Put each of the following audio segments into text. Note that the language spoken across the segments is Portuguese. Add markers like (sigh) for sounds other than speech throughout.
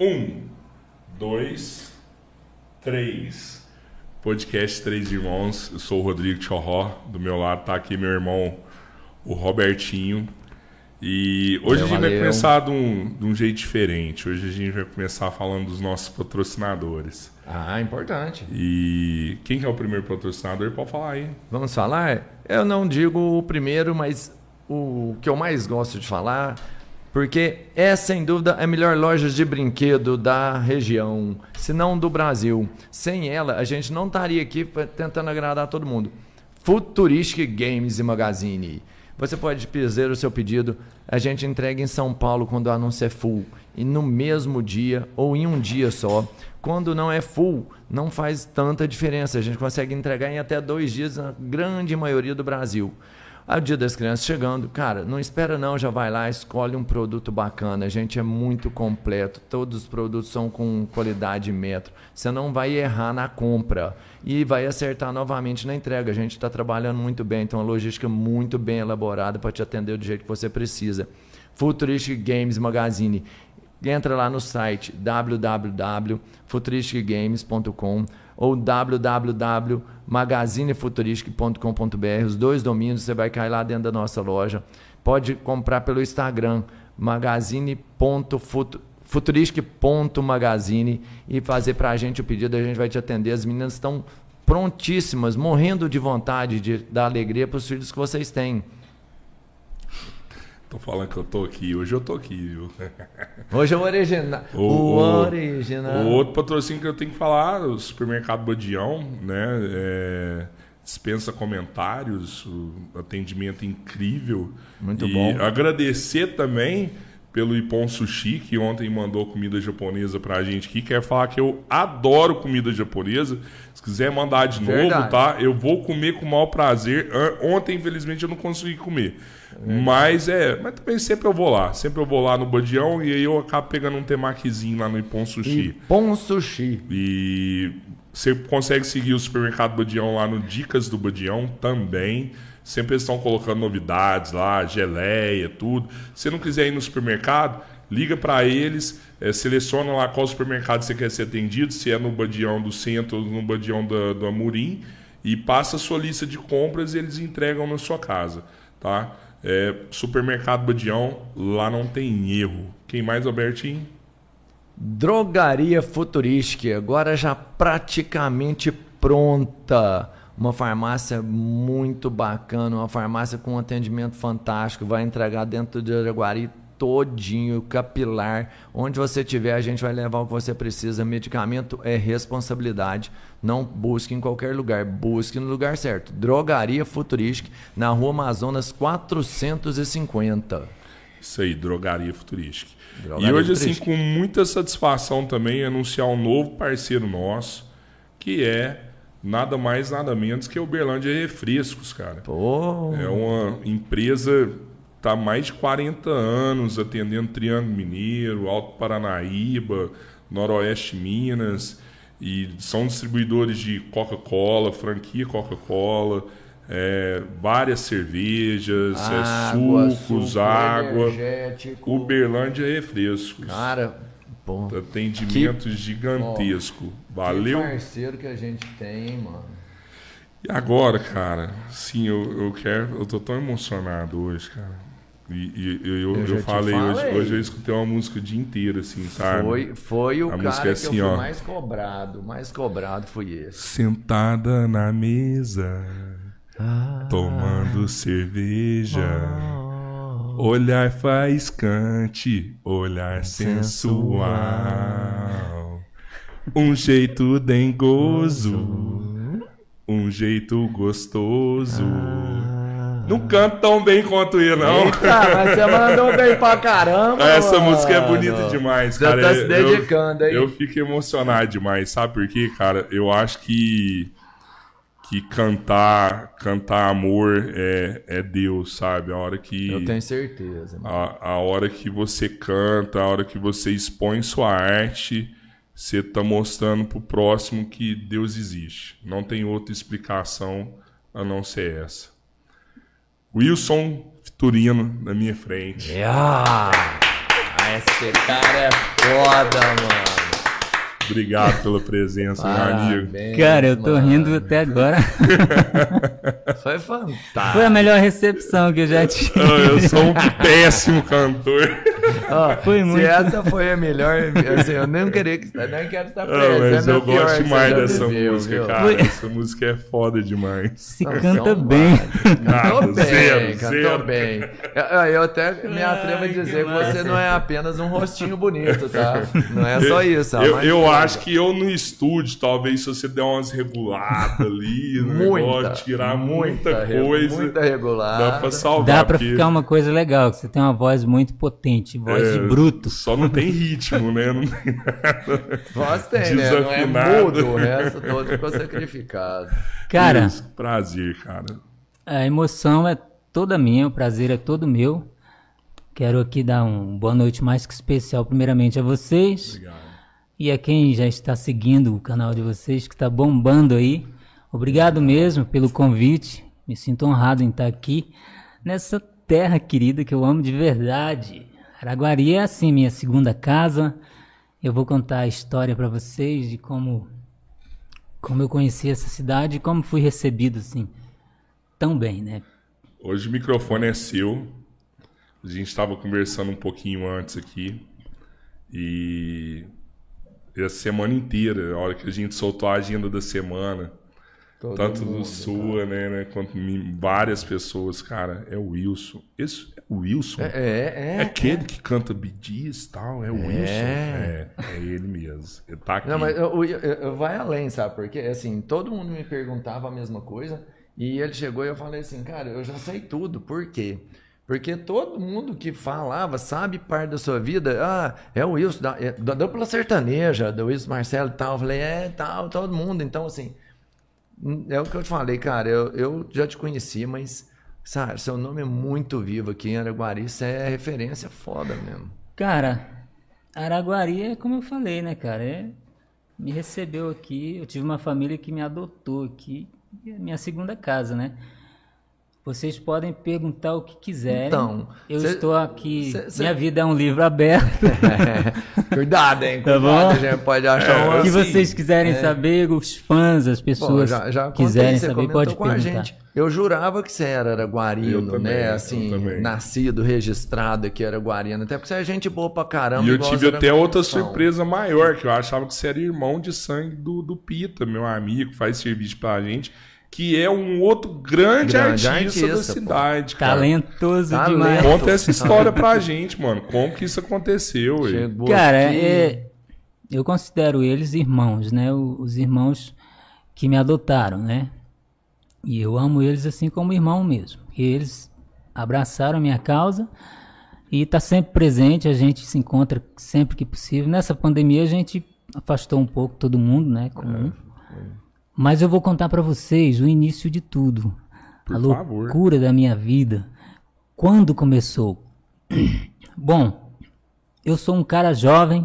Um, dois, três. Podcast Três Irmãos. Eu sou o Rodrigo Chorró. Do meu lado tá aqui meu irmão, o Robertinho. E hoje a gente vai valeu. começar de um, de um jeito diferente. Hoje a gente vai começar falando dos nossos patrocinadores. Ah, importante. E quem que é o primeiro patrocinador? Pode falar aí. Vamos falar? Eu não digo o primeiro, mas o que eu mais gosto de falar, porque é sem dúvida a melhor loja de brinquedo da região, se não do Brasil. Sem ela, a gente não estaria aqui tentando agradar todo mundo. Futuristic Games e Magazine. Você pode fazer o seu pedido, a gente entrega em São Paulo quando o anúncio é full, e no mesmo dia ou em um dia só. Quando não é full, não faz tanta diferença. A gente consegue entregar em até dois dias na grande maioria do Brasil. O dia das crianças chegando, cara, não espera não, já vai lá, escolhe um produto bacana. A gente é muito completo, todos os produtos são com qualidade metro. Você não vai errar na compra e vai acertar novamente na entrega. A gente está trabalhando muito bem, então a logística é muito bem elaborada para te atender do jeito que você precisa. Futuristic Games Magazine. Entra lá no site www.futuristicgames.com ou www.magazinefuturistic.com.br. Os dois domínios você vai cair lá dentro da nossa loja. Pode comprar pelo Instagram magazine.futuristic.magazine e fazer para a gente o pedido, a gente vai te atender. As meninas estão prontíssimas, morrendo de vontade de dar alegria para os filhos que vocês têm. Tô falando que eu tô aqui. Hoje eu tô aqui, viu? (laughs) Hoje é o original. O- O, original. O outro patrocínio que eu tenho que falar, o supermercado Badião, né? é, dispensa comentários, atendimento incrível. Muito e bom. Agradecer também pelo Ipon Sushi, que ontem mandou comida japonesa pra gente aqui. Quer falar que eu adoro comida japonesa. Se quiser mandar de novo, Verdade. tá? Eu vou comer com o maior prazer. Ontem, infelizmente, eu não consegui comer. Mas é, mas também sempre eu vou lá. Sempre eu vou lá no Badião e aí eu acabo pegando um temakizinho lá no Ipon Sushi. Pão Sushi. E você consegue seguir o supermercado Badião lá no Dicas do Badião também. Sempre eles estão colocando novidades lá, geleia, tudo. Se não quiser ir no supermercado, liga para eles, eh, seleciona lá qual supermercado você quer ser atendido, se é no Badião do Centro ou no Badião da- do Amorim, e passa a sua lista de compras e eles entregam na sua casa, tá? É, supermercado Badião, lá não tem erro. Quem mais, Albertinho? Drogaria Futurística, agora já praticamente pronta. Uma farmácia muito bacana, uma farmácia com um atendimento fantástico, vai entregar dentro de Araguari todinho, capilar. Onde você tiver, a gente vai levar o que você precisa. Medicamento é responsabilidade. Não busque em qualquer lugar, busque no lugar certo. Drogaria Futurística, na Rua Amazonas 450. Isso aí, Drogaria Futurística. Drogaria e hoje, assim, com muita satisfação também, anunciar um novo parceiro nosso, que é nada mais, nada menos que a Uberlândia Refrescos, cara. Pô, É uma empresa tá há mais de 40 anos atendendo Triângulo Mineiro, Alto Paranaíba, Noroeste Minas e são distribuidores de Coca-Cola, franquia Coca-Cola, é, várias cervejas, é, água, sucos, suco água. energético. Uberlândia Refrescos. Cara, pô. Atendimento gigantesco. Que Valeu. parceiro que a gente tem, mano. E agora, cara, sim, eu, eu quero. Eu tô tão emocionado hoje, cara. E, e- eu, Eu eu, te falei, hoje, falei. hoje eu escutei uma música o dia inteiro, assim, sabe? Foi, foi o A cara é que assim, eu fui ó. mais cobrado. Mais cobrado foi esse. Sentada na mesa, Ah, tomando cerveja. ah, Olhar faiscante, olhar sensual. Um jeito dengoso, um jeito gostoso. Não canto tão bem quanto ele, não. Eita, mas você mandou bem pra caramba. Essa mano. música é bonita demais, Você cara. tá se Eu- dedicando, hein? Eu fico emocionado demais, sabe por quê, cara? Eu acho que que cantar, cantar amor é, é Deus, sabe? A hora que Eu tenho certeza. a, a hora que você canta, a hora que você expõe sua arte, você tá mostrando pro próximo que Deus existe. Não tem outra explicação a não ser essa. Wilson Vitorino na minha frente. Yeah. esse cara é foda, mano. Obrigado pela presença, meu amigo. Parabéns, Cara, eu tô mano. rindo até agora. (laughs) Foi fantástico. Foi a melhor recepção que eu já tive. Eu sou um péssimo cantor. (laughs) Ó, Foi se muito. essa foi a melhor, assim, eu nem queria que nem quero estar Ah, preso. mas é eu gosto que demais dessa viveu, música, viu? cara. Foi- Essa música é foda demais. Se canta são bem. Cantou (laughs) bem, zero, cantou zero. bem. Eu, eu até me atrevo a Ai, que dizer que, massa. você não é apenas um rostinho bonito, tá? Não é só isso. há Eu, eu coisa. Acho que eu no estúdio, talvez se você der umas reguladas ali, (laughs) no muita, negócio, tirar muita, re- coisa, muita regular. dá pra salvar. Dá pra porque, ficar uma coisa legal, que você tem uma voz muito potente, voz é, de bruto. Só não tem ritmo, né? Não tem (laughs) nada. Voz tem, né? Não é Desafinado. mudo, o resto todo ficou sacrificado. Cara, Isso, prazer, cara. a emoção é toda minha, o prazer é todo meu. Quero aqui dar um boa noite mais que especial, primeiramente a vocês. Obrigado. E a quem já está seguindo o canal de vocês, que está bombando aí. Obrigado mesmo pelo convite. Me sinto honrado em estar aqui nessa terra querida que eu amo de verdade. Araguari é assim, minha segunda casa. Eu vou contar a história para vocês de como como eu conheci essa cidade e como fui recebido assim tão bem, né? Hoje o microfone é seu. A gente estava conversando um pouquinho antes aqui. E essa semana inteira, a hora que a gente soltou a agenda da semana, Todo tanto mundo, do sua, né, né, quanto várias pessoas, cara, é o Wilson. Esse é o Wilson. É, é, É é. aquele que canta Bidias e tal, é o Wilson. É, é ele mesmo. Ele tá aqui. Não, mas eu, eu, eu- vai além, sabe? Porque, assim, todo mundo me perguntava a mesma coisa e ele chegou e eu falei assim, cara, eu já sei tudo. Por quê? Porque todo mundo que falava, sabe parte da sua vida, ah, é o Wilson, da, é, da dupla sertaneja, do Wilson Marcelo e tal. Eu falei, é, tal, todo mundo. Então, assim, é o que eu te falei, cara, eu, eu já te conheci, mas, sabe, seu nome é muito vivo aqui em Araguari, isso é referência foda mesmo. Cara, Araguari é como eu falei, né, cara? É, me recebeu aqui, eu tive uma família que me adotou aqui, é minha segunda casa, né? Vocês podem perguntar o que quiserem. Então, eu cê- estou aqui. cê- cê- Minha vida é um livro aberto. (laughs) Cuidado, hein? Tá bom? a gente pode achar O uma... que vocês quiserem saber, os fãs, as Bom, pessoas já, já contei, quiserem você saber, pode com a perguntar. gente. Eu jurava que você era araguarino, também, né? Assim, nascido, registrado aqui araguarino. Até porque você é gente boa pra caramba. E eu tive até outra surpresa maior, que eu achava que você era irmão de sangue do, do Pita, meu amigo, que faz serviço pra gente, que é um outro grande, Grande artista, da artista, pô. cidade, cara. Talentoso Talento. demais. Conta essa história pra gente, mano. Como que isso aconteceu, Cara, é, eu considero eles irmãos, né? Os irmãos que me adotaram, né? E eu amo eles assim como irmão mesmo. E eles abraçaram a minha causa e tá sempre presente, a gente se encontra sempre que possível. Nessa pandemia a gente afastou um pouco todo mundo, né? Comum. Mas eu vou contar pra vocês o início de tudo. Por a favor. loucura da minha vida. Quando começou? (clears throat) Bom, eu sou um cara jovem,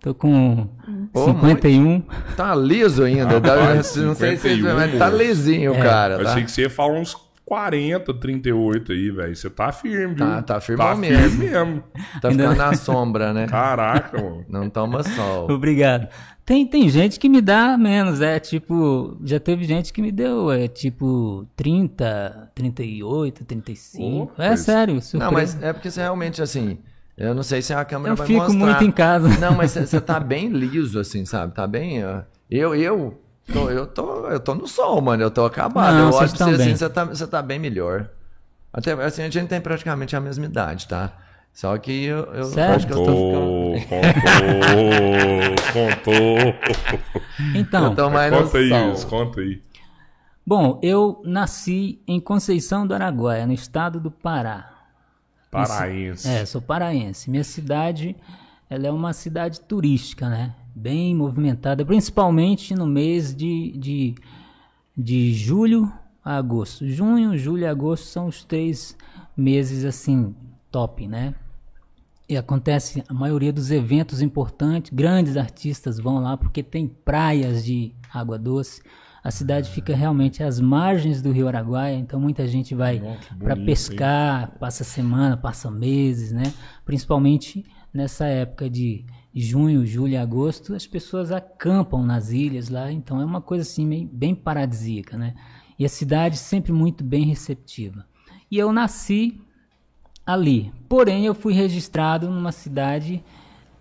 tô com Pô, 51. Tá liso ainda. tá- Rapaz, não sei se 51, mas tá lisinho, É. cara. Eu Tá, achei que você ia falar uns 40, 38 aí, velho. Você tá firme, viu? Tá- tá firmão tá mesmo. Firme mesmo. tá ficando na sombra, né? Caraca, mano. Não toma sol. (laughs) Obrigado. Tem, tem gente que me dá menos, é tipo. Já teve gente que me deu, é tipo 30, 38, 35. Ô, é pois. sério, Não, surpresa. mas é porque você realmente, assim... Eu não sei se a câmera Eu vai fico mostrar. muito em casa. Não, mas você- tá bem liso, assim, sabe? Tá bem... Eu, eu... Tô, eu, tô, eu tô no sol, mano. Eu tô acabado. Não, eu olho pra você assim, você tá, você tá bem melhor. Até assim, a gente tem praticamente a mesma idade, tá? Só que eu, eu Sério? acho que eu tô ficando... Contou, contou. Então, no Conta aí, conta aí. bom, eu nasci em Conceição do Araguaia, no estado do Pará. Paraense. É, sou paraense. Minha cidade, ela é uma cidade turística, né? Bem movimentada, principalmente no mês de, de, de julho a agosto. Junho, julho e agosto são os três meses, assim, top, né? E acontece a maioria dos eventos importantes, grandes artistas vão lá porque tem praias de água doce. A cidade fica realmente às margens do Rio Araguaia, então muita gente vai para pescar, passa semana, passa meses, né? Principalmente nessa época de junho, julho e agosto, as pessoas acampam nas ilhas lá, então é uma coisa assim bem paradisíaca, né? E a cidade sempre muito bem receptiva. E eu nasci ali, porém eu fui registrado numa cidade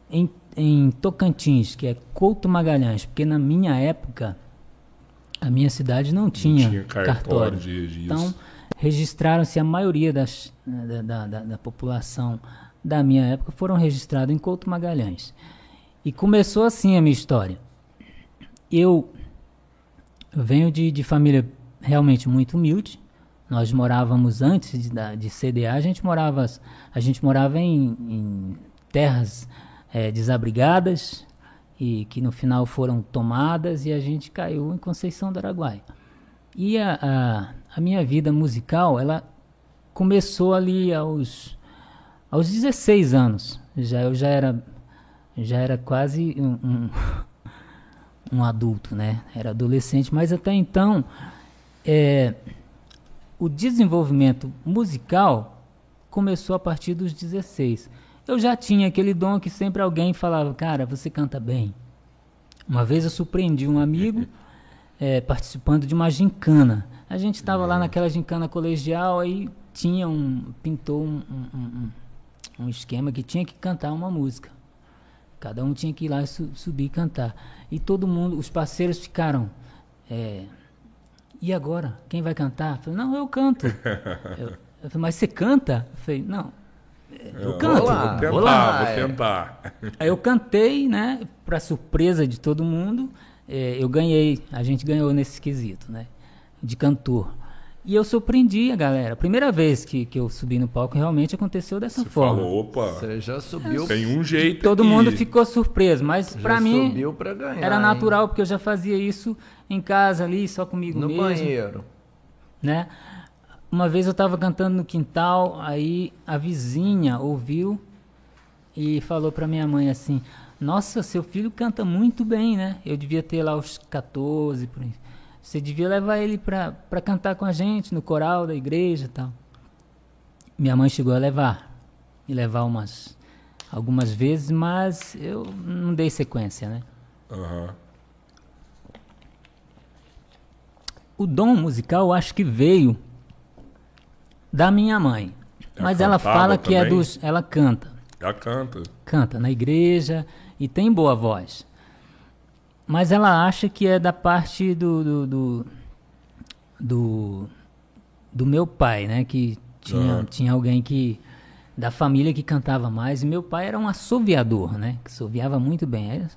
em, em Tocantins, que é Couto Magalhães, porque na minha época a minha cidade não tinha, tinha cartório cartório. de registro. Então, registraram-se a maioria das, da, da, da, da população da minha época foram registrados em Couto Magalhães. E começou assim a minha história. Eu venho de, de família realmente muito humilde. Nós morávamos antes de, de CDA, a gente morava, a gente morava em, em terras eh, desabrigadas e que no final foram tomadas e a gente caiu em Conceição do Araguaia. E a, a, a minha vida musical, ela começou ali aos, aos 16 anos. Já, eu já era, já era quase um, um, (laughs) um adulto, né? Era adolescente, mas até então é, o desenvolvimento musical começou a partir dos 16. Eu já tinha aquele dom que sempre alguém falava, cara, você canta bem. Uma vez eu surpreendi um amigo (laughs) eh, participando de uma gincana. A gente estava lá naquela gincana colegial, aí tinha um. pintou um, um- um- um esquema que tinha que cantar uma música. Cada um tinha que ir lá e su- subir e cantar. E todo mundo, os parceiros ficaram. eh, e agora? Quem vai cantar? Eu falei, não, eu canto. (laughs) eu, eu falei, mas você canta? Eu falei, não. Eu canto. Vou lá, Vou tentar, vou lá, vou é. tentar. Aí eu cantei, né? Pra surpresa de todo mundo, eh, eu ganhei. A gente ganhou nesse quesito, né? De cantor. E eu surpreendi a galera. Primeira vez que, que eu subi no palco, realmente aconteceu dessa Você forma. falou, opa, Você já subiu, tem um jeito Todo aqui. mundo ficou surpreso, mas já pra mim subiu pra ganhar. era hein? natural, porque eu já fazia isso em casa ali, só comigo No mesmo. banheiro. né? Uma vez eu estava cantando no quintal, aí a vizinha ouviu e falou para minha mãe assim: Nossa, seu filho canta muito bem, né? Eu devia ter lá os 14, por aí. Você devia levar ele para cantar com a gente no coral da igreja e tal. Minha mãe chegou a levar, e levar umas algumas vezes, mas eu não dei sequência, né? Aham. O dom musical eu acho que veio da minha mãe. Ela Mas ela fala que é também? dos. Ela canta. Já canta. Canta na igreja e tem boa voz. Mas ela acha que é da parte do. do, do, do, do meu pai, né? Que tinha, Aham. tinha alguém que. Da família que cantava mais. E meu pai era um assoviador, né? Que assoviava muito bem. É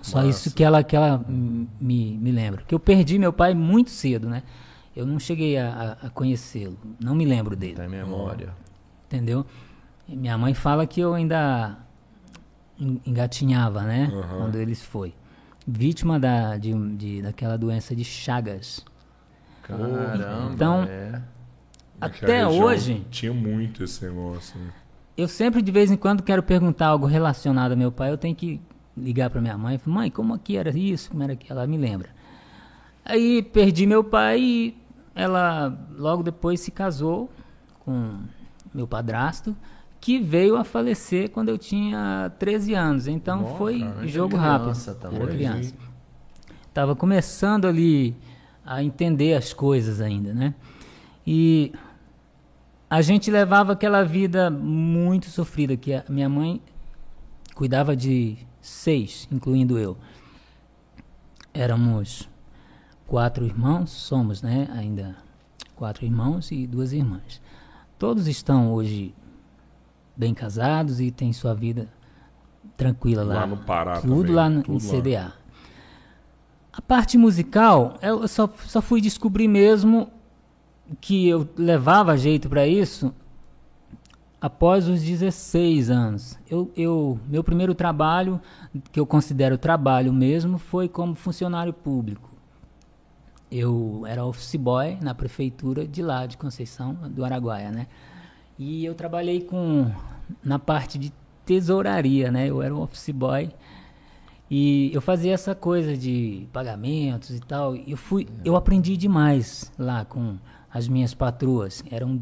só Massa. isso que ela, que ela me, me lembra. Que eu perdi meu pai muito cedo, né? Eu não cheguei a, a- conhecê-lo. Não me lembro dele Tem memória. entendeu? E minha mãe fala que eu ainda en- engatinhava, né? Aham. Quando eles foi. Vítima da, de, de- daquela doença de Chagas. Caramba. Então, é. Até hoje, Tinha muito esse negócio. Né? eu sempre de vez em quando quero perguntar algo relacionado ao meu pai. Eu tenho que ligar para minha mãe e falar, mãe, como que era isso? Como era que ela me lembra? Aí perdi meu pai e ela logo depois se casou com meu padrasto, que veio a falecer quando eu tinha 13 anos. Então Nossa, foi cara, jogo era rápido. criança também. Era criança. Tava começando ali a entender as coisas ainda, né? E a gente levava aquela vida muito sofrida, que a minha mãe cuidava de seis, incluindo eu. Éramos quatro irmãos, somos, né? Ainda quatro irmãos e duas irmãs. Todos estão hoje bem casados e têm sua vida tranquila lá. Lá no Pará Tudo também, lá no, tudo em lá. CDA. A parte musical, eu só, só fui descobrir mesmo que eu levava jeito para isso após os 16 anos. Eu, eu, meu primeiro trabalho, que eu considero trabalho mesmo, foi como funcionário público. Eu era office boy na prefeitura de lá, de Conceição do Araguaia, né? E eu trabalhei com na parte de tesouraria, né? Eu era um office boy E eu fazia essa coisa de pagamentos e tal. Eu fui, eu aprendi demais lá com as minhas patroas. Eram,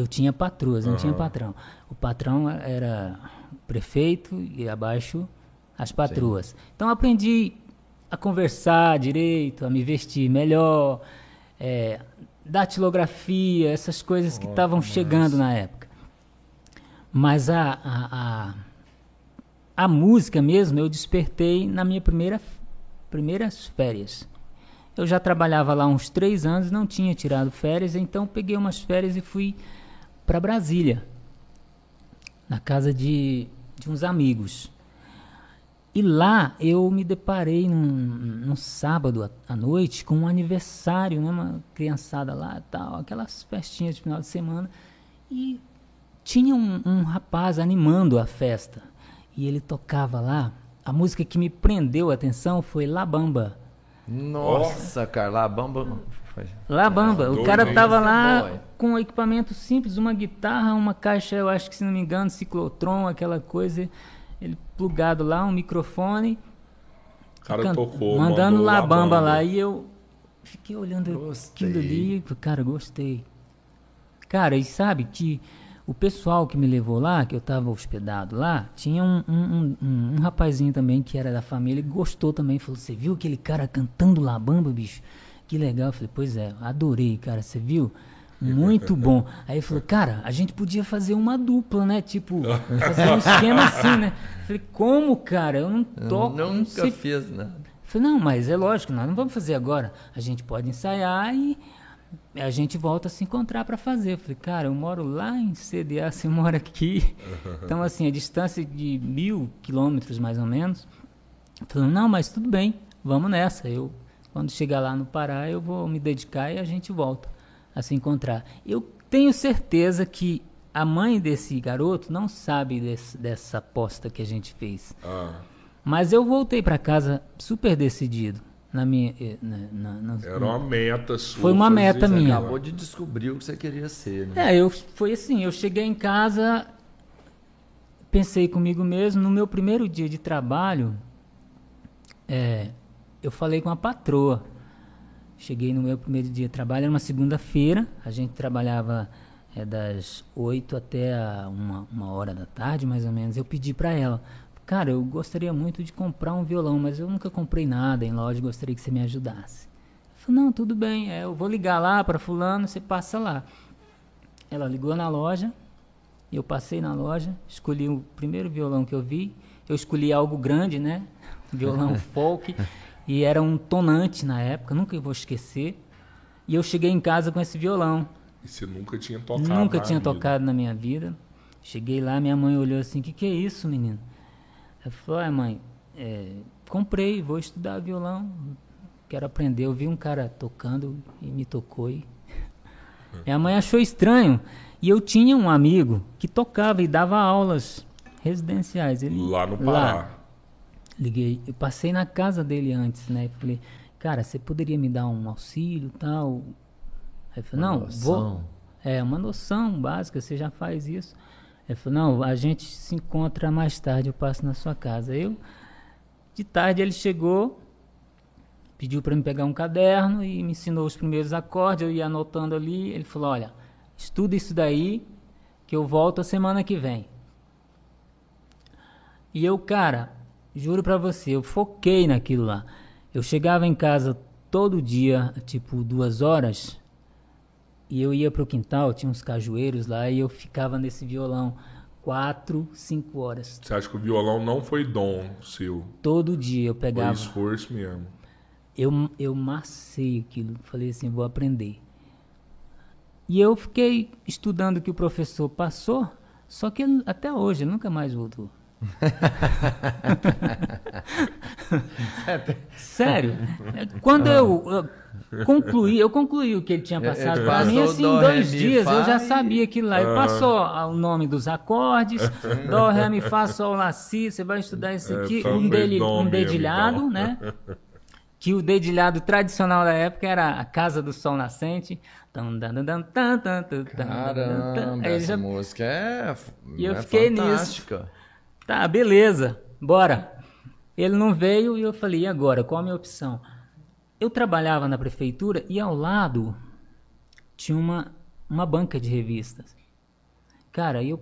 eu tinha patroas, não tinha patrão. O patrão era prefeito e abaixo as patroas. Então eu aprendi a conversar direito, a me vestir melhor, é, datilografia, essas coisas que estavam chegando na época. Mas a, a, a, a música mesmo eu despertei na minha primeira primeiras férias. Eu já trabalhava lá uns três anos, não tinha tirado férias, então peguei umas férias e fui para Brasília, na casa de, de uns amigos. E lá eu me deparei num, num sábado à- noite com um aniversário, né, uma criançada lá, tal, aquelas festinhas de final de semana. E tinha um, um rapaz animando a festa. E ele tocava lá. A música que me prendeu a atenção foi La Bamba. Nossa, cara, lá, bamba. La Bamba. o doido, cara tava é lá. Com um equipamento simples, uma guitarra, uma caixa, eu acho que se não me engano, ciclotron, aquela coisa. Ele plugado lá, um microfone. O cara can- tocou. mandando mandou La Bamba Bamba. lá. E eu fiquei olhando Gostei. aquilo ali. Cara, gostei. Cara, e sabe que o pessoal que me levou lá, que eu tava hospedado lá, tinha um, um, um, um- rapazinho também que era da família e gostou também. Falou: Você viu aquele cara cantando La Bamba, bicho? Que legal. Eu falei: Pois é, adorei, cara. Você viu? Muito bom. Aí ele falou, cara, a gente podia fazer uma dupla, né? Tipo, fazer um esquema assim, né? Eu falei, como, cara? Eu não toco, não Nunca sei fiz nada. Falei, não, mas é lógico, nós não vamos fazer agora. A gente pode ensaiar e a gente volta a se encontrar para fazer. Eu falei, cara, eu moro lá em CDA, você mora aqui. (laughs) Então, assim, a distância de mil quilômetros, mais ou menos. Falei, não, mas tudo bem, vamos nessa. Eu, quando chegar lá no Pará, eu vou me dedicar e a gente volta a se encontrar. Eu tenho certeza que a mãe desse garoto não sabe desse- dessa aposta que a gente fez. Ah, Mas eu voltei para casa super decidido. Na minha, eh, na, na- na- era uma meta sua. Foi uma meta isso. minha. Acabou de descobrir o que você queria ser, né? É, eu foi assim, eu cheguei em casa, pensei comigo mesmo, no meu primeiro dia de trabalho, é, eu falei com a patroa. Cheguei no meu primeiro dia de trabalho, era uma segunda-feira, a gente trabalhava é, das 8 até uma, uma hora da tarde, mais ou menos. Eu pedi para ela, cara, eu gostaria muito de comprar um violão, mas eu nunca comprei nada em loja, gostaria que você me ajudasse. Eu falei, não, tudo bem, é, eu vou ligar lá para fulano, você passa lá. Ela ligou na loja, eu passei na loja, escolhi o primeiro violão que eu vi. Eu escolhi algo grande, né? (laughs) Violão (laughs) folk. E era um tonante na época, nunca vou esquecer. E eu cheguei em casa com esse violão. E você nunca tinha tocado. Nunca na tinha vida. tocado na minha vida. Cheguei lá, minha mãe olhou assim: O que, que é isso, menino? Eu falei: "Ah, mãe, é, comprei, vou estudar violão. Quero aprender. Eu vi um cara tocando e me tocou. E... (laughs) Minha mãe achou estranho. E eu tinha um amigo que tocava e dava aulas residenciais. Ele, Lá no Pará. Liguei, eu passei na casa dele antes, né? E falei, cara, você poderia me dar um auxílio e tal? Aí falou, não, vou. noção. É, uma noção básica, você já faz isso. Ele falou, não, a gente se encontra mais tarde, eu passo na sua casa. Eu, de tarde, ele chegou, pediu para me pegar um caderno e me ensinou os primeiros acordes, eu ia anotando ali. Ele falou, olha, estuda isso daí, que eu volto a semana que vem. E eu, cara, juro pra você, eu foquei naquilo lá. Eu chegava em casa todo dia, tipo duas horas, e eu ia pro quintal, tinha uns cajueiros lá, e eu ficava nesse violão quatro, cinco horas. Você acha que o violão não foi dom seu? Todo dia eu Foi pegava. esforço mesmo. Eu, eu macei aquilo, falei assim, vou aprender. E eu fiquei estudando o que o professor passou, só que ele- até hoje, ele nunca mais voltou. Sério? Quando ah. eu, eu, concluí, eu concluí o que ele tinha é, é, passado para mim, assim, em dois dias eu já sabia que lá. Ele ah. passou o nome dos acordes, Dó, Ré, Mi, Fá, Sol, Lá, Si, você vai estudar esse é, aqui, tá um, dele, um dedilhado, né? (laughs) que o dedilhado tradicional da época era a Casa do Sol Nascente. Caramba, essa música é, e eu é fantástica. Nisso. Tá, beleza, bora. Ele não veio e eu falei, e agora? Qual a minha opção? Eu trabalhava na prefeitura e ao lado tinha uma, uma banca de revistas. Cara, eu,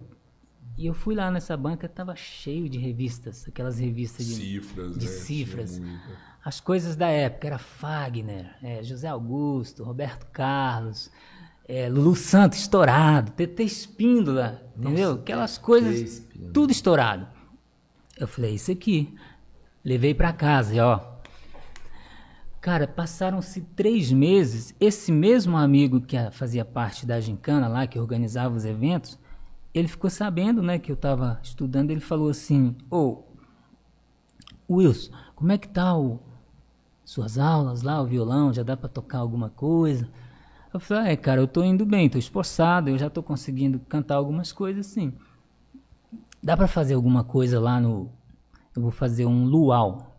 eu fui lá nessa banca, tava cheio de revistas, aquelas revistas de Cifras, de né? cifras. As coisas da época era Fagner, é, José Augusto, Roberto Carlos, é, Lulu Santos estourado, TT Espíndola, entendeu? Aquelas coisas, tudo estourado. Eu falei, isso aqui. Levei pra casa e ó. Cara, passaram-se três meses. Esse mesmo amigo que fazia parte da gincana lá, que organizava os eventos, ele ficou sabendo, né, que eu tava estudando. Ele falou assim: Ô, Wilson, como é que tá o, suas aulas lá, o violão? Já dá pra tocar alguma coisa? Eu falei: ah, É, cara, eu tô indo bem, tô esforçado, eu já tô conseguindo cantar algumas coisas assim. Dá pra fazer alguma coisa lá no. Eu vou fazer um luau.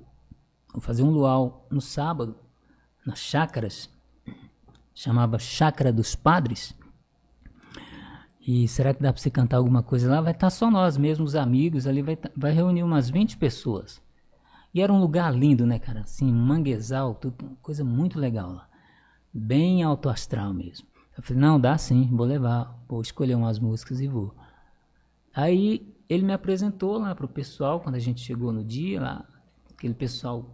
Vou fazer um luau no sábado, nas chácaras. Chamava Chácara dos Padres. E será que dá pra você cantar alguma coisa lá? Vai estar só nós mesmos, os amigos ali, vai, tá- vai reunir umas 20 pessoas. E era um lugar lindo, né, cara? Assim, manguezal, tudo, coisa muito legal lá. Bem alto astral mesmo. Eu falei, não, dá sim, vou levar. Vou escolher umas músicas e vou. Aí ele me apresentou lá pro pessoal, quando a gente chegou no dia lá, aquele pessoal,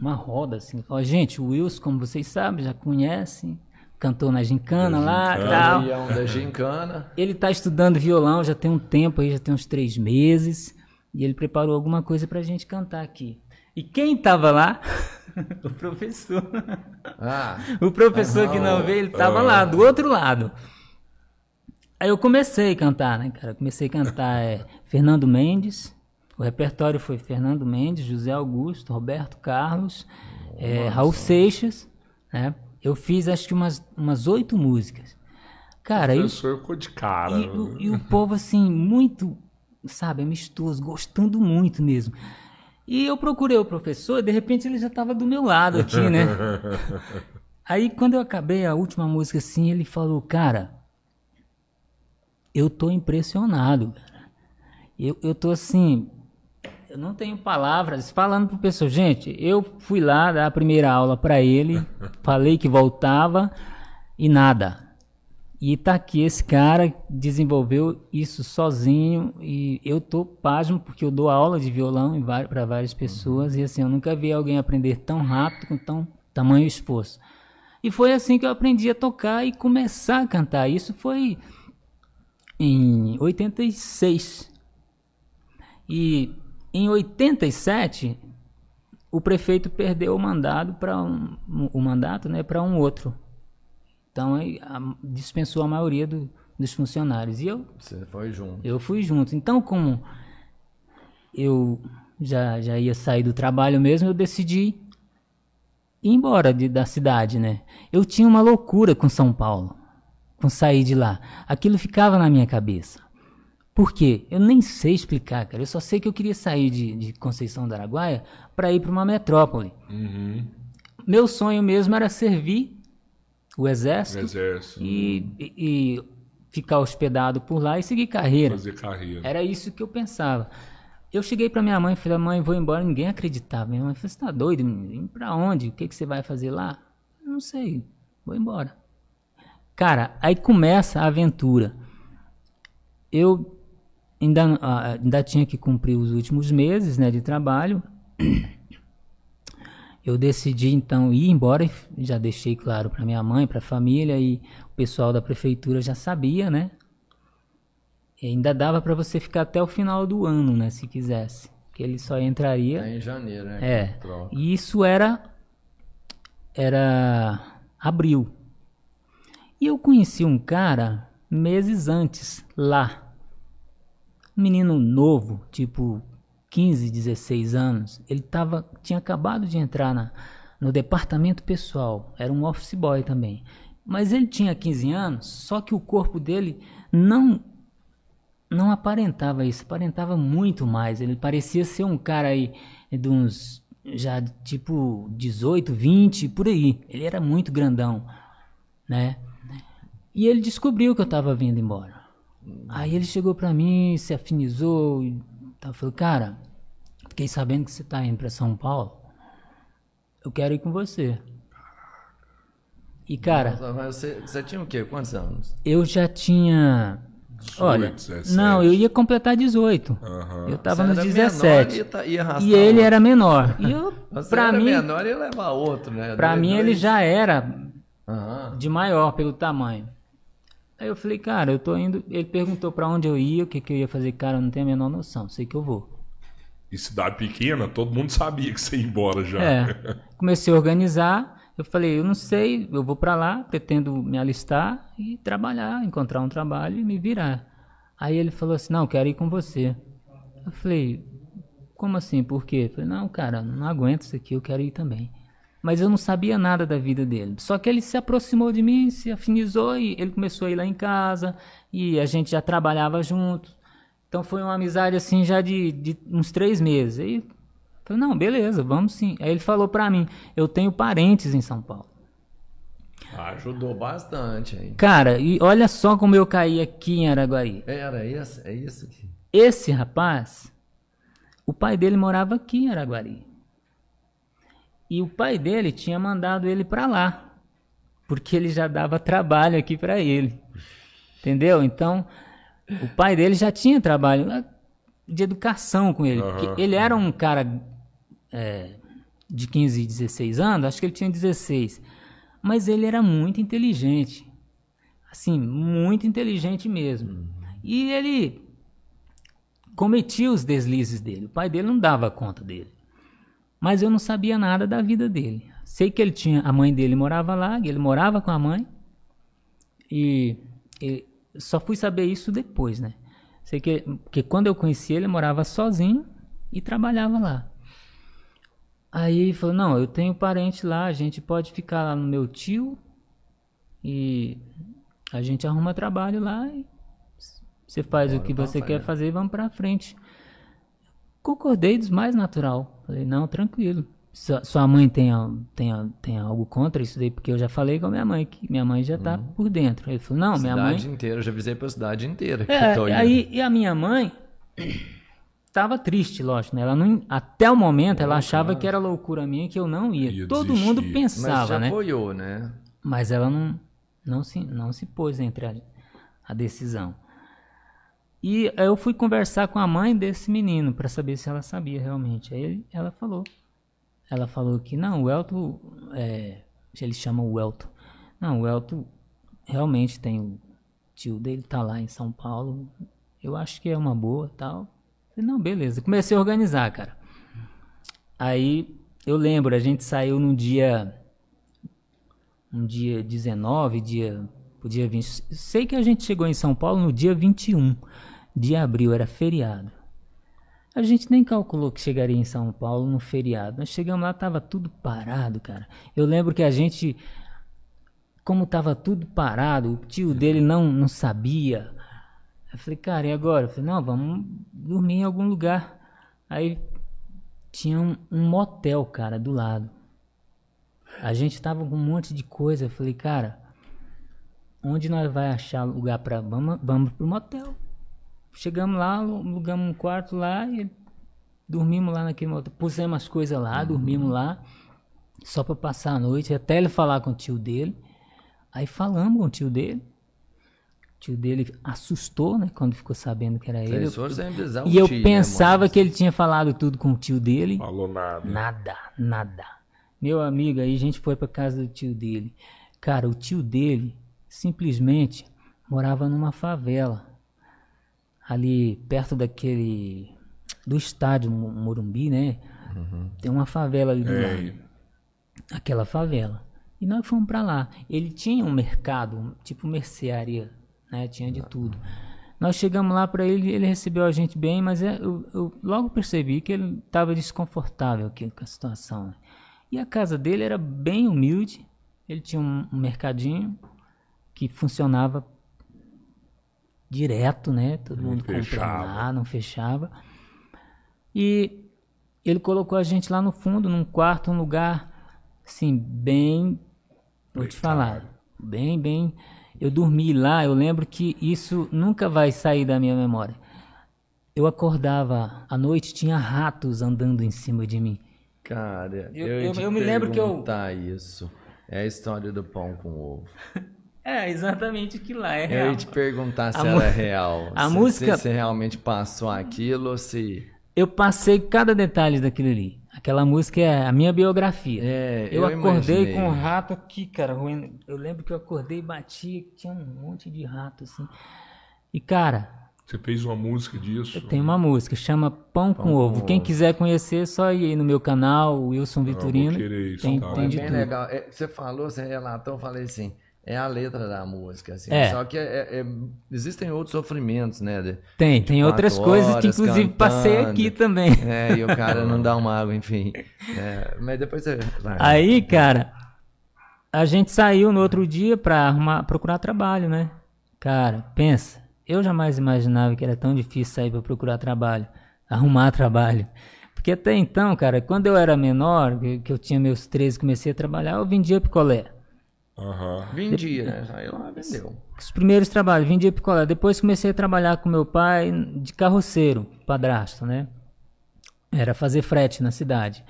uma roda assim. Ó, gente, o Wilson, como vocês sabem, já conhecem, cantou na gincana lá e tal. Leão da gincana. Ele tá estudando violão já tem um tempo aí, já tem uns três meses. E ele preparou alguma coisa pra gente cantar aqui. E quem tava lá? (laughs) o professor. Ah, O professor que não veio, ele tava lá, do outro lado. Aí eu comecei a cantar, né, cara? Eu comecei a cantar é, Fernando Mendes. O repertório foi Fernando Mendes, José Augusto, Roberto Carlos, é, Raul Seixas, né? Eu fiz acho que umas umas oito músicas. Cara, O eu, professor ficou de cara. e, o- e o povo, assim, muito, sabe, amistoso, gostando muito mesmo. E eu procurei o professor, de repente ele já estava do meu lado aqui, né? (laughs) Aí, quando eu acabei a última música, assim, ele falou, cara, eu tô impressionado, cara. Eu, eu tô assim, eu não tenho palavras falando pro pessoal. Gente, eu fui lá dar a primeira aula para ele, (laughs) falei que voltava e nada. E tá aqui esse cara desenvolveu isso sozinho e eu tô pasmo porque eu dou aula de violão para várias pessoas e assim eu nunca vi alguém aprender tão rápido com tão tamanho esforço. E foi assim que eu aprendi a tocar e começar a cantar. Isso foi em 86. E em 87 o prefeito perdeu o mandado para um, o mandato, né, para um outro. Então dispensou a maioria do- dos funcionários. E eu, você foi junto. eu fui junto. Então, como eu já, já ia sair do trabalho mesmo, eu decidi ir embora de- da cidade, né? Eu tinha uma loucura com São Paulo, com sair de lá. Aquilo ficava na minha cabeça. Por quê? Eu nem sei explicar, cara. Eu só sei que eu queria sair de, de Conceição do Araguaia para ir para uma metrópole. Meu sonho mesmo era servir o exército Exército. e, e- e ficar hospedado por lá e seguir carreira. Fazer carreira. Era isso que eu pensava. Eu cheguei pra minha mãe e falei, mãe, vou embora. Ninguém acreditava. Minha mãe falou, você tá doido? menino? Pra onde? O que, que você vai fazer lá? Não sei, vou embora. Cara, aí começa a aventura. Eu ainda, ah, ainda tinha que cumprir os últimos meses né, de trabalho. (clears throat) Eu decidi então ir embora já deixei claro para minha mãe, para a família e o pessoal da prefeitura já sabia, né? E ainda dava para você ficar até o final do ano, né, se quisesse, que ele só entraria É em janeiro, né? é. E isso era era abril. E eu conheci um cara meses antes lá. Um menino novo, tipo 15, 16 anos. Ele tava tinha acabado de entrar na, no departamento pessoal, era um office boy também. Mas ele tinha 15 anos, só que o corpo dele não não aparentava isso, aparentava muito mais. Ele parecia ser um cara aí de uns já tipo 18, 20, por aí. Ele era muito grandão, né? E ele descobriu que eu tava vindo embora. Aí ele chegou pra mim, se afinizou e tal, falou: "Cara, Fiquei sabendo que você tá indo para São Paulo. Eu quero ir com você. E, cara, Nossa, mas Você, você tinha o quê? Quantos anos? eu já tinha. Olha, 17. não, eu ia completar 18. Aham. Eu tava Você nos era 17. menor, ia arrastar E ele outro. era menor. E eu, (laughs) Você pra era mim, menor ia levar outro, né? pra Dois- mim ele já era Aham. de maior pelo tamanho. Aí eu falei, cara, eu tô indo. Ele perguntou pra onde eu ia, o que, que eu ia fazer, cara, eu não tenho a menor noção, sei que eu vou. E cidade pequena, todo mundo sabia que você ia embora já. É. (laughs) Comecei a organizar. Eu falei, eu não sei, eu vou pra lá, pretendo me alistar e trabalhar, encontrar um trabalho e me virar. Aí ele falou assim, não, quero ir com você. Eu falei, como assim? Por quê? Eu falei, não, cara, não aguento isso aqui, eu quero ir também. Mas eu não sabia nada da vida dele. Só que ele se aproximou de mim, se afinizou e ele começou a ir lá em casa e a gente já trabalhava juntos. Então foi uma amizade assim já de, de uns três meses. Aí eu falei, não, beleza, vamos sim. Aí ele falou pra mim, eu tenho parentes em São Paulo. Ajudou bastante aí. Cara, e olha só como eu caí aqui em Araguari. Era isso, é isso aqui. Esse rapaz, o pai dele morava aqui em Araguari. E o pai dele tinha mandado ele pra lá, porque ele já dava trabalho aqui pra ele. Entendeu? Então, o pai dele já tinha trabalho de educação com ele. Aham. Ele era um cara é, de 15, 16 anos, acho que ele tinha 16. Mas ele era muito inteligente. Assim, muito inteligente mesmo. E ele cometia os deslizes dele. O pai dele não dava conta dele. Mas eu não sabia nada da vida dele. Sei que ele tinha, a mãe dele morava lá, ele morava com a mãe. E, e só fui saber isso depois, né? Sei que, que quando eu conheci ele, ele morava sozinho e trabalhava lá. Aí ele falou: Não, eu tenho parente lá, a gente pode ficar lá no meu tio e a gente arruma trabalho lá e você faz o Bora que pra você quer fazer e vamos pra frente. Concordei dos mais natural. Falei: Não, tranquilo. Sua, sua mãe tem, tem, tem algo contra isso daí? Porque eu já falei com a minha mãe, que minha mãe já tá por dentro. Ele falou: Não, minha mãe. cidade inteira, eu já avisei pra cidade inteira que É, tô indo. aí e a minha mãe tava triste, lógico, né? Ela não, até o momento ela achava que era loucura minha que eu não ia. Ia Todo desistir. mundo Mas pensava, já né? apoiou, né? Mas ela não, não, se, não se pôs entre a, a decisão. E eu fui conversar com a mãe desse menino para saber se ela sabia realmente. Aí ela falou. Ela falou que não, o Elton, é, ele chama o Elton. Não, o Elton realmente tem o tio dele tá lá em São Paulo. Eu acho que é uma boa, tal. Falei, não, beleza. Comecei a organizar, cara. Aí eu lembro, a gente saiu no dia um dia 19, dia, dia 20. Sei que a gente chegou em São Paulo no dia 21 de abril, era feriado. A gente nem calculou que chegaria em São Paulo no feriado. Nós chegamos lá, tava tudo parado, cara. Eu lembro que a gente, como tava tudo parado, o tio dele não, não sabia. Eu falei, cara, e agora? Eu falei, não, vamos dormir em algum lugar. Aí tinha um, um motel, cara, do lado. A gente tava com um monte de coisa. Eu falei, cara, onde nós vai achar lugar pra. Vamos, vamos pro motel. Chegamos lá, alugamos um quarto lá e dormimos lá naquele motel. Pusemos as coisas lá, dormimos lá, só pra passar a noite, até ele falar com o tio dele. Aí falamos com o tio dele. O tio dele assustou, né, quando ficou sabendo que era ele. O E eu tio, né, pensava mano? que ele tinha falado tudo com o tio dele. Falou nada. Nada, nada. Meu amigo, aí a gente foi pra casa do tio dele. Cara, o tio dele simplesmente morava numa favela. Ali perto daquele. do estádio Mo- Morumbi, né? Tem uma favela ali do É, lado. Aquela favela. E nós fomos pra lá. Ele tinha um mercado, tipo mercearia, né? Tinha de tudo. Nós chegamos lá pra ele, ele recebeu a gente bem, mas é- eu, eu logo percebi que ele estava desconfortável aqui com a situação. E a casa dele era bem humilde. Ele tinha um, um mercadinho que funcionava direto, né? Todo mundo comprando lá, não fechava. E ele colocou a gente lá no fundo, num quarto, um lugar assim, bem. Vou te falar. Bem, bem. Eu dormi lá, eu lembro que isso nunca vai sair da minha memória. eu acordava à noite, tinha ratos andando em cima de mim. Cara, Eu- eu, ia eu- te eu me lembro que eu- isso. É a história do pão com ovo. (laughs) É, exatamente aquilo lá, é Eu real. ia te perguntar se A era mu- real. a se, música- Se você realmente passou aquilo ou se... Eu passei cada detalhe daquilo ali. Aquela música é a minha biografia. É, eu, eu acordei imaginei. com um rato aqui, cara. ruim. Eu lembro que eu acordei e bati, tinha um monte de rato assim. E cara, Você fez uma música disso? eu tenho uma música, chama Pão, com, Ovo. Quem quiser conhecer, é só ir aí no meu canal, Wilson Vitorino. querer isso, tem, tá? tem É de bem tudo. legal. É, você falou, você relatou, eu falei assim, é a letra da música, assim. É. Só que é- é- existem outros sofrimentos, né? de- Tem, tem outras coisas que inclusive passei cantando. aqui também. É, e o cara não dá uma água, enfim. É, mas depois você... vai. Aí, cara, a gente saiu no outro dia pra arrumar, procurar trabalho, né? Cara, pensa, eu jamais imaginava que era tão difícil sair pra procurar trabalho, arrumar trabalho. Porque até então, cara, quando eu era menor, que que eu tinha meus 13 comecei a trabalhar, eu vendia picolé. Aham. Vendia, né? Aí lá vendeu. Os primeiros trabalhos, vendia picolé. Depois comecei a trabalhar com meu pai de carroceiro, padrasto, né? Era fazer frete na cidade.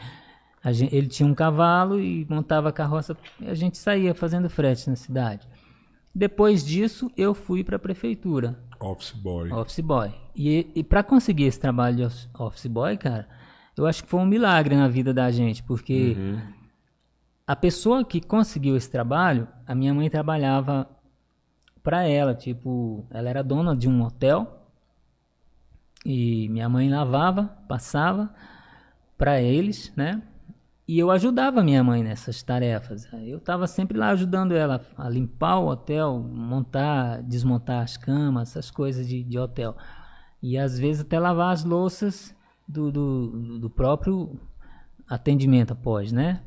A gen- ele tinha um cavalo e montava a carroça. E a gente saía fazendo frete na cidade. Depois disso, eu fui para a prefeitura, Office boy. office boy. E, e para conseguir esse trabalho de office- office boy, cara, eu acho que foi um milagre na vida da gente, porque a pessoa que conseguiu esse trabalho, a minha mãe trabalhava para ela, tipo, ela era dona de um hotel e minha mãe lavava, passava para eles, né? E eu ajudava minha mãe nessas tarefas. Eu estava sempre lá ajudando ela a limpar o hotel, montar, desmontar as camas, essas coisas de, de hotel. E às vezes até lavar as louças do, do, do próprio atendimento após, né?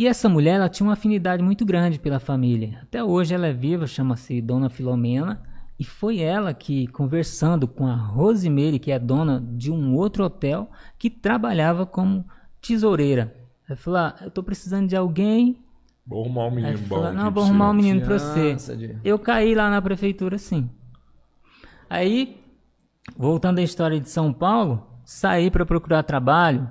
E essa mulher, ela tinha uma afinidade muito grande pela família. Até hoje ela é viva, chama-se Dona Filomena. E foi ela que, conversando com a Rosemary, que é dona de um outro hotel, que trabalhava como tesoureira. Ela falou, ah, eu tô precisando de alguém. Vou arrumar um menino bom. não, vou você." arrumar um menino pra você. De- Eu caí lá na prefeitura, sim. Aí, voltando à história de São Paulo, saí para procurar trabalho.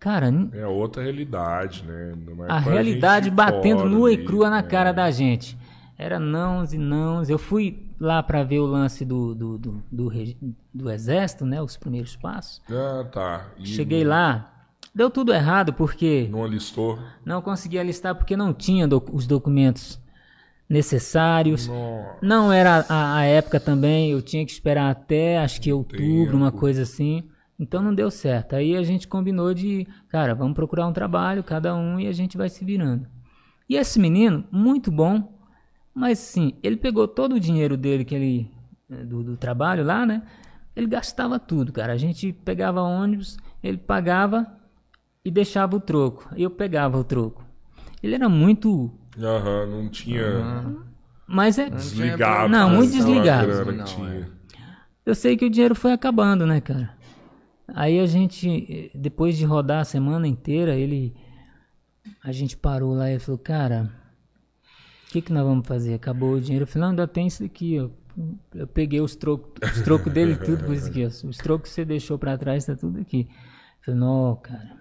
Cara, É outra realidade, né? É a realidade batendo nua e crua na né? cara da gente. Era nãos e nãos. Eu fui lá para ver o lance do, do, do, do, do exército, né? Os primeiros passos. Ah, tá. E Cheguei lá, deu tudo errado porque Não alistou? não consegui alistar porque não tinha doc- os documentos necessários. Nossa. Não era a, a época também, eu tinha que esperar até acho que outubro, uma Tempo. coisa assim. Então não deu certo. Aí a gente combinou de, cara, vamos procurar um trabalho, cada um, e a gente vai se virando. E esse menino, muito bom, mas sim, ele pegou todo o dinheiro dele que ele eh, do, do trabalho lá, né? Ele gastava tudo, cara. A gente pegava ônibus, ele pagava e deixava o troco. Eu pegava o troco. Ele era muito, Aham, não tinha mas é, desligado. Não, com muito desligado. Não, tinha. Eu sei que o dinheiro foi acabando, né, cara? Aí a gente, depois de rodar a semana inteira, ele. A gente parou lá e falou, cara, o que, que nós vamos fazer? Acabou o dinheiro. Eu falei, não, ainda tem isso aqui, ó. Eu peguei os trocos os trocos dele tudo por isso aqui, ó. Os trocos que você deixou pra trás tá tudo aqui. Eu falei, não, cara,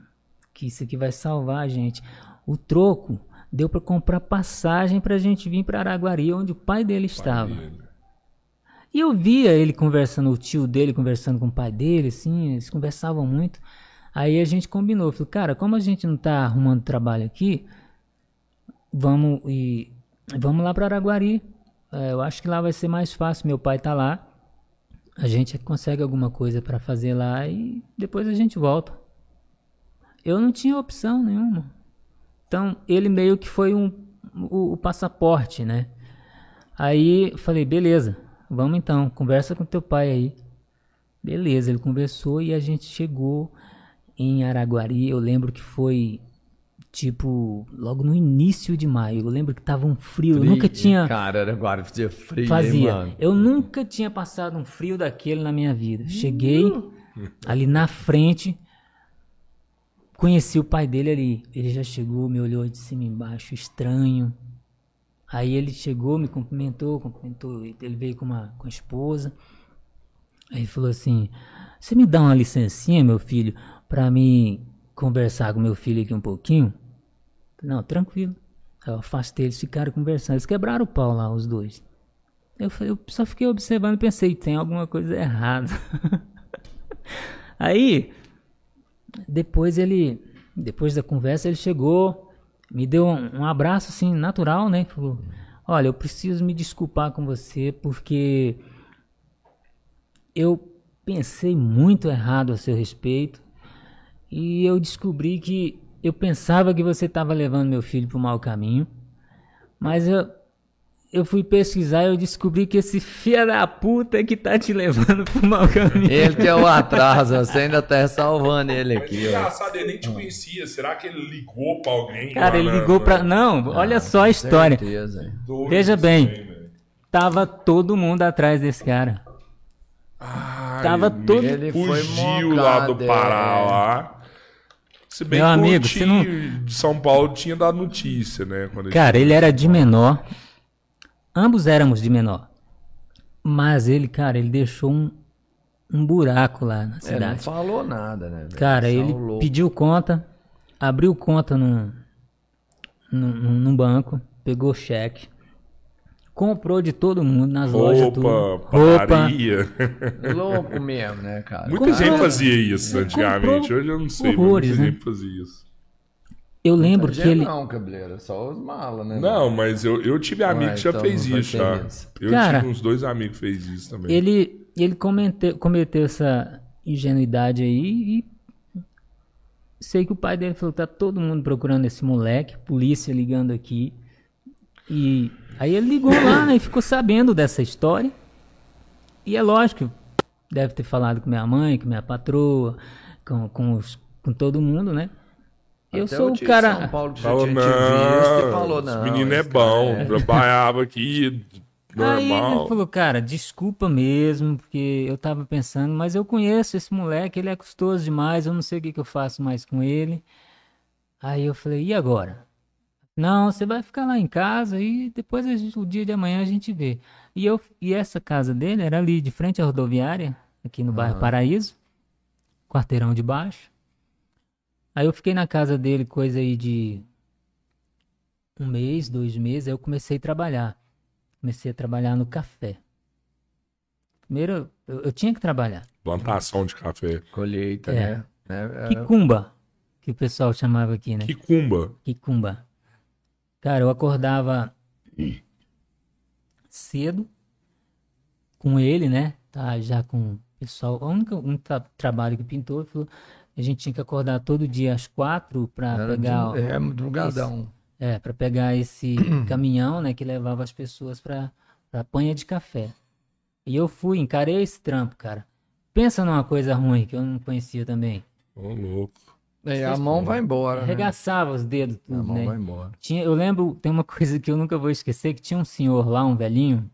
que isso aqui vai salvar a gente. O troco deu pra comprar passagem pra gente vir pra Araguari, onde o pai dele estava. Dele. E eu via ele conversando, o tio dele conversando com o pai dele, assim, eles conversavam muito. Aí a gente combinou, falou, cara, como a gente não tá arrumando trabalho aqui, vamos e vamos lá para Araguari. É, eu acho que lá vai ser mais fácil. Meu pai tá lá, a gente consegue alguma coisa para fazer lá e depois a gente volta. Eu não tinha opção nenhuma. Então ele meio que foi um, o, o passaporte, né? Aí falei, beleza, vamos então, conversa com teu pai aí. Beleza, ele conversou e a gente chegou em Araguari. Eu lembro que foi tipo logo no início de maio. Eu lembro que tava um frio, eu nunca tinha Cara, agora fazia frio, hein, fazia. mano? Eu nunca tinha passado um frio daquele na minha vida. Cheguei ali na frente, conheci o pai dele ali. Ele já chegou, me olhou de cima e embaixo, estranho. Aí ele chegou, me cumprimentou, cumprimentou. Ele veio com, uma, com a esposa. Aí falou assim: Você me dá uma licencinha, meu filho, pra mim conversar com meu filho aqui um pouquinho? Não, tranquilo. Eu afastei, eles ficaram conversando. Eles quebraram o pau lá, os dois. Eu, eu só fiquei observando e pensei: tem alguma coisa errada. (laughs) Aí, depois ele, depois da conversa, ele chegou, me deu um, abraço assim, natural, né? Falou: Olha, eu preciso me desculpar com você porque eu pensei muito errado a seu respeito e eu descobri que eu pensava que você estava levando meu filho para o mau caminho, mas eu, eu fui pesquisar e eu descobri que esse filho da puta é que tá te levando para o mau caminho. Ele que é o atraso, você ainda tá salvando ele Mas aqui, ó. engraçado, ele nem te conhecia. Será que ele ligou pra alguém? Cara, ele ligou na- pra. Não, olha só a história. Certeza, Veja bem. Tava todo mundo atrás desse cara. Ai, Tava ele todo- Ele foi fugiu lá do Pará é. lá. Se bem Meu que amigo, o não- de São Paulo tinha dado notícia, né? Quando Cara, ele era de menor. Ambos éramos de menor. Mas ele, cara, ele deixou um, um buraco lá na É, não cidade. falou nada, né? velho? Cara, ele louco. pediu conta, abriu conta num, num, num- banco, pegou cheque, comprou de todo mundo nas lojas. tudo. Roupa, roupa. padaria. (laughs) Louco mesmo, né, cara? Muita Comprou- gente fazia isso antigamente. Hoje eu não sei, horrores, mas muita né? gente fazia isso. Eu lembro que ele. Não, cabeleira, só os malas, né? Não, mas eu, eu tive amigo Ué, que já então fez isso, isso. Eu Cara, tive uns dois amigos que fez isso também. Ele, ele cometeu, cometeu essa ingenuidade aí e sei que o pai dele falou, tá todo mundo procurando esse moleque, polícia ligando aqui. E aí ele ligou lá, né, e ficou sabendo dessa história. E é lógico, deve ter falado com minha mãe, com minha patroa, com, com, os, com todo mundo, né? Eu Até sou o cara... São Paulo que já Falou, tinha te visto e não, falou, não. esse menino é esse cara bom, trabalhava aqui, Aí normal. ele falou, cara, desculpa mesmo, porque eu tava pensando, mas eu conheço esse moleque, ele é custoso demais, eu não sei o que, que eu faço mais com ele. Aí eu falei, e agora? Não, você vai ficar lá em casa e depois a gente- o dia de amanhã a gente vê. E, eu, e essa casa dele era ali, de frente à rodoviária, aqui no bairro Paraíso, quarteirão de baixo. Aí eu fiquei na casa dele coisa aí de um mês, dois meses, aí eu comecei a trabalhar. Comecei a trabalhar no café. Primeiro, eu, eu tinha que trabalhar. Plantação de café. Colheita, É. né? É, é, Quicumba, que o pessoal chamava aqui, né? Quicumba. Quicumba. Cara, eu acordava cedo com ele, né? Tá já com o pessoal. O único, único tra- trabalho que pintou, ele falou, a gente tinha que acordar todo dia às quatro para pegar. de- é, madrugadão. É, para pegar esse (clears throat) caminhão, né, que levava as pessoas para a panha de café. E eu fui, encarei esse trampo, cara. Pensa numa coisa ruim que eu não conhecia também. Ô, louco. E a mão vai embora, né? Arregaçava os dedos, A tudo, mão né? vai embora. Tinha, eu lembro, tem uma (laughs) coisa que eu nunca vou esquecer, que tinha um senhor lá, um velhinho.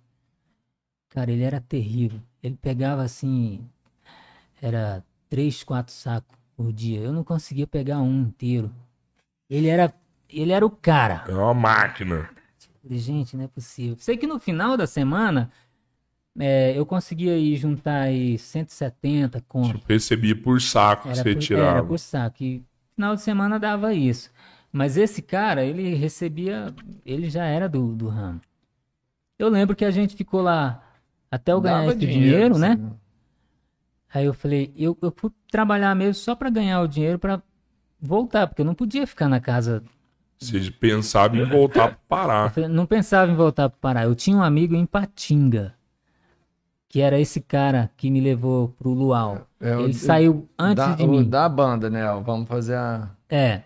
Cara, ele era terrível. Ele pegava assim, era três, quatro sacos por dia. Eu não conseguia pegar um inteiro. Ele era, ele era o cara. É uma máquina. Gente, não é possível. Sei que no final da semana é, eu conseguia ir juntar aí 170 conto. Tipo, recebia por saco que Era você por, tirava. era por saco. E final de semana dava isso. Mas esse cara, ele recebia. Ele já era do, do ramo. Eu lembro que a gente ficou lá até eu ganhar Dava esse dinheiro, né? assim, Aí eu falei, eu, eu fui trabalhar mesmo só pra ganhar o dinheiro pra voltar, porque eu não podia ficar na casa. Você pensava em voltar pro Eu Pará. falei, não pensava em voltar pro Pará. Eu tinha um amigo em Patinga, que era esse cara que me levou pro Luau. É, Ele saiu antes da, de o mim. da banda, né? Vamos fazer a. É,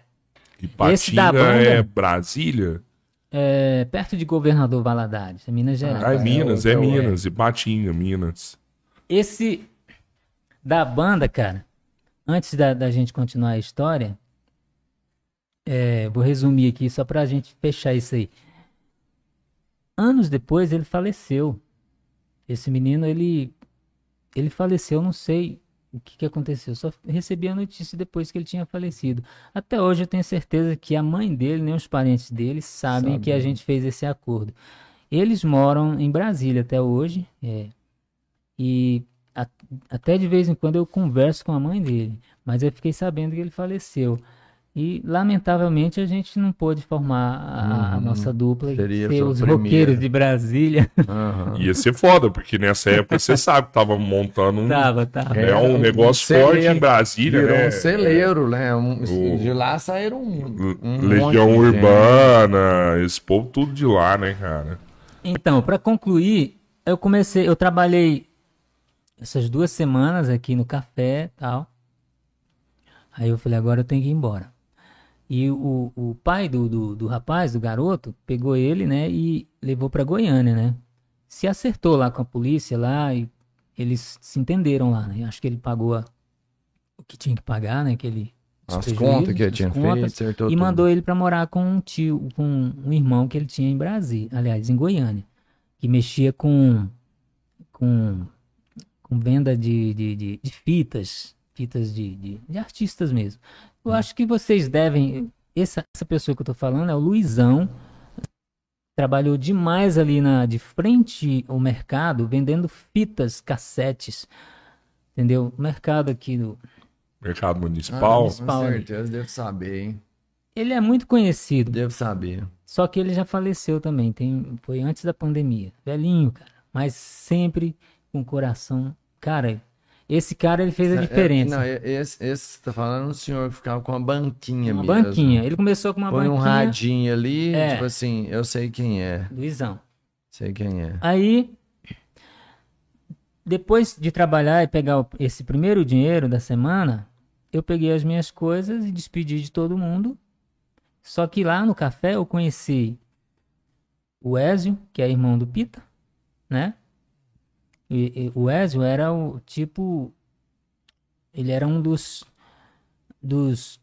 E Esse da Patinga banda- é Brasília? é, perto de Governador Valadares, é Minas Gerais. Ah, é é Minas, é, é Minas. E Patinga, Minas. Esse da banda, cara, antes da, da gente continuar a história, é, vou resumir aqui só pra gente fechar isso aí. Anos depois ele faleceu. Esse menino, ele, ele faleceu, não sei o que, que aconteceu. Só recebi a notícia depois que ele tinha falecido. Até hoje eu tenho certeza que a mãe dele, nem os parentes dele, sabem Sabe, que a gente fez esse acordo. Eles moram em Brasília até hoje. é, e a- até de vez em quando eu converso com a mãe dele, mas eu fiquei sabendo que ele faleceu. E, lamentavelmente, a gente não pôde formar a, a nossa dupla e Seria ser os primeira. roqueiros de Brasília. (laughs) Aham. Ia ser foda, porque nessa época você sabe que tava montando um, tava, tava. é, um um negócio celeiro. forte em Brasília, Virou né? um celeiro, né? Um- O- De lá saíram um, um Legião monte de gente. Urbana, esse povo tudo de lá, né, cara? Então, para concluir, eu comecei, eu trabalhei essas duas semanas aqui no café e tal. Aí eu falei, agora eu tenho que ir embora. E o, o pai do, do, do rapaz, do garoto, pegou ele, né, e levou para Goiânia, né? Se acertou lá com a polícia lá e eles se entenderam lá, né? Acho que ele pagou a- o que tinha que pagar, né? Que ele As contas que ele tinha as feito, contas, acertou e tudo. mandou ele para morar com um tio, com um irmão que ele tinha em Brasília, aliás, em Goiânia, que mexia com com, com venda de, de, de, de fitas, fitas de, de, de artistas mesmo. Eu acho que vocês devem. Essa, essa pessoa que eu tô falando é o Luizão. Trabalhou demais ali na, de frente ao mercado, vendendo fitas, cassetes. Entendeu? O mercado aqui do. Mercado Ah, Municipal. com Municipal ali. certeza, devo saber, hein? Ele é muito conhecido. Devo saber. Só que ele já faleceu também, tem, foi antes da pandemia. Velhinho, cara. Mas sempre com coração. Cara, esse cara ele fez a É, diferença. não, é- esse, esse tá falando, é um senhor que ficava com uma banquinha uma mesmo. banquinha. Ele começou com uma Põe um banquinha. radinho ali, É. tipo assim, eu sei quem é. Luizão. Sei quem é. Aí, depois de trabalhar e pegar o- esse primeiro dinheiro da semana, eu peguei as minhas coisas e despedi de todo mundo. Só que lá no café eu conheci o Ézio, que é irmão do Pita, né? E, e o Ézio era o tipo. Ele era um dos. dos.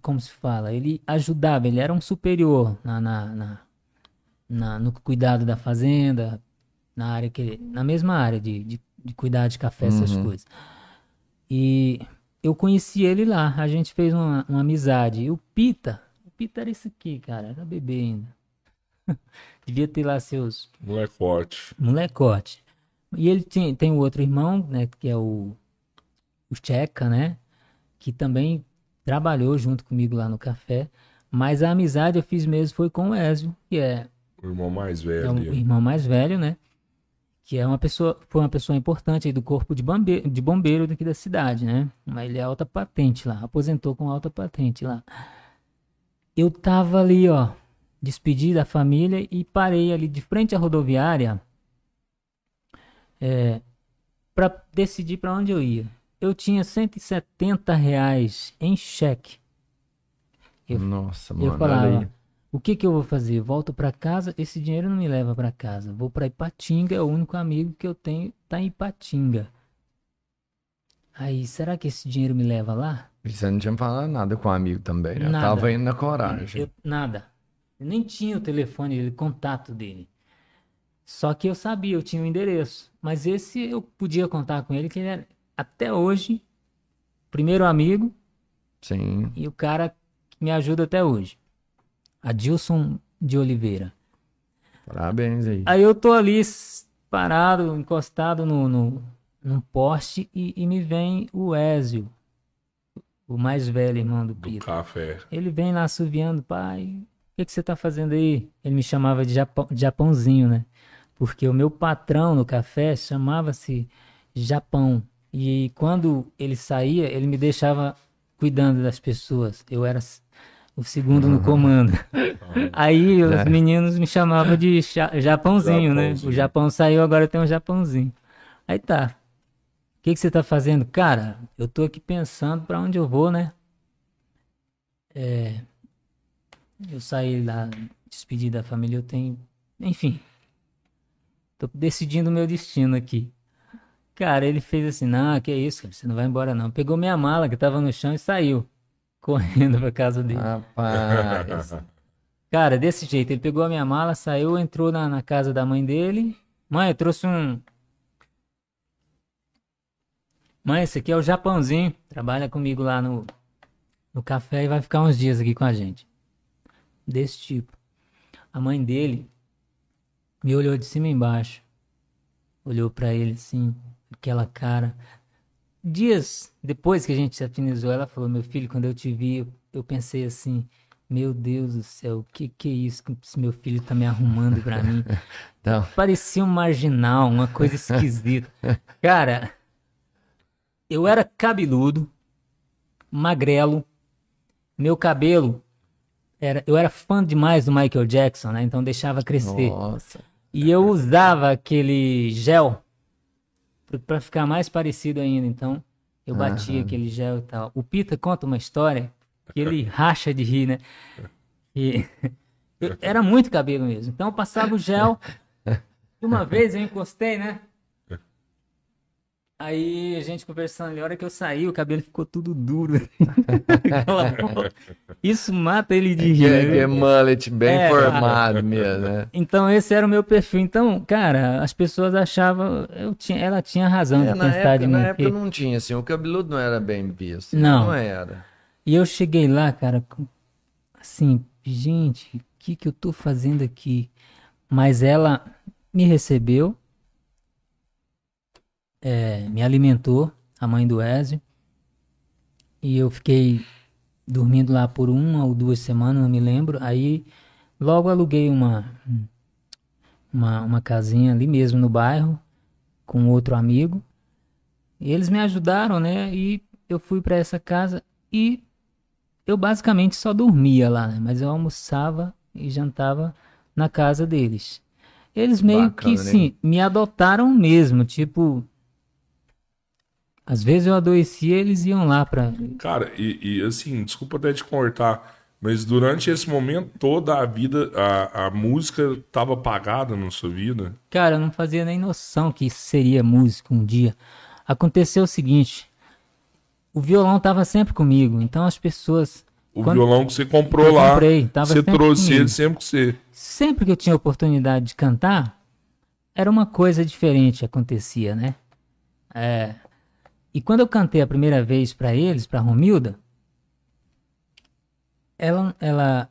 Como se fala? Ele ajudava, ele era um superior na, na, na, na- no cuidado da fazenda, na área que na mesma área de, de, de cuidar de café, essas Uhum. coisas. E eu conheci ele lá, a gente fez uma, uma amizade. E o Pita, o Pita era esse aqui, cara, era bebê ainda. (laughs) Devia ter lá seus Molecote. molecote. E ele tem, tem o outro irmão, né, que é o, o Checa, né, que também trabalhou junto comigo lá no café. Mas a amizade eu fiz mesmo foi com o Ézio, que é O irmão mais é velho. um ali. irmão mais velho, né? Que é uma pessoa, foi uma pessoa importante do corpo de bombeiro, de bombeiro daqui da cidade, né? Mas ele é alta patente lá, aposentou com alta patente lá. Eu tava ali, ó, despedi da família e parei ali de frente à rodoviária é, para decidir para onde eu ia. Eu tinha 170 reais em cheque. Eu- Nossa, eu mano, olha falava, o que que eu vou fazer? Volto pra casa, esse dinheiro não me leva pra casa. Vou pra Ipatinga, é o único amigo que eu tenho tá em Ipatinga. Aí, será que esse dinheiro me leva lá? Você não tinha falado nada com o amigo também, né? Nada. Tava indo na coragem. Eu- nada. Eu nem tinha o telefone, dele, contato dele. Só que eu sabia, eu tinha o endereço. Mas esse eu podia contar com ele, que ele era, até hoje, primeiro amigo Sim. e o cara que me ajuda até hoje. Adilson de Oliveira. Parabéns aí. Aí eu tô ali parado, encostado no, no, num poste e, e me vem o Ézio, o mais velho irmão do Do Pita. café. Ele vem lá assoviando, pai, o que, que você tá fazendo aí? Ele me chamava de, Japão, de Japãozinho, né? Porque o meu patrão no café chamava-se Japão. E quando ele saía, ele me deixava cuidando das pessoas. Eu era o segundo no comando. (laughs) Aí os É. meninos me chamavam de Japãozinho, né? O Japão saiu, agora tem um Japãozinho. Aí tá. O que, que você tá fazendo? Cara, eu tô aqui pensando pra onde eu vou, né? É, eu saí lá, despedi da família, eu tenho. Enfim. Tô decidindo o meu destino aqui. Cara, ele fez assim, não, que isso, cara, você não vai embora não. Pegou minha mala que tava no chão e saiu. (laughs) Correndo pra casa dele. Rapaz. (laughs) Cara, desse jeito, ele pegou a minha mala, saiu, entrou na, na casa da mãe dele. Mãe, eu trouxe um. Mãe, esse aqui é o Japãozinho. Trabalha comigo lá no, no café e vai ficar uns dias aqui com a gente. Desse tipo. A mãe dele me olhou de cima e embaixo. Olhou pra ele assim. aquela cara. Dias depois que a gente se afinizou, ela falou: Meu filho, quando eu te vi, eu, pensei assim. Meu Deus do céu, o que, que é isso que esse meu filho tá me arrumando pra mim? (laughs) Então, Parecia um marginal, uma coisa esquisita. Cara, eu era cabeludo, magrelo, meu cabelo era, eu era fã demais do Michael Jackson, né? Então deixava crescer. nossa. E eu usava aquele gel pra ficar mais parecido ainda. Então eu batia Aham. aquele gel e tal. O Pita conta uma história que ele (laughs) racha de rir, né? E (laughs) era muito cabelo mesmo. Então eu passava o gel. (laughs) Uma vez eu encostei, né? Aí a gente conversando ali, a hora que eu saí, o cabelo ficou tudo duro. (laughs) Isso mata ele de Que, rir. que é né? mullet bem É, formado mesmo, né? Então esse era o meu perfil. Então, cara, as pessoas achavam, eu tinha, ela tinha razão É, de na pensar época, de mim. na porque- época não tinha, assim, o cabeludo não era bem visto. Não. Não era. E eu cheguei lá, cara, assim, gente, o que que eu tô fazendo aqui? Mas ela me recebeu, é, me alimentou, a mãe do Ezio, e eu fiquei dormindo lá por uma ou duas semanas, não me lembro. Aí logo aluguei uma, uma, uma casinha ali mesmo no bairro, com outro amigo. E eles me ajudaram, né? E eu fui pra essa casa e eu basicamente só dormia lá, né? Mas eu almoçava e jantava na casa deles. Eles meio Bacana, que, né? sim, me adotaram mesmo, tipo... Às vezes eu adoecia, eles iam lá pra... Cara, e, e, assim, desculpa até te cortar, mas durante esse momento toda a vida, a, a música tava apagada na sua vida. Cara, eu não fazia nem noção que isso seria música um dia. Aconteceu o seguinte, o violão tava sempre comigo, então as pessoas... O Quando- violão que você comprou Eu lá, comprei, tava você sempre trouxe comigo. ele sempre com você. sempre que eu tinha oportunidade de cantar, era uma coisa diferente acontecia, né? É, e quando eu cantei a primeira vez pra eles, pra Romilda, ela, ela,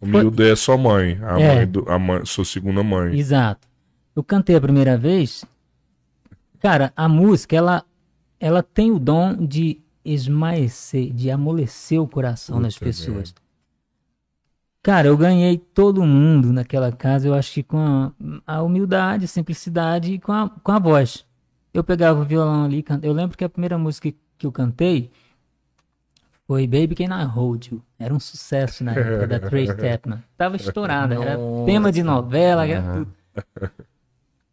O Mildo é sua mãe, a É. mãe do, a mãe, sua segunda mãe. exato. Eu cantei a primeira vez, cara, a música ela, ela tem o dom de esmaecer, de amolecer o coração das Puta pessoas. Cara, eu ganhei todo mundo naquela casa, eu acho que com a, a humildade, a simplicidade e com a, com a voz. Eu pegava o violão ali, eu lembro que a primeira música que eu cantei foi Baby Can I Hold You. Era um sucesso na época da Trace (laughs) Chapman. Tava estourada, era tema de novela, era tudo.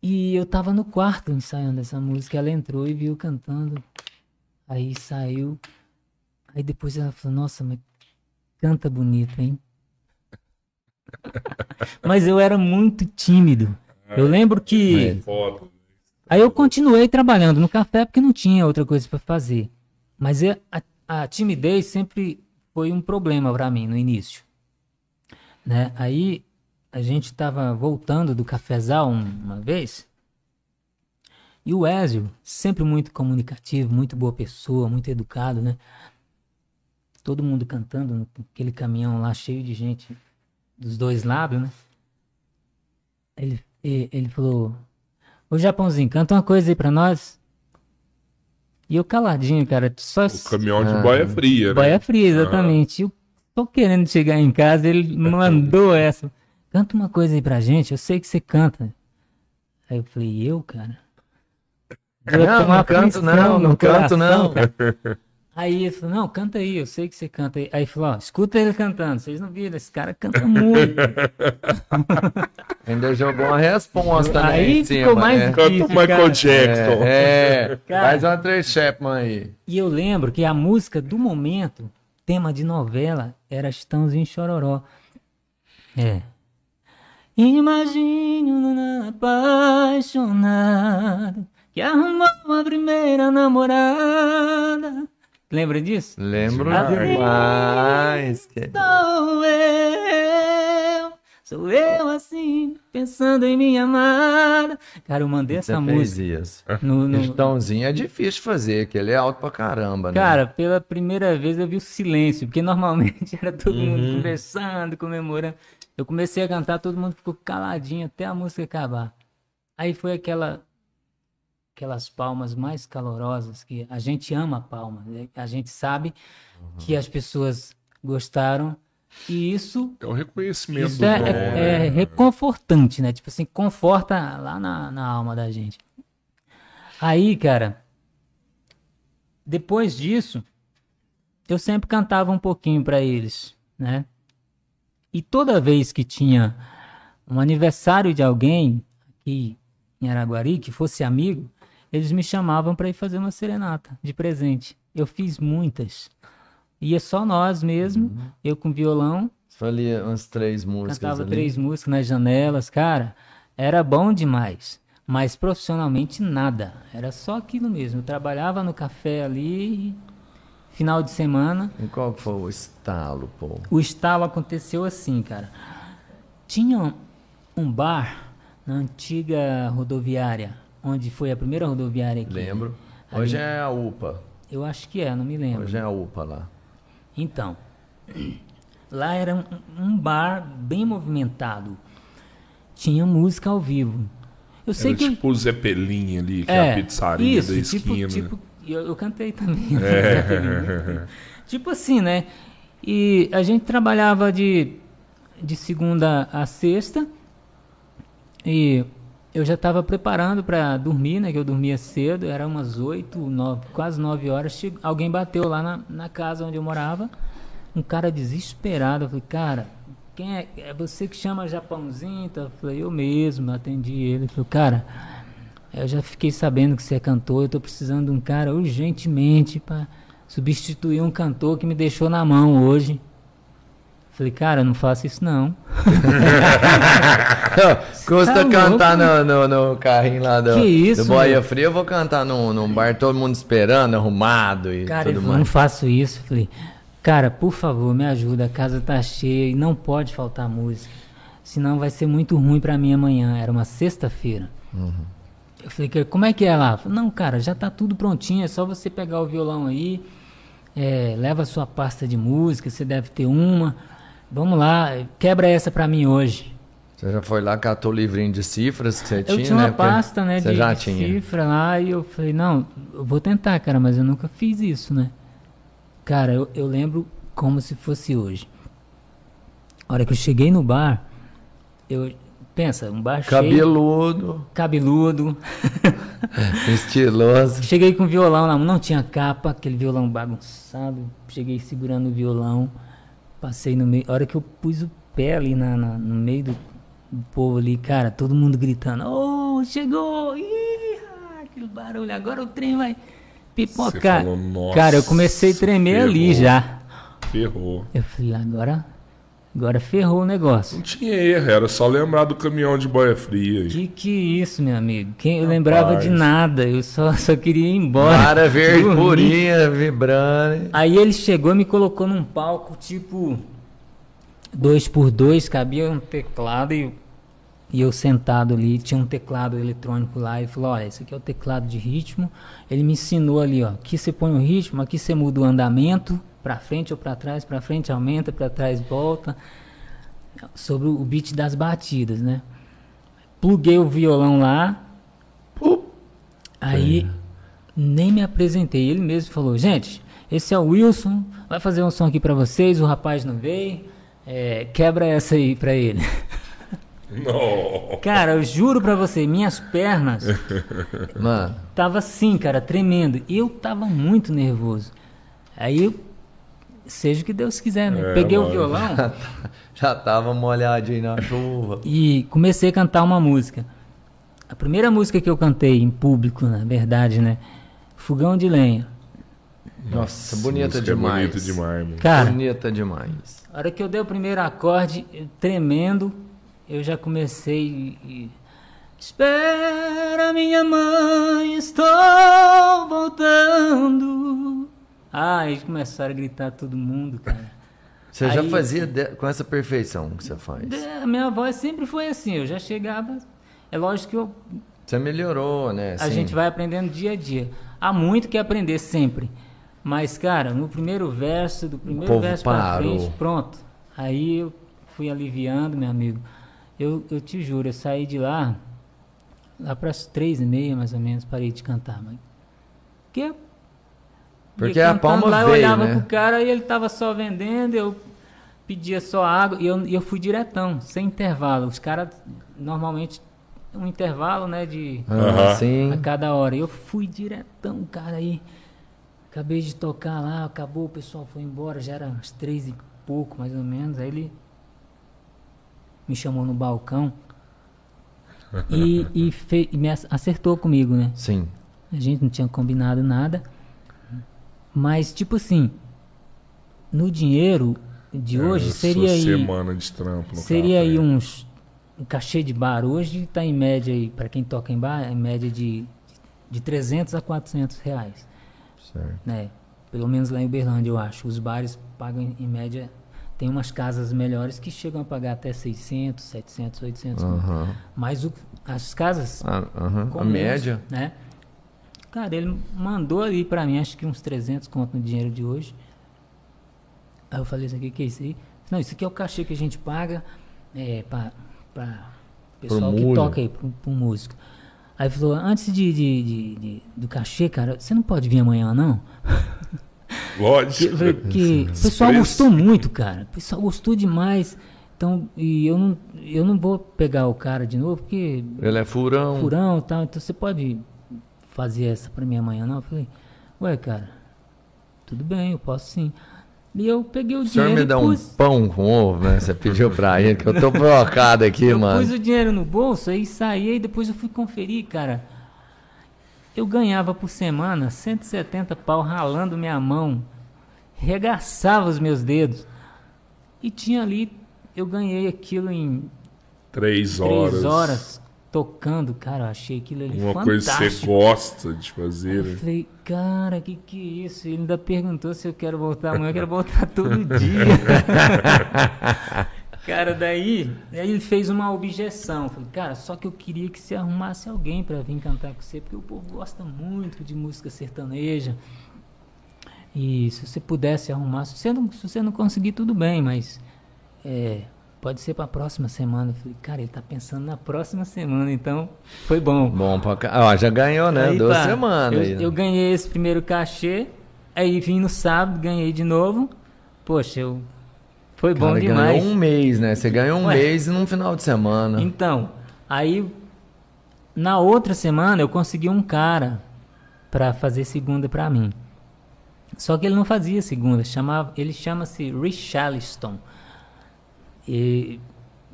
E eu tava no quarto ensaiando essa música, ela entrou e viu cantando. Aí saiu. Aí depois ela falou, nossa, mas canta bonito, hein? (laughs) Mas eu era muito tímido. Eu lembro que. Foda. Aí eu continuei trabalhando no café porque não tinha outra coisa para fazer. Mas é- a, a timidez sempre foi um problema para mim no início. Né? Aí a gente estava voltando do cafezal um- uma vez. E o Ezio, sempre muito comunicativo, muito boa pessoa, muito educado, né? Todo mundo cantando naquele caminhão lá cheio de gente dos dois lados, né? Ele, ele falou: Ô Japãozinho, canta uma coisa aí pra nós. E eu caladinho, cara, só O caminhão de Ah. boia fria, né? Boia fria, exatamente. Eu tô querendo chegar em casa, ele mandou essa. Canta uma coisa aí pra gente, eu sei que você canta. Aí eu falei, eu, cara? Eu Não, não canto não, não canto não. cara. (laughs) Aí ele falou, não, canta aí, eu sei que você canta aí. Aí ele falou, ó, escuta ele cantando, vocês não viram, esse cara canta muito. (laughs) Ainda jogou uma resposta né, Aí em ficou cima, mais né? Canta o Michael cara. Jackson. É, é. (laughs) Cara. faz uma Trace Chapman aí. E eu lembro que a música do momento, tema de novela, era Chitãozinho Chororó. É. Imagine um apaixonado que arrumou uma primeira namorada. Lembra disso? Lembro Demais. demais. Que- Sou eu, sou eu assim, pensando em minha amada. Cara, eu mandei Você essa fez música isso. no, no, Estãozinho é difícil fazer, que ele é alto pra caramba, né? Cara, pela primeira vez eu vi o silêncio, porque normalmente (laughs) era todo mundo Uhum. conversando, comemorando. Eu comecei a cantar, todo mundo ficou caladinho até a música acabar. Aí foi aquela aquelas palmas mais calorosas, que a gente ama palmas, né? a gente sabe que as pessoas gostaram e isso, É o reconhecimento isso do é, dom, é- né? é reconfortante, né? Tipo assim, conforta lá na, na alma da gente. Aí, cara, depois disso, eu sempre cantava um pouquinho pra eles, né? E toda vez que tinha um aniversário de alguém aqui em Araguari, que fosse amigo, eles me chamavam pra ir fazer uma serenata de presente. Eu fiz muitas. Ia só nós mesmo, eu com violão, Falei umas três músicas cantava ali. três músicas nas janelas, cara. Era bom demais. Mas profissionalmente nada. Era só aquilo mesmo. Eu trabalhava no café ali, final de semana. E qual foi o estalo, pô? O estalo aconteceu assim, cara. Tinha um bar na antiga rodoviária, onde foi a primeira rodoviária aqui. Lembro. Hoje é a UPA. Eu acho que é, não me lembro. Hoje é a UPA lá. Então, lá era um, um bar bem movimentado. Tinha música ao vivo. Eu sei Era que. tipo o Zeppelin ali, que é, a pizzaria isso, da tipo, esquina. tipo, eu, eu cantei também. (laughs) É. tipo assim, né? E a gente trabalhava de, de segunda a sexta. E eu já estava preparando para dormir, né? Que eu dormia cedo, era umas oito, nove, quase nove horas. Che- Alguém bateu lá na, na casa onde eu morava. Um cara desesperado. Eu falei, cara, quem é? É você que chama Japãozinho? Então, eu falei, eu mesmo, atendi ele. Ele falou, cara, eu já fiquei sabendo que você é cantor, eu tô precisando de um cara urgentemente para substituir um cantor que me deixou na mão hoje. Falei, cara, não faça isso não. (laughs) Custa tá cantar no, no, no carrinho lá do, Que isso, do Boia? Fria, eu vou cantar num, num bar, todo mundo esperando, arrumado e Cara, tudo não mais. faço isso. Falei, cara, por favor, me ajuda, a casa tá cheia e não pode faltar música. Senão vai ser muito ruim pra mim amanhã. Era uma sexta-feira. Eu falei, "Que- como é que é lá? Falei, não, cara, já tá tudo prontinho, é só você pegar o violão aí, é, leva a sua pasta de música, você deve ter uma. Vamos lá, quebra essa pra mim hoje. Você já foi lá, catou o livrinho de cifras que você Eu tinha, tinha uma né? Pasta, né, Você de, já de tinha. cifra lá e eu falei, não, eu vou tentar, cara, mas eu nunca fiz isso, né? Cara, eu, eu lembro como se fosse hoje. A hora que eu cheguei no bar, eu... Pensa, um bar cheio, Cabeludo, cabeludo. (laughs) estiloso. Cheguei com violão lá, não tinha capa, aquele violão bagunçado. Cheguei segurando o violão, passei no meio. A hora que eu pus o pé ali na, na- no meio do, do povo ali, cara, todo mundo gritando: Ô, chegou! Ih, aquele barulho, agora o trem vai pipocar. falou, "Nossa, cara, eu comecei a tremer ali ferrou." já. Ferrou. Eu falei: agora, agora ferrou o negócio. Não tinha erro, era só lembrar do caminhão de boia fria. aí. Que que isso, meu amigo? Quem, eu lembrava de Rapaz. nada, eu só, (laughs) só queria ir embora. Cara verde dormir. purinha, vibrando. Aí ele chegou e me colocou num palco tipo dois por dois, cabia um teclado e, e eu sentado ali, tinha um teclado eletrônico lá e falou, olha, esse aqui é o teclado de ritmo. Ele me ensinou ali, ó, aqui você põe o ritmo, aqui você muda o andamento, pra frente ou pra trás, pra frente aumenta, pra trás volta, sobre o beat das batidas, né? Pluguei o violão lá, Aí nem me apresentei. Ele mesmo falou: Gente, esse é o Wilson, vai fazer um som aqui pra vocês. O rapaz não veio, é, quebra essa aí pra ele. (laughs) Não. Cara, eu juro pra você, minhas pernas (laughs) Mano, tava assim, cara, tremendo. E eu tava muito nervoso. Aí eu, seja o que Deus quiser, né? É, Peguei o mano. violão (laughs) já tava molhadinho na chuva. e comecei a cantar uma música. A primeira música que eu cantei em público, na verdade, né? Fogão de lenha. Nossa, bonita é demais. bonita demais, meu. Cara, Bonita demais. A hora que eu dei o primeiro acorde, tremendo, eu já comecei. e- Espera, minha mãe, estou voltando. Ah, eles começaram a gritar todo mundo, cara. Você já Aí- fazia de- com essa perfeição que você faz. A minha voz sempre foi assim, eu já chegava. É lógico que eu- Você melhorou, né? a assim. gente vai aprendendo dia a dia. Há muito que aprender sempre. Mas, cara, no primeiro verso, do primeiro verso pra parou. frente, pronto. Aí eu fui aliviando, meu amigo. Eu, eu te juro, eu saí de lá lá para as três e meia, mais ou menos, parei de cantar. Mas... Porque, Porque a palma lá, veio, eu olhava né? pro cara e ele tava só vendendo, eu pedia só água e eu, e eu fui diretão, sem intervalo. Os caras, normalmente, um intervalo, né, de a cada hora. Eu fui diretão, cara, aí acabei de tocar lá, acabou, o pessoal foi embora, já era umas três e pouco, mais ou menos. Aí ele me chamou no balcão (laughs) e, e, fe- e me ac- acertou comigo, né? Sim. A gente não tinha combinado nada. Mas, tipo assim, no dinheiro de hoje É, seria sua aí. semana de trampo no Seria aí uns. Um cachê de bar hoje está em média aí, para quem toca em bar, em média de, de 300 a 400 reais. Certo. Né? Pelo menos lá em Uberlândia, eu acho. Os bares pagam em, média. Tem umas casas melhores que chegam a pagar até 600, 700, 800. conto. Aham. Mas o- as casas Ah, aham. A comuns, média. né? Cara, ele mandou ali pra mim, acho que uns 300 conto no dinheiro de hoje. Aí eu falei, isso aqui, que é isso aí? Não, isso aqui é o cachê que a gente paga é, pra, pra pessoal que músico. toca aí, pro, pro músico. Aí falou, antes de, de- de- de- do cachê, cara, você não pode vir amanhã, não? Que, (laughs) Lógico. que o pessoal gostou muito, cara. O pessoal gostou demais. Então, e eu não, eu não vou pegar o cara de novo, porque Ele é furão. furão e tal, então você pode fazer essa pra mim amanhã, não? Eu falei, ué, cara, tudo bem, eu posso sim. E eu peguei o, O senhor dinheiro me dá e um pus, pão com ovo, né? Você pediu pra ele, que eu tô provocado aqui, eu mano. pus o dinheiro no bolso, aí saí, e depois eu fui conferir, cara. Eu ganhava por semana 170 pau ralando minha mão, regaçava os meus dedos. E tinha ali, eu ganhei aquilo em Três horas. três horas tocando, cara, eu achei aquilo ali Uma fantástico. coisa que você gosta de fazer. Eu né? falei, cara, que que é isso? Ele ainda perguntou se eu quero voltar amanhã, eu quero voltar (laughs) todo dia. (laughs) cara, daí, aí ele fez uma objeção. Eu Falei, cara, só que eu queria que você arrumasse alguém pra vir cantar com você, porque o povo gosta muito de música sertaneja. E se você pudesse arrumar, se você não, se você não conseguir, tudo bem, mas é, pode ser pra próxima semana. Eu falei, cara, ele tá pensando na próxima semana, então foi bom. Bom pra cá. Ó, já ganhou, né? Aí, Duas pá, semanas. Eu, eu ganhei esse primeiro cachê, aí vim no sábado, ganhei de novo. Poxa, eu... foi bom Cara, demais. ganhou um mês, né? Você ganhou um Ué. mês e num final de semana. Então, aí na outra semana eu consegui um cara pra fazer segunda pra mim. Só que ele não fazia segunda, chamava, ele chama-se Richarliston. E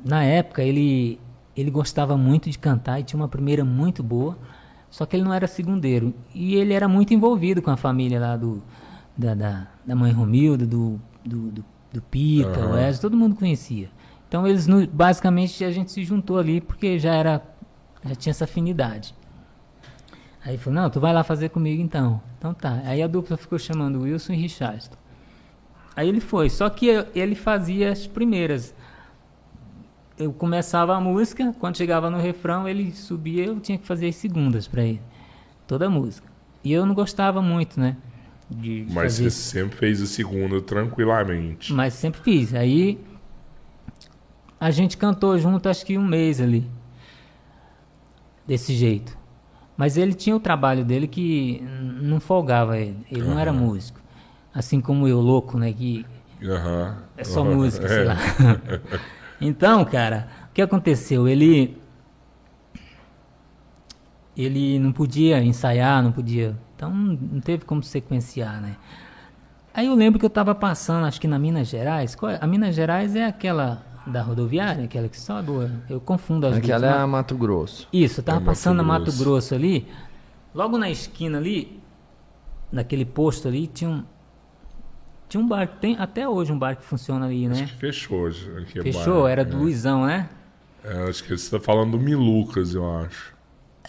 na época ele ele gostava muito de cantar e tinha uma primeira muito boa, só que ele não era segundeiro. E ele era muito envolvido com a família lá do da, da, da mãe Romilda, do, do, do, do Pica, o Aham. Wesley, todo mundo conhecia. Então eles basicamente a gente se juntou ali porque já era já tinha essa afinidade. Aí falou, não, tu vai lá fazer comigo então. Então tá. Aí a dupla ficou chamando Wilson e Richardson. Aí ele foi, só que ele fazia as primeiras. Eu começava a música, quando chegava no refrão, ele subia, eu tinha que fazer as segundas pra ele. Toda a música. E eu não gostava muito, né? De Mas fazer você sempre fez a segunda tranquilamente. mas sempre fiz. Aí a gente cantou junto acho que um mês ali. Desse jeito. Mas ele tinha o trabalho dele que não folgava ele. Ele não era músico. Assim como eu, louco, né? Que Aham. é só Aham. música, sei É. lá. (laughs) então, cara, o que aconteceu? Ele. Ele não podia ensaiar, não podia. Então não teve como sequenciar, né? Aí eu lembro que eu tava passando, acho que na Minas Gerais. É? A Minas Gerais é aquela da rodoviária, aquela que sobe. ou- Eu confundo as Aquela duas. é a Mato Grosso. Isso, eu tava É Mato passando na Mato Grosso. Grosso ali. Logo na esquina ali, naquele posto ali, tinha um. Tinha um bar, tem até hoje um bar que funciona ali, né? Acho que fechou. é Fechou, bar. era do Luizão, né? É, acho que você tá falando do Milucas, eu acho.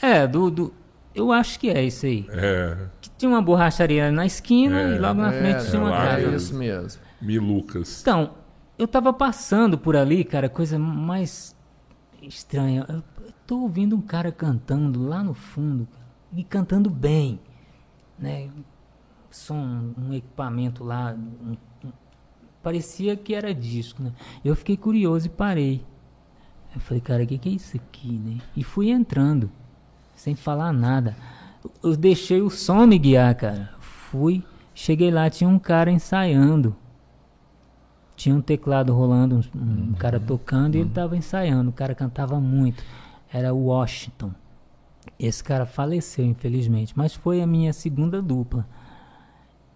É, do, do. Eu acho que é isso aí. É, Que tinha uma borracharia na esquina É, e logo na frente tinha uma lá casa. é isso mesmo. Milucas. Então, eu tava passando por ali, cara, coisa mais estranha. Eu, eu tô ouvindo um cara cantando lá no fundo, cara, e cantando bem, né? Som, um equipamento lá, um- um- parecia que era disco, né? Eu fiquei curioso e parei. Eu falei, cara, o que, que é isso aqui, né? E fui entrando. sem falar nada. Eu deixei o som me guiar, cara. Fui, cheguei lá, tinha um cara ensaiando. Tinha um teclado rolando, um, um uhum. cara tocando e ele estava ensaiando. O cara cantava muito. Era o Washington. Esse cara faleceu, infelizmente, mas foi a minha segunda dupla.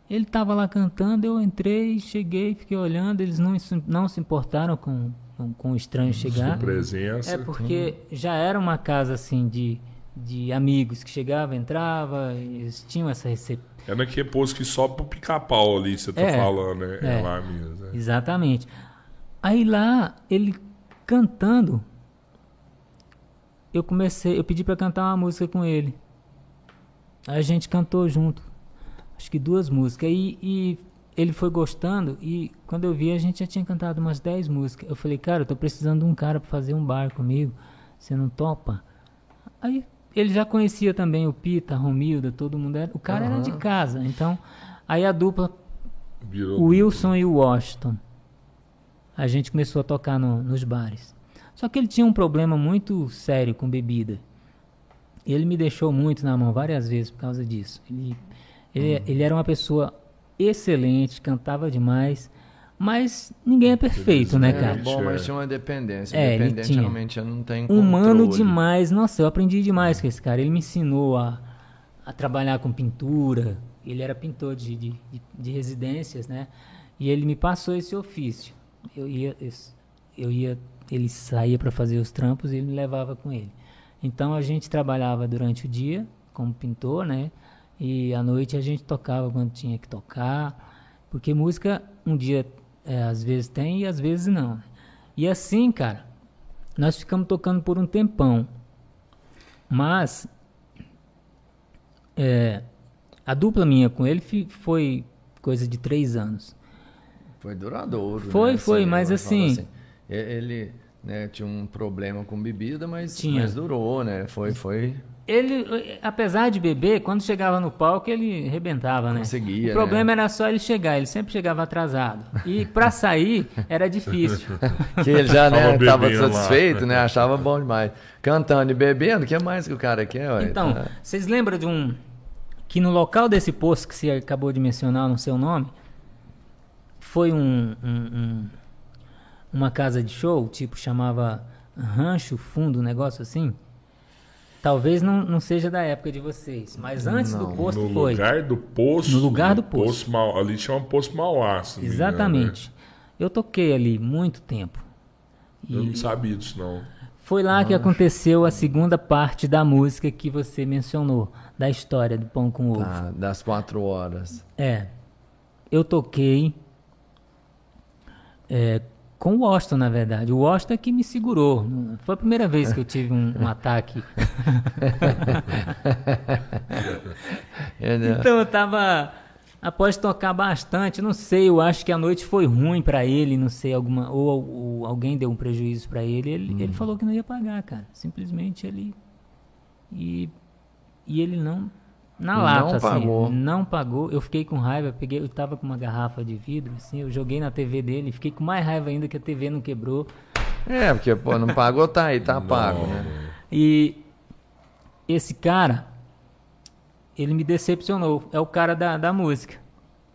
Ele estava lá cantando, eu entrei, cheguei, fiquei olhando, eles não, não se importaram com, com, com o estranho chegar. Sua presença. É porque já era uma casa assim de, de amigos que chegava, entrava, eles tinham essa recepção. É naquele posto que só pro pica-pau ali, você tá é, falando, né? É, é lá mesmo. É. Exatamente. Aí lá, ele cantando, eu comecei, eu pedi para cantar uma música com ele. Aí a gente cantou junto acho que duas músicas. E, e ele foi gostando e quando eu vi a gente já tinha cantado umas 10 músicas. Eu falei, cara, eu tô precisando de um cara para fazer um bar comigo. Você não topa? Aí ele já conhecia também o Pita, a Romilda, todo mundo era. O cara uhum. era de casa. Então, aí a dupla Virou o Wilson e o Washington. A gente começou a tocar no, nos bares. Só que ele tinha um problema muito sério com bebida. Ele me deixou muito na mão várias vezes por causa disso. Ele ele, uhum. ele era uma pessoa excelente, cantava demais. Mas ninguém é perfeito, né, cara? É bom, mas tinha uma dependência. É, Dependente realmente não tem controle. Humano demais. Nossa, eu aprendi demais com esse cara. Ele me ensinou a, a trabalhar com pintura. Ele era pintor de, de, de residências, né? E ele me passou esse ofício. Eu ia, eu, eu ia ele saía para fazer os trampos e ele me levava com ele. Então a gente trabalhava durante o dia como pintor, né? E à noite a gente tocava quando tinha que tocar. Porque música um dia é, às vezes tem e às vezes não. E assim, cara, nós ficamos tocando por um tempão. Mas é, a dupla minha com ele foi coisa de três anos. Foi duradouro. Foi, né? foi, assim, mas assim, assim. Ele né, tinha um problema com bebida, mas, mas durou, né? Foi, foi ele, apesar de beber, quando chegava no palco, ele rebentava, né? Conseguia, o problema né? era só ele chegar, ele sempre chegava atrasado. E para sair era difícil. (laughs) que ele já, né, tava satisfeito, lá. né? Achava bom demais. Cantando e bebendo, o que mais que o cara quer, ué? Então, tá. vocês lembram de um que no local desse posto que você acabou de mencionar no seu nome, foi um, um, um uma casa de show, tipo chamava Rancho Fundo, um negócio assim? Talvez não, não seja da época de vocês, mas antes não, do posto no foi. No lugar do posto. No lugar do posto. posto mal, ali chama posto Mauá. Exatamente. Engano, né? Eu toquei ali muito tempo. Eu não sabia disso, não. Foi lá que aconteceu a segunda parte da música que você mencionou, da história do Pão com Ovo. Tá, das quatro horas. É. Eu toquei é, com o Washington, na verdade. O Washington é que me segurou. Foi a primeira vez que eu tive um, um ataque. (laughs) então eu tava. Após tocar bastante, não sei, eu acho que a noite foi ruim para ele, não sei, alguma ou, ou, alguém deu um prejuízo para ele. Ele, hum. ele falou que não ia pagar, cara. Simplesmente ele e e ele não na lata, não assim, pagou. não pagou. Eu fiquei com raiva, peguei, eu tava com uma garrafa de vidro, assim, eu joguei na TV dele, fiquei com mais raiva ainda que a TV não quebrou. É, porque, pô, não pagou, tá aí, tá pago, né? E esse cara, ele me decepcionou. É o cara da, da música.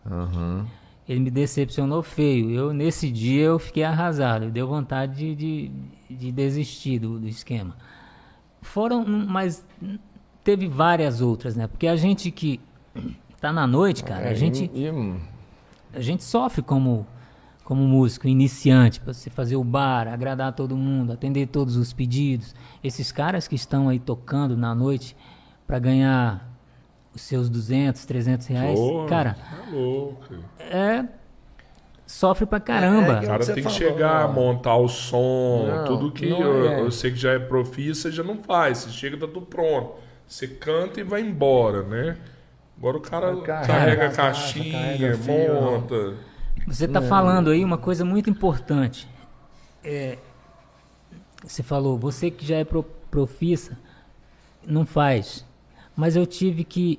Uhum. Ele me decepcionou feio. Eu, nesse dia, eu fiquei arrasado. Deu vontade de, de, de desistir do, do esquema. Foram, mas teve várias outras, né? Porque a gente que tá na noite, cara, é, a gente e, e... a gente sofre como como músico iniciante para você fazer o bar, agradar todo mundo, atender todos os pedidos. Esses caras que estão aí tocando na noite para ganhar os seus 200, 300 reais, Porra, cara, tá louco. é sofre pra caramba. É, é o cara tem que chegar, montar o som, não, tudo que eu, é. eu, sei que já é profissa, já não faz. Você chega, tá tudo pronto. Você canta e vai embora, né? Agora o cara carrega, carrega a caixinha, carrega monta. Você está é. falando aí uma coisa muito importante. É, você falou, você que já é pro, profissa, não faz. Mas eu tive que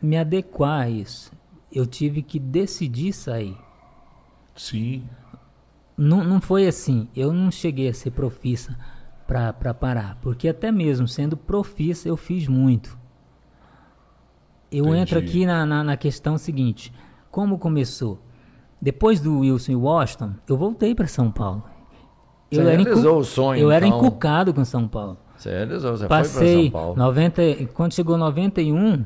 me adequar a isso. Eu tive que decidir sair. Sim. Não, não foi assim. Eu não cheguei a ser profissa para parar. Porque até mesmo sendo profissa, eu fiz muito. Eu Entendi. entro aqui na, na, na questão seguinte: como começou? Depois do Wilson e Washington, eu voltei para São Paulo. Você era realizou encu- o sonho, Eu era então. encucado com São Paulo. Você realizou, você foi Passei São Paulo. 90, e- quando chegou 91,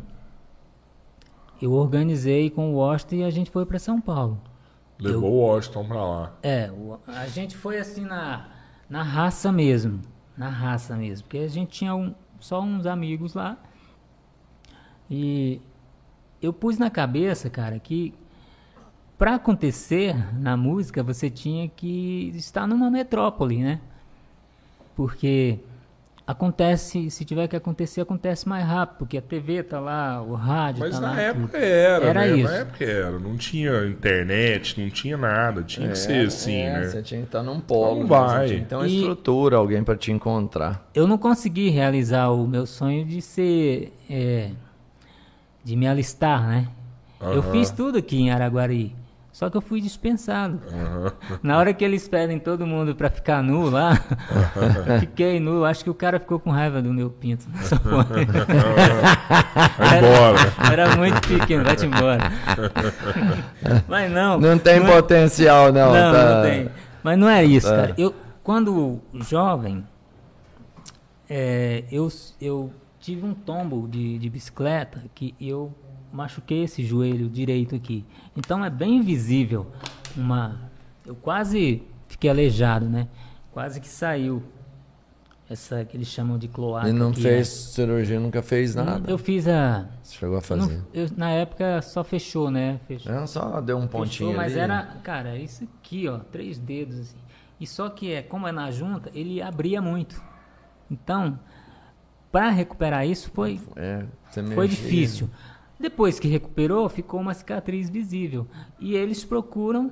eu organizei com o Washington e a gente foi para São Paulo. Levou o Washington pra lá. É, a gente foi assim na, na raça mesmo. Na raça mesmo. Porque a gente tinha um- só uns amigos lá. E eu pus na cabeça, cara, que para acontecer na música você tinha que estar numa metrópole, né? Porque acontece, se tiver que acontecer, acontece mais rápido, porque a TV tá lá, o rádio Mas tá na lá. época tudo. era, Era né? isso. Na época era. Não tinha internet, não tinha nada. Tinha que ser assim, é, né? Você tinha que estar num polo. Não né? vai. Você tinha que ter uma E- estrutura, alguém pra te encontrar. eu não consegui realizar o meu sonho de ser. é, de me alistar, né? Eu fiz tudo aqui em Araguari. Só que eu fui dispensado. Na hora que eles pedem todo mundo pra ficar nu lá, fiquei nu. Acho que o cara ficou com raiva do meu pinto. nessa. Vai embora. Era muito pequeno, vai-te embora. Mas não. Não tem é- potencial, não. não, tá? não tem. Mas não é isso, Tá. cara. Eu, quando jovem, é, eu, eu tive um tombo de, de bicicleta que eu machuquei esse joelho direito aqui. Então é bem visível uma. Eu quase fiquei aleijado, né? Quase que saiu essa que eles chamam de cloaca. E não fez né? cirurgia, nunca fez nada. Eu fiz a. Você chegou a fazer. não- eu- na época só fechou, né? Fechou. É, só deu um pontinho Fechou, mas ali. era, cara, isso aqui, ó, três dedos assim. E só que é, como é na junta, ele abria muito. Então, para recuperar isso foi É, foi difícil. Depois que recuperou, ficou uma cicatriz visível. E eles procuram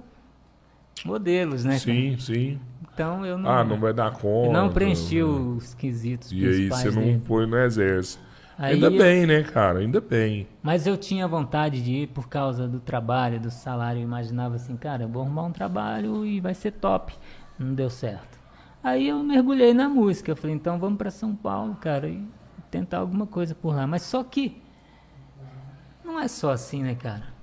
modelos, né? cara? Sim, sim. Então eu não Ah, não vai dar conta. não preenchi os quesitos E aí você não dele. foi no exército. Aí Ainda eu- bem, né, cara? Ainda bem. Mas eu tinha vontade de ir por causa do trabalho, do salário. Eu imaginava assim, cara, eu vou arrumar um trabalho e vai ser top. Não deu certo. Aí eu mergulhei na música. Eu falei, então vamos para São Paulo, cara, e tentar alguma coisa por lá. Mas só que não é só assim, né, cara?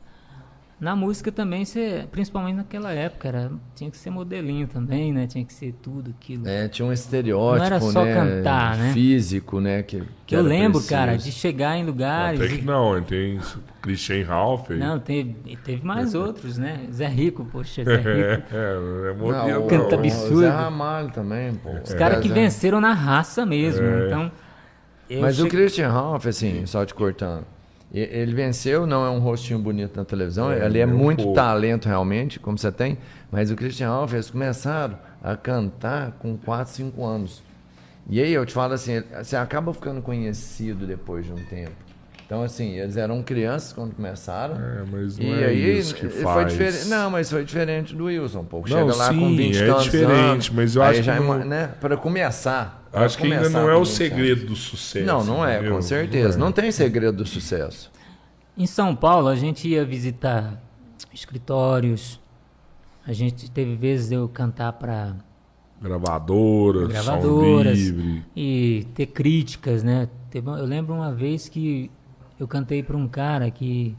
Na música também, você, principalmente naquela época, era, tinha que ser modelinho também, né? Tinha que ser tudo aquilo. É, tinha um estereótipo, Não era só né? cantar, né? Físico, né? Que, que eu lembro, preciso. cara, de chegar em lugares. Até que e- não, tem Christian Ralph. aí. Não, teve, e teve mais outros, né? Zé Rico, poxa, Zé Rico. É, é Não, modelo. Canta o absurdo. Zé Ramalho também, pô. Os caras que Zé- venceram na raça mesmo. É. Então. eu Mas o Christian Ralph, assim, só te cortando. Ele venceu, não é um rostinho bonito na televisão, É, ali é um muito pouco. talento realmente, como você tem, mas o Christian eles começaram a cantar com 4, 5 anos. E aí eu te falo assim, você acaba ficando conhecido depois de um tempo. Então, assim, eles eram crianças quando começaram. É, mas não E é aí isso que foi faz. diferente. Não, mas foi diferente do Wilson, pô. Não, Chega lá com sim, 20 é tantos diferente, anos, mas eu acho já que é não- né, para começar. pra Acho que ainda começar não é com o 20 anos. segredo do sucesso. Não, não é, entendeu? com certeza. é. Não tem segredo do sucesso. Em São Paulo, a gente ia visitar escritórios. A gente teve vezes eu cantar para Gravadoras, gravadoras livre. e ter críticas, né? Eu lembro uma vez que eu cantei para um cara que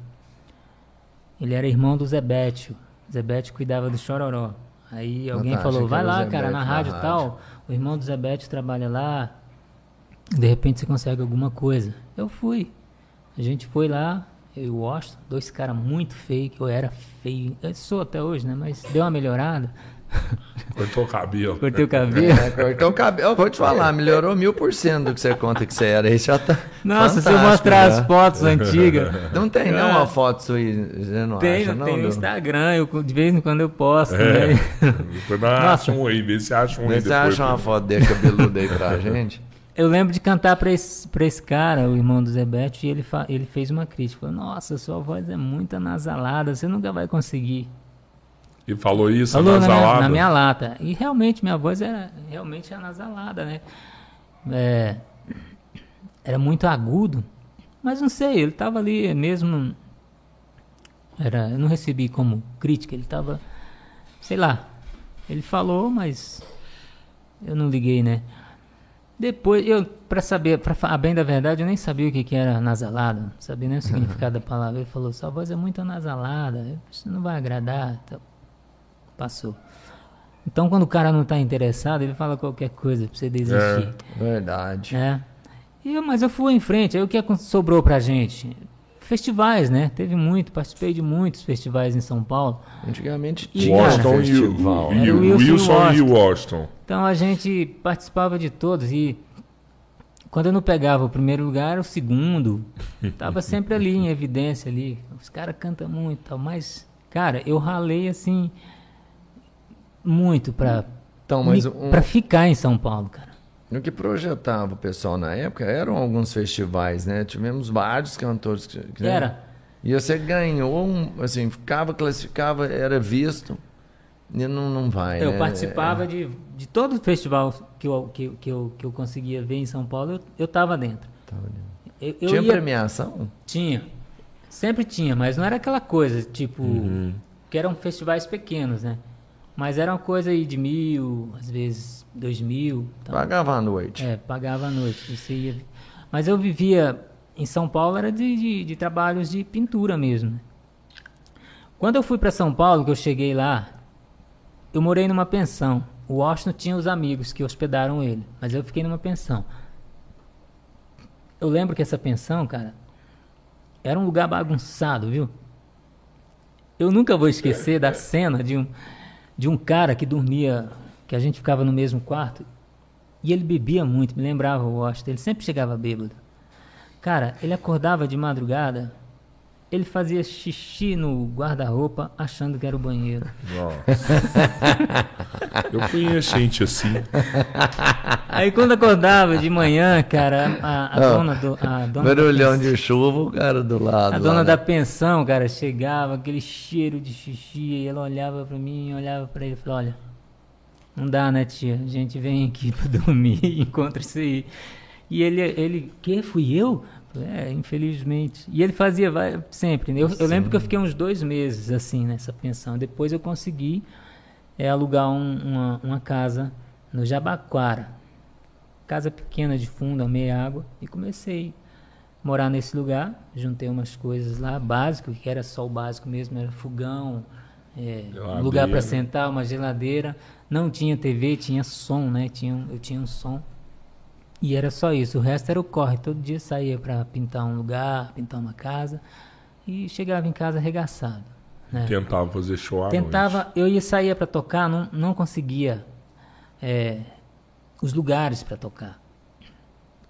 ele era irmão do Zebétio. Zebétio cuidava do Chororó. Aí alguém tá, falou, vai lá, Zebete cara, na rádio rádio." tal. O irmão do Zebétio trabalha lá. De repente você consegue alguma coisa. Eu fui. A gente foi lá, eu e o Washington, dois caras muito feios, que eu era feio. Eu sou até hoje, né? Mas deu uma melhorada. Cortou o cabelo. Cortei o cabelo. É, cortou o cabelo. Eu vou te falar, melhorou mil por cento do que você conta que você era. Aí já tá. Nossa, se eu mostrar já. as fotos antigas. Não tem não uma foto sua aí, você não Tem, acha, não? tem no? Instagram, eu, de vez em quando eu posto. É. né? Depois Nossa. um aí, vê se acha um aí você acha uma foto dele cabeludo aí pra gente. Eu lembro de cantar pra esse, pra esse cara, o irmão do Zebete, e ele, fa- ele fez uma crítica. Falou, Nossa, sua voz é muito anasalada, você nunca vai conseguir. E falou isso, Falou na minha, anasalada? na minha lata. E realmente, minha voz era realmente anasalada, né? É, era muito agudo. Mas não sei, ele tava ali mesmo. Era, eu não recebi como crítica, ele tava. Sei lá. Ele falou, mas. Eu não liguei, né? Depois, eu, pra saber, pra falar bem da verdade, eu nem sabia o que, que era nasalada, não sabia nem o significado da palavra. Ele falou, sua voz é muito nasalada, isso não vai agradar. Então, passou. Então, quando o cara não está interessado, ele fala qualquer coisa pra você desistir. Verdade. É. E eu- mas eu fui em frente. Aí o que acon- sobrou pra gente? Festivais, né? Teve muito, participei de muitos festivais em São Paulo. Antigamente tinha Washington e o, festival. e Wilson e Wilson e o Washington. Então a gente participava de todos e quando eu não pegava o primeiro lugar, o segundo. (laughs) Tava sempre ali em evidência ali. Os caras cantam muito, e tal, mas cara, eu ralei assim muito pra Então, mas um- pra ficar em São Paulo, cara. O que projetava o pessoal na época eram alguns festivais, né? Tivemos vários cantores que. né? Era. E você ganhou, um, assim, ficava, classificava, era visto. E não, não vai. Eu né? participava de, de todo o festival que eu, que, que eu, que eu conseguia ver em São Paulo, eu, eu tava dentro. Tava ali. Eu, eu Tinha ia- premiação? Tinha. Sempre tinha, mas não era aquela coisa, tipo. Uhum. Que eram festivais pequenos, né? Mas era uma coisa aí de mil, às vezes dois mil. Então, Pagava à noite. é, pagava à noite. Você ia... Mas eu vivia em São Paulo, era de, de, de trabalhos de pintura mesmo. né? Quando eu fui para São Paulo, que eu cheguei lá, eu morei numa pensão. O Washington tinha os amigos que hospedaram ele, mas eu fiquei numa pensão. Eu lembro que essa pensão, cara, era um lugar bagunçado, viu? Eu nunca vou esquecer da cena de um, de um cara que dormia, que a gente ficava no mesmo quarto, e ele bebia muito, me lembrava o Washington, ele sempre chegava bêbado. Cara, ele acordava de madrugada, ele fazia xixi no guarda-roupa achando que era o banheiro. Eu conheço gente assim. Aí quando acordava de manhã, cara, a, a dona do. A dona da Barulhão pensão- de chuva, o cara do lado. A lá, dona né? da pensão, cara, chegava, aquele cheiro de xixi, e ela olhava pra mim, olhava pra ele e falou, olha, não dá, né, tia? A gente vem aqui pra (laughs) dormir e encontra isso aí. E ele, ele, que? Fui eu? É, infelizmente. E ele fazia sempre. né? Eu, eu lembro que eu fiquei uns dois meses, assim, nessa pensão. Depois eu consegui é, alugar um- uma, uma casa no Jabaquara. Casa pequena de fundo, a meia água. E comecei morar nesse lugar, juntei umas coisas lá, básico, que era só o básico mesmo, era fogão, é, um lugar para sentar, uma geladeira, não tinha TV, tinha som, né? Tinha, eu tinha um som. E era só isso, o resto era o corre. Todo dia saía para pintar um lugar, pintar uma casa e chegava em casa arregaçado. Né? Tentava fazer show à Tentava, eu ia sair para tocar, não, não conseguia é, os lugares para tocar.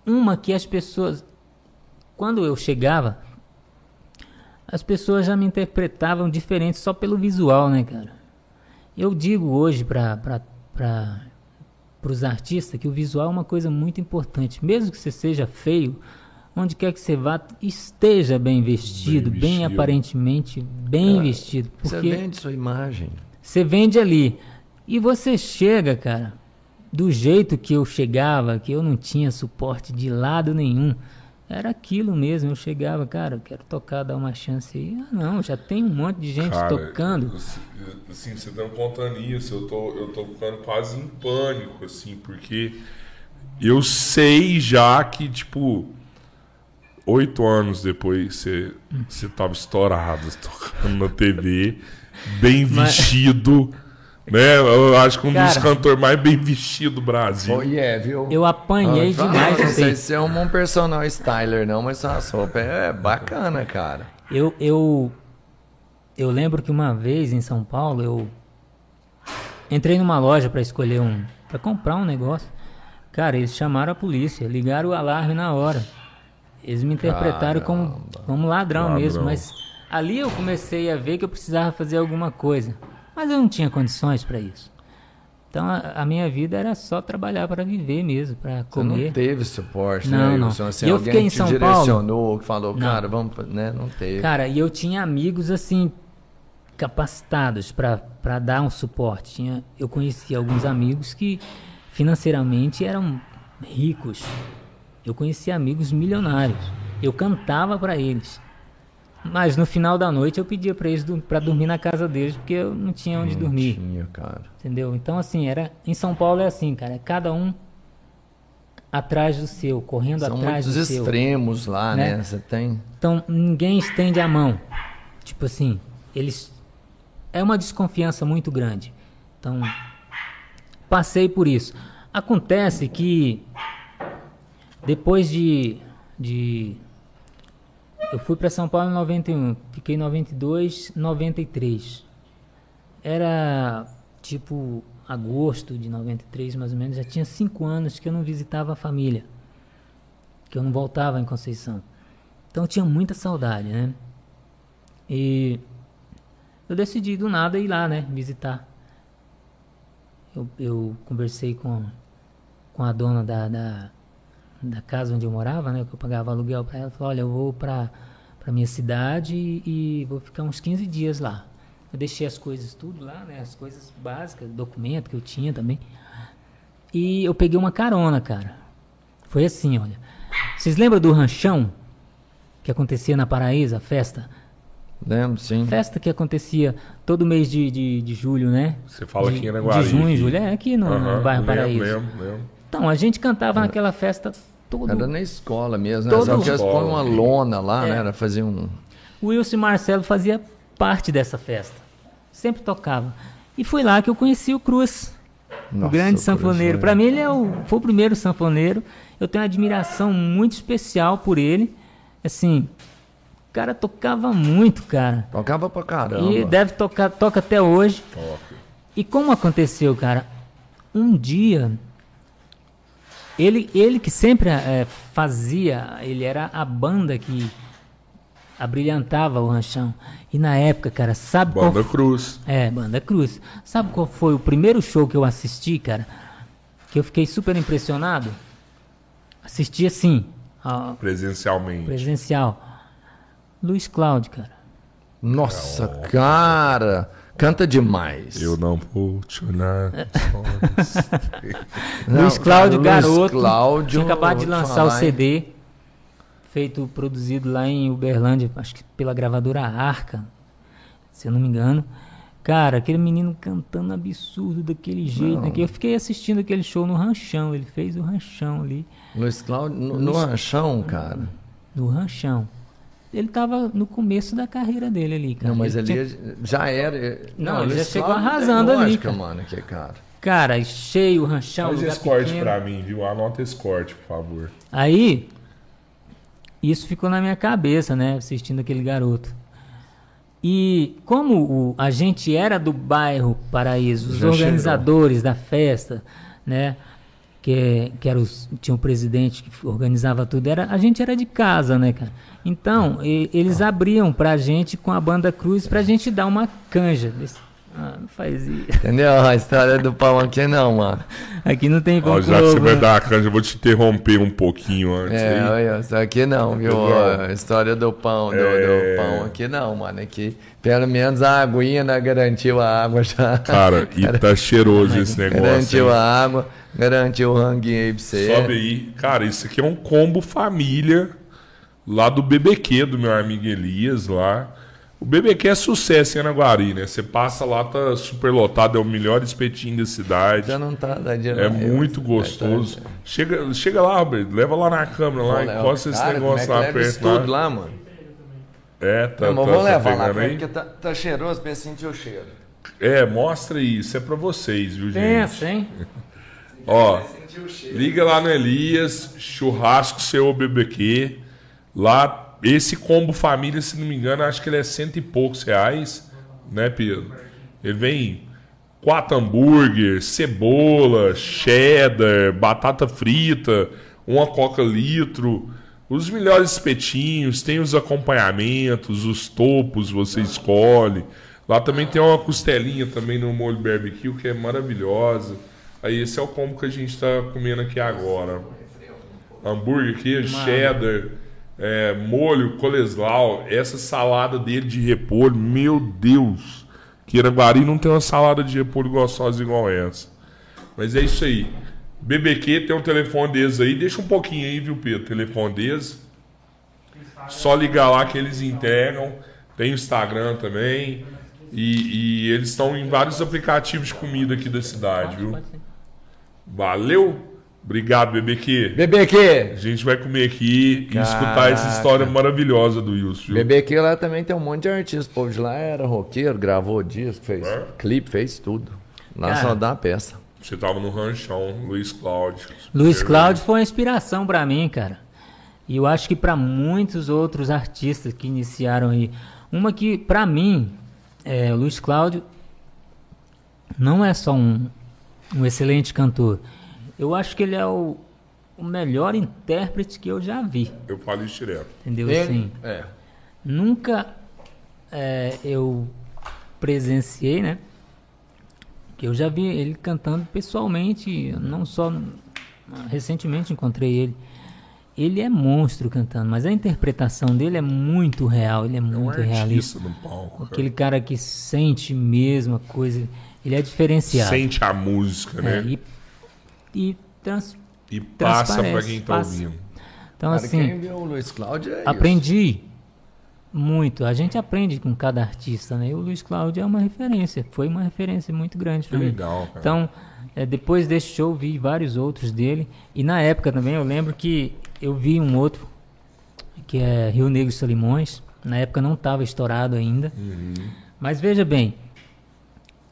Uma que as pessoas, quando eu chegava, as pessoas já me interpretavam diferente só pelo visual, né, cara? Eu digo hoje para para os artistas que o visual é uma coisa muito importante. Mesmo que você seja feio, onde quer que você vá, esteja bem vestido, bem, vestido. aparentemente bem vestido. Você Porque vende sua imagem. você vende ali. E você chega, cara, do jeito que eu chegava, que eu não tinha suporte de lado nenhum. Era aquilo mesmo, eu chegava, cara, eu quero tocar, dar uma chance aí. Ah, não, já tem um monte de gente Cara, tocando. Assim, você tá contando isso, eu tô, eu tô ficando quase em pânico, assim, porque eu sei já que, tipo, oito anos depois você, você tava estourado, (laughs) tocando na TV, bem Mas- vestido, né? Eu acho que um dos Cara. cantores mais bem vestidos do Brasil. Oh, yeah, viu? Eu apanhei Ah, demais Não sei se é um bom personal styler, não, mas sua roupa é bacana, cara. Eu, eu, eu lembro que uma vez em São Paulo eu entrei numa loja para escolher um, para comprar um negócio. Cara, eles chamaram a polícia, ligaram o alarme na hora. Eles me interpretaram como, como ladrão, Ladrão. mesmo, mas ali eu comecei a ver que eu precisava fazer alguma coisa, mas eu não tinha condições para isso. Então a, a minha vida era só trabalhar para viver mesmo, para Você comer. não teve suporte, Não, né, não. Assim, E eu alguém fiquei em São direcionou, que falou, Não. cara, vamos, né? Não teve. Cara, e eu tinha amigos assim capacitados para dar um suporte. Tinha, eu conhecia alguns amigos que financeiramente eram ricos. Eu conhecia amigos milionários. Eu cantava para eles. Mas no final da noite eu pedia para eles para dormir na casa deles porque eu não tinha onde dormir. Tinha, cara. Entendeu? Então, assim, era. Em São Paulo é assim, cara. é Cada um atrás do seu, correndo São atrás do seu. extremos lá, né? né? Você tem. Então ninguém estende a mão. Tipo assim, eles é uma desconfiança muito grande. Então passei por isso. Acontece que depois de, de eu fui para São Paulo em 91, fiquei em 92, 93. Era tipo agosto de 93, mais ou menos, já tinha cinco anos que eu não visitava a família, que eu não voltava em Conceição. Então tinha muita saudade, né? E eu decidi do nada ir lá, né? Visitar. Eu, eu conversei com, com a dona da, da, da casa onde eu morava, né? Que eu pagava aluguel para ela. Falei, olha, eu vou para para minha cidade e, e vou ficar uns 15 dias lá. Eu deixei as coisas tudo lá, né? As coisas básicas, documento que eu tinha também. E eu peguei uma carona, cara. Foi assim, olha. Vocês lembram do ranchão que acontecia na Paraíso, a festa? Lembro, sim. Festa que acontecia todo mês de, de, de julho, né? Você fala de, aqui em Araguari. De junho, julho. É, aqui no, no Aham, bairro lembro, Paraíso. Lembro, lembro. Então, a gente cantava naquela festa todo. Era na escola mesmo, né? Todo- Só põem uma lona lá, É. né? Era fazer um. O Wilson Marcelo fazia parte dessa festa. Sempre tocava. E foi lá que eu conheci o Cruz, o Nossa, grande Cruz sanfoneiro. foi- Para mim, ele é o, foi o primeiro sanfoneiro. Eu tenho uma admiração muito especial por ele. Assim, o cara tocava muito, cara. Tocava pra caramba. E deve tocar, toca até hoje. E como aconteceu, cara? Um dia, ele, ele que sempre eh, fazia, ele era a banda que abrilhantava o ranchão. E na época, cara, sabe qual Banda Cruz. é, Banda Cruz. Sabe qual foi o primeiro show que eu assisti, cara? Que eu fiquei super impressionado? Assisti assim, Presencialmente. presencial. Luiz Cláudio, cara. Nossa, cara! Canta demais. Eu não vou te olhar. (laughs) Não, Luiz Cláudio, Luiz garoto. Cláudio, tinha acabado de lançar falar, o CD. Feito, produzido lá em Uberlândia, acho que pela gravadora Arca, se eu não me engano. Cara, aquele menino cantando absurdo daquele jeito. né, que Eu fiquei assistindo aquele show no Ranchão. Ele fez o Ranchão ali. Luiz Cláudio, no, no ranchão, cara. No Ranchão. Ele tava no começo da carreira dele ali, cara. Não, mas Ele ali tinha- já era. Não, ele já chegou arrasando ali, lógica, cara. mano, que cara. Cara, cheio o Ranchão. Faz esse corte pequeno. pra mim, viu? Anota esse corte, por favor. Aí, isso ficou na minha cabeça, né? Assistindo aquele garoto. E como o- a gente era do bairro Paraíso, os Já organizadores da festa, né? Que, que era os, tinha o presidente que organizava tudo, era, a gente era de casa, né, cara? Então, e- eles abriam pra gente com a banda Cruz pra gente dar uma canja. Desse- Ah, não faz isso. Entendeu? A história do pão aqui não, mano. Aqui não tem Ó, como. já que você vai dar a canja, eu vou te interromper um pouquinho antes É, aí. olha, isso aqui não, viu? Entendeu? A história do pão, do, É. do pão aqui não, mano. Aqui, pelo menos a aguinha né, garantiu a água já. Cara, e tá cheiroso esse negócio. garantiu hein? a água, garantiu o ranguinho aí pra você. Sobe aí. Cara, isso aqui é um combo família lá do BBQ, do meu amigo Elias lá. O BBQ é sucesso em Anaguari, né? Você passa lá, tá super lotado, é o melhor espetinho da cidade. Já não tá dando É muito gostoso. Chega, chega lá, Roberto, leva lá na câmera lá, encosta esse negócio lá perto. tudo lá. mano. É, tá, Não, mas tá, vou tá levar lá, aí? porque tá, tá cheiroso pra sentir o cheiro. É, mostra aí, isso é pra vocês, viu, gente? Pensa, hein? (laughs) Ó, liga lá no Elias, churrasco seu BBQ. Lá, esse combo família, se não me engano, acho que ele é cento e poucos reais, né, Pedro? Ele vem quatro hambúrguer, cebola, cheddar, batata frita, uma coca litro, os melhores espetinhos, tem os acompanhamentos, os topos você escolhe. Lá também tem uma costelinha também no molho barbecue que é maravilhosa. Aí esse é o combo que a gente está comendo aqui agora. Hambúrguer aqui, cheddar, é, molho, coleslaw, essa salada dele de repolho, meu Deus! Que Iranguari não tem uma salada de repolho gostosa igual essa. Mas é isso aí. BBQ tem um telefone deles aí. Deixa um pouquinho aí, viu, Pedro? Telefone deles. Só ligar lá que eles entregam. Tem o Instagram também. E, e eles estão em vários aplicativos de comida aqui da cidade, viu? Valeu! Obrigado, BBQ. A BBQ! gente vai comer aqui e escutar Caraca. essa história maravilhosa do Wilson. BBQ lá também tem um monte de artista. O povo de lá era roqueiro, gravou disco, fez É? clipe, fez tudo. Lá Cara. só dá a peça. Você tava no ranchão, Luiz Cláudio. Luiz Cláudio foi uma inspiração pra mim, cara. E eu acho que pra muitos outros artistas que iniciaram aí. Uma que, pra mim, é, Luiz Cláudio não é só um, um excelente cantor. Eu acho que ele é o, o melhor intérprete que eu já vi. Eu falo isso direto. Entendeu? Ele- Assim, É. nunca é, eu presenciei, né? Que eu já vi ele cantando pessoalmente, não só recentemente encontrei ele. Ele é monstro cantando, mas a interpretação dele é muito real, ele é É um muito realista. no palco. cara. Aquele cara que sente mesmo a coisa, ele é diferenciado. Sente a música, É, né? e, e trans, E passa pra transparece, quem tá passa. ouvindo. então Cara, assim, quem viu o Luiz Cláudio é isso. Aprendi muito. A gente aprende com cada artista, né? E o Luiz Cláudio é uma referência. Foi uma referência muito grande Que para mim. legal, cara. Então, é, depois desse show, vi vários outros dele. E na época também, eu lembro que eu vi um outro, que é Rio Negro e Solimões. Na época não estava estourado ainda. Uhum. Mas veja bem,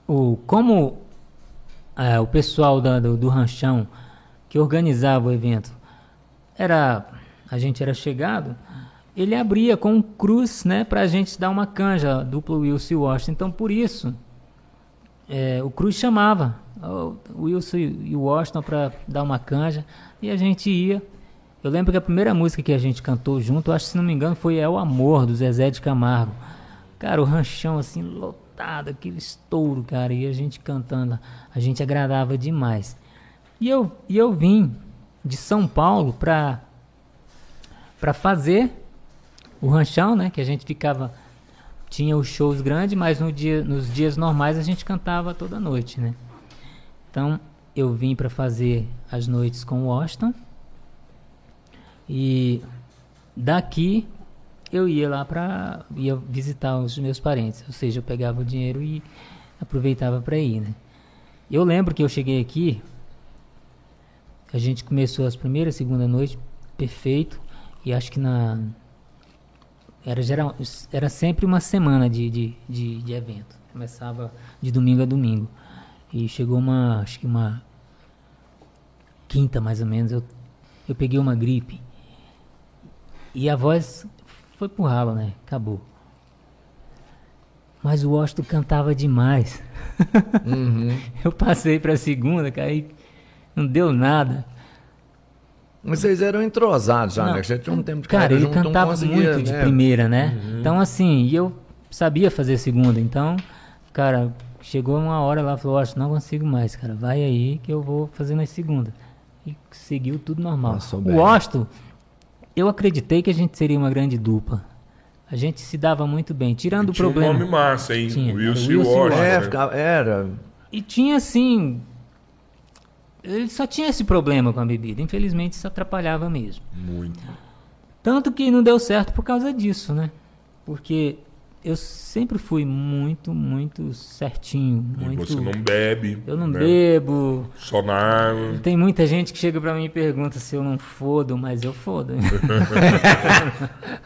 o, como é, o pessoal da- do, do Ranchão que organizava o evento era a gente era chegado, ele abria com um cruz, né, para a gente dar uma canja duplo Wilson e Washington. Então por isso é, o Cruz chamava o Wilson e o Washington para dar uma canja e a gente ia. Eu lembro que a primeira música que a gente cantou junto, acho que se não me engano, foi É o Amor, do Zezé de Camargo. Cara, o ranchão assim, lotado, aquele estouro, cara, e a gente cantando, a gente agradava demais. E eu, e eu vim de São Paulo pra, pra fazer o ranchão, né? Que a gente ficava. Tinha os shows grandes, mas no dia, nos dias normais a gente cantava toda noite, né? Então eu vim pra fazer as noites com o Washington. E daqui eu ia lá pra. ia visitar os meus parentes. Ou seja, eu pegava o dinheiro e aproveitava pra ir, né? Eu lembro que eu cheguei aqui, a gente começou as primeiras, segunda noite, perfeito. E acho que na. Era, geral, era sempre uma semana de, de, de, de evento. Começava de domingo a domingo. E chegou uma. Acho que uma. Quinta mais ou menos, eu, eu peguei uma gripe. E a voz foi pro ralo, né? Acabou. Mas o Washington cantava demais. Uhum. (laughs) Eu passei pra segunda, cara, e não deu nada. Mas vocês eram entrosados já, Não. né? Já tinha um tempo de Cara, ele junto, cantava muito de né? primeira, né? Então, assim, e eu sabia fazer segunda. Então, cara, chegou uma hora lá, falou, acho não consigo mais, cara. Vai aí que eu vou fazer na segunda. E seguiu tudo normal. Passou o bem. Eu acreditei que a gente seria uma grande dupla. A gente se dava muito bem, tirando o Tinha um problema. nome massa, hein? Tinha, Wilson e Wilson Washington. É, era. E tinha assim. Ele só tinha esse problema com a bebida. Infelizmente, isso atrapalhava mesmo. Muito. Tanto que não deu certo por causa disso, né? Porque eu sempre fui muito, muito certinho. E Muito... você não bebe. Eu não né? bebo. Só na água. Tem muita gente que chega pra mim e pergunta se eu não fodo, mas eu fodo. (laughs)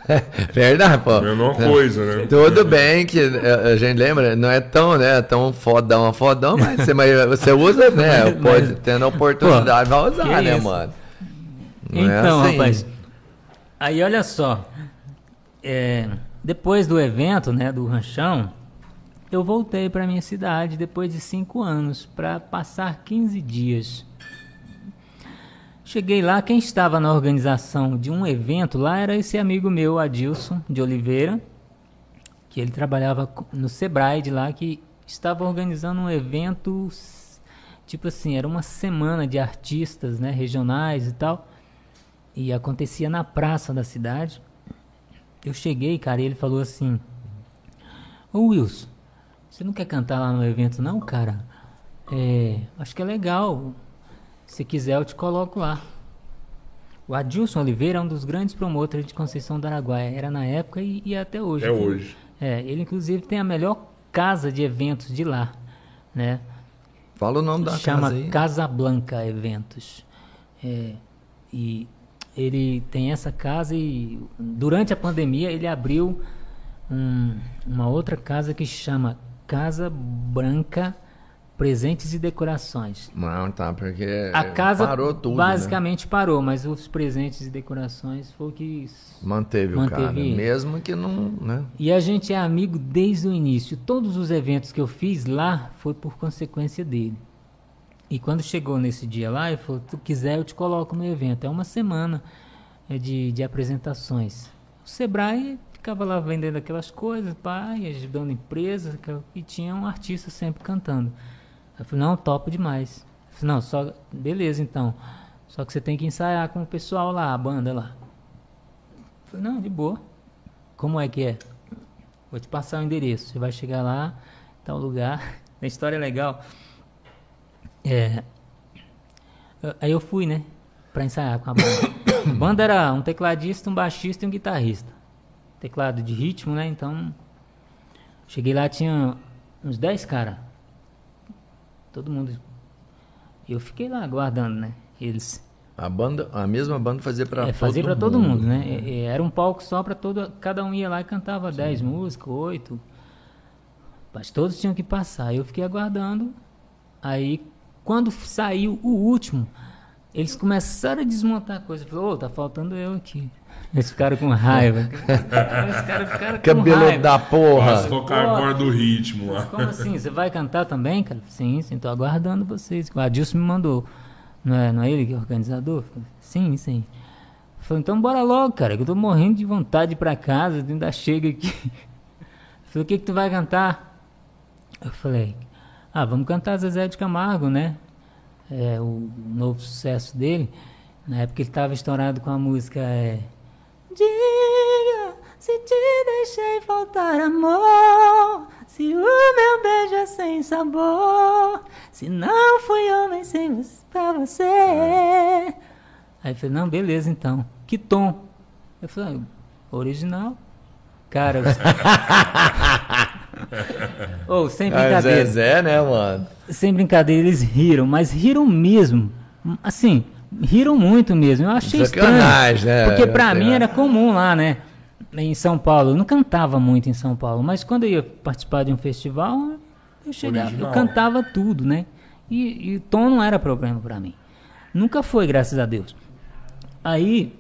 (laughs) Verdade, pô. Mesma coisa, né? Tudo bem que eh, a gente lembra, não é tão, né, tão fodão, fodão, mas você, mas você usa, né, (laughs) Mas- pode, mas- tendo a oportunidade, vai usar, né, isso? mano? Não é Então, assim. rapaz. Aí olha só. é, depois do evento, né, do ranchão, eu voltei para minha cidade depois de cinco anos para passar 15 dias. Cheguei lá, quem estava na organização de um evento lá era esse amigo meu, Adilson de Oliveira, que ele trabalhava no Sebrae de lá, que estava organizando um evento, tipo assim, era uma semana de artistas, né, regionais e tal, e acontecia na praça da cidade. Eu cheguei, cara, e ele falou assim: Ô Wilson, você não quer cantar lá no evento, não, cara? É, acho que é legal. Se quiser, eu te coloco lá. O Adilson Oliveira é um dos grandes promotores de Conceição do Araguaia. Era na época e, e até hoje. É hoje. É, ele inclusive tem a melhor casa de eventos de lá, né? Fala o nome da Chama casa aí. Casa Blanca Eventos. É, e ele tem essa casa e durante a pandemia ele abriu um, uma outra casa que chama Casa Branca Presentes e Decorações. Não, tá, porque A casa parou tudo, né? basicamente parou, mas os presentes e decorações foi o que Manteve, o Manteve cara, ele. mesmo que não, né? E a gente é amigo desde o início. Todos os eventos que eu fiz lá foi por consequência dele. E quando chegou nesse dia lá, ele falou: tu quiser, eu te coloco no evento. É uma semana é, de, de apresentações. O Sebrae ficava lá vendendo aquelas coisas, pai, ajudando empresas, e tinha um artista sempre cantando. Eu falei: Não, topo demais. Falei, Não, só. Beleza, então. Só que você tem que ensaiar com o pessoal lá, a banda lá. Eu falei: Não, de boa. Como é que é? Vou te passar o endereço. Você vai chegar lá, tal lugar. (laughs) A história é legal. É. Aí eu fui, né? Pra ensaiar com a banda. a banda era um tecladista, um baixista e um guitarrista. Teclado de ritmo, né? Então. Cheguei lá, tinha uns 10 caras. Todo mundo. Eu fiquei lá aguardando, né? Eles. A banda, a mesma banda fazia pra É, fazia pra mundo. todo mundo, né? É, Era um palco só pra todo. Cada um ia lá e cantava 10 músicas, 8. Mas todos tinham que passar. Eu fiquei aguardando. Aí, quando saiu o último, eles começaram a desmontar a coisa. Falou, ô, tá faltando eu aqui. Eles ficaram com raiva. Os caras ficaram com Cabelo raiva. da Mas porra. tocar Pô. agora do ritmo lá. Como assim? Você vai cantar também, cara? Sim, sim, tô aguardando vocês. O Adilson me mandou. Não é, não é ele que é o organizador? Sim, sim. Falei, então bora logo, cara, que eu tô morrendo de vontade de ir pra casa, ainda chega aqui. (laughs) Falei, o que que tu vai cantar? Eu falei, ah, vamos cantar Zezé de Camargo, né? É, o novo sucesso dele. Na época ele tava estourado com a música é, Diga se te deixei faltar amor, se o meu beijo é sem sabor, se não fui homem sem você, pra você. Aí eu falei, não, beleza então. Que tom? Eu falei, "Ah, original. Cara, (laughs) (laughs) eu... oh, sem Ah, brincadeira. Zezé, né, mano? Sem brincadeira, eles riram, mas riram mesmo. Assim, riram muito mesmo. Eu achei Sacanagem, estranho. né? Porque pra mim lá. era comum lá, né? Em São Paulo. Eu não cantava muito em São Paulo, mas quando eu ia participar de um festival, eu chegava, Original. eu cantava tudo, né? E, e o tom não era problema pra mim. Nunca foi, graças a Deus. Aí,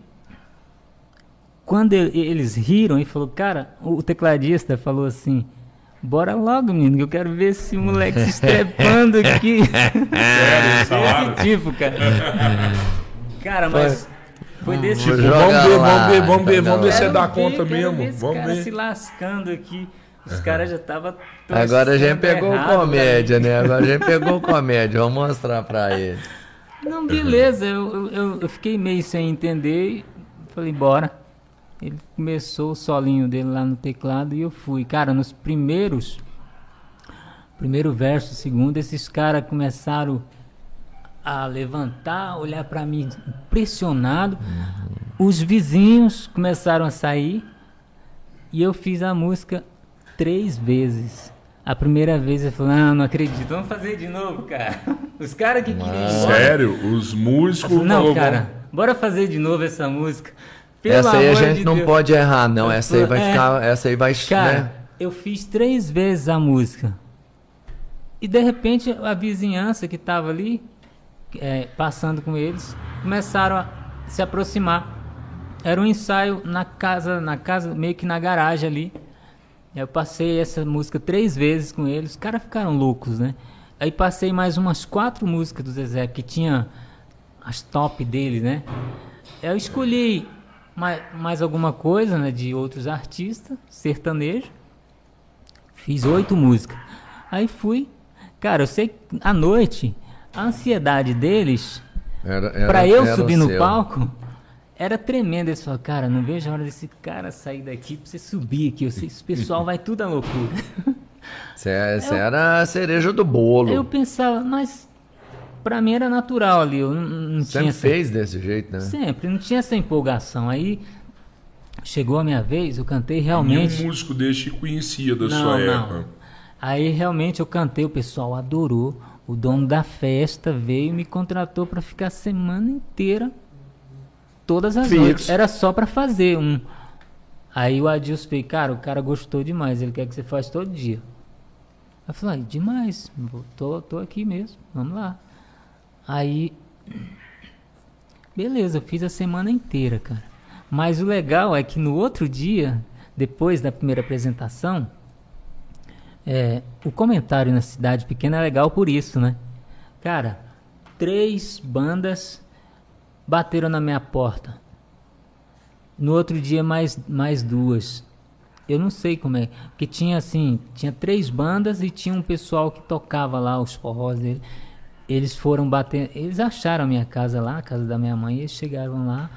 quando eles riram e falou, cara, o tecladista falou assim, bora logo, menino, que eu quero ver esse moleque se estrepando aqui. (laughs) Sério? Desse tipo, cara. Cara, mas foi desse tipo. Vamos ver, vamos ver, vamos ver, tá vamos ver da se dá conta mesmo. ver esse Vamos cara ver. se lascando aqui. Os caras já estavam. Agora a gente pegou errado, comédia, né? Agora a gente pegou comédia. Vamos mostrar pra ele. Não, beleza, eu, eu- eu, eu fiquei meio sem entender e falei, bora. Ele começou o solinho dele lá no teclado e eu fui. Cara, nos primeiros. Primeiro verso, segundo, esses caras começaram a levantar, olhar pra mim impressionado. Os vizinhos começaram a sair e eu fiz a música três vezes. A primeira vez eu falei, não, não acredito, vamos fazer de novo, cara. (laughs) Os caras que queriam. Sério, os músicos. Não, falou, cara, bora fazer de novo essa música. Pelo essa aí a gente de não Deus. pode errar, não. Essa aí vai É. ficar. Essa aí vai. Cara, né? eu fiz três vezes a música. E de repente a vizinhança que tava ali, é, passando com eles, começaram a se aproximar. Era um ensaio na casa, na casa, meio que na garagem ali. Eu passei essa música três vezes com eles, os caras ficaram loucos, né? Aí passei mais umas quatro músicas do Zezé, que tinha as top dele, né? Eu escolhi mais, mais alguma coisa, né, de outros artistas, sertanejo. Fiz oito músicas. Aí fui. Cara, eu sei que à noite, a ansiedade deles pra eu era subir no seu. palco era tremendo. Eles falaram, cara, não vejo a hora desse cara sair daqui pra você subir aqui. Eu sei que esse pessoal vai tudo à loucura. Essa essa era a cereja do bolo. Eu pensava, mas pra mim era natural ali. Eu não, não tinha Sempre essa- fez desse jeito, né? Sempre, não tinha essa empolgação. Aí chegou a minha vez, eu cantei Nenhum realmente. músico desse conhecia da Não, sua não. época. Aí realmente eu cantei, o pessoal adorou. o dono da festa veio e me contratou para ficar a semana inteira, todas as Fixo. noites. Era só para fazer um. Aí o Adilson veio, cara, o cara gostou demais, ele quer que você faça todo dia. Eu falei, demais, tô, tô aqui mesmo, vamos lá. Aí, beleza, eu fiz a semana inteira, cara. Mas o legal é que no outro dia, depois da primeira apresentação, é, o comentário na cidade pequena é legal por isso, né? Cara, três bandas bateram na minha porta. No outro dia mais, mais duas. Eu não sei como é. Porque tinha assim, tinha três bandas e tinha um pessoal que tocava lá os forrós dele. Eles foram bater. Eles acharam a minha casa lá, a casa da minha mãe, e eles chegaram lá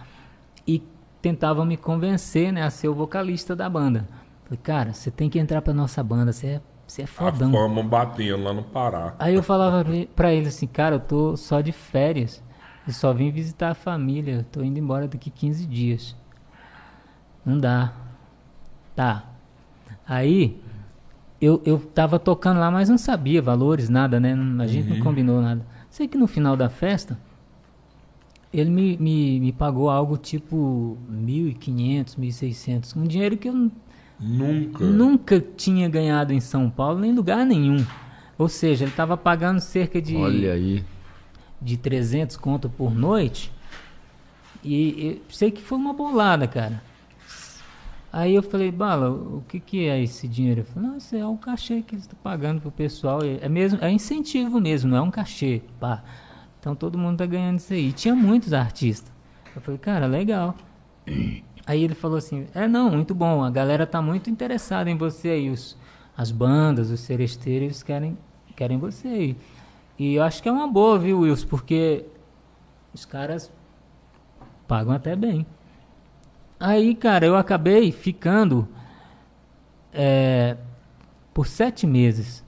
e tentavam me convencer né, a ser o vocalista da banda. Falei, cara, você tem que entrar pra nossa banda, você é, você é A fodão. fama batendo lá no Pará. Aí eu falava pra- pra ele assim, cara, eu tô só de férias. Eu só vim visitar a família. Eu tô indo embora daqui 15 dias. Não dá. Tá. Aí eu, eu tava tocando lá, mas não sabia valores, nada, né? A gente não combinou nada. Sei que no final da festa ele me, me, me pagou algo tipo 1.500, 1.600. Um dinheiro que eu Nunca. nunca tinha ganhado em São Paulo, nem em lugar nenhum. Ou seja, ele estava pagando cerca de, Olha aí. de 300 conto por noite. E eu sei que foi uma bolada, cara. Aí eu falei, Bala, o que, que é esse dinheiro? Ele falou, não, isso é o cachê que eles estão pagando pro pessoal. É mesmo, é incentivo mesmo, não é um cachê. Pá. Então todo mundo tá ganhando isso aí. E tinha muitos artistas. Eu falei, cara, legal. (clears throat) Aí ele falou assim, é não, muito bom, a galera tá muito interessada em você aí, os, as bandas, os seresteiros, querem, querem você aí. E eu acho que é uma boa, viu, Wilson, porque os caras pagam até bem. Aí, cara, eu acabei ficando é, por sete meses.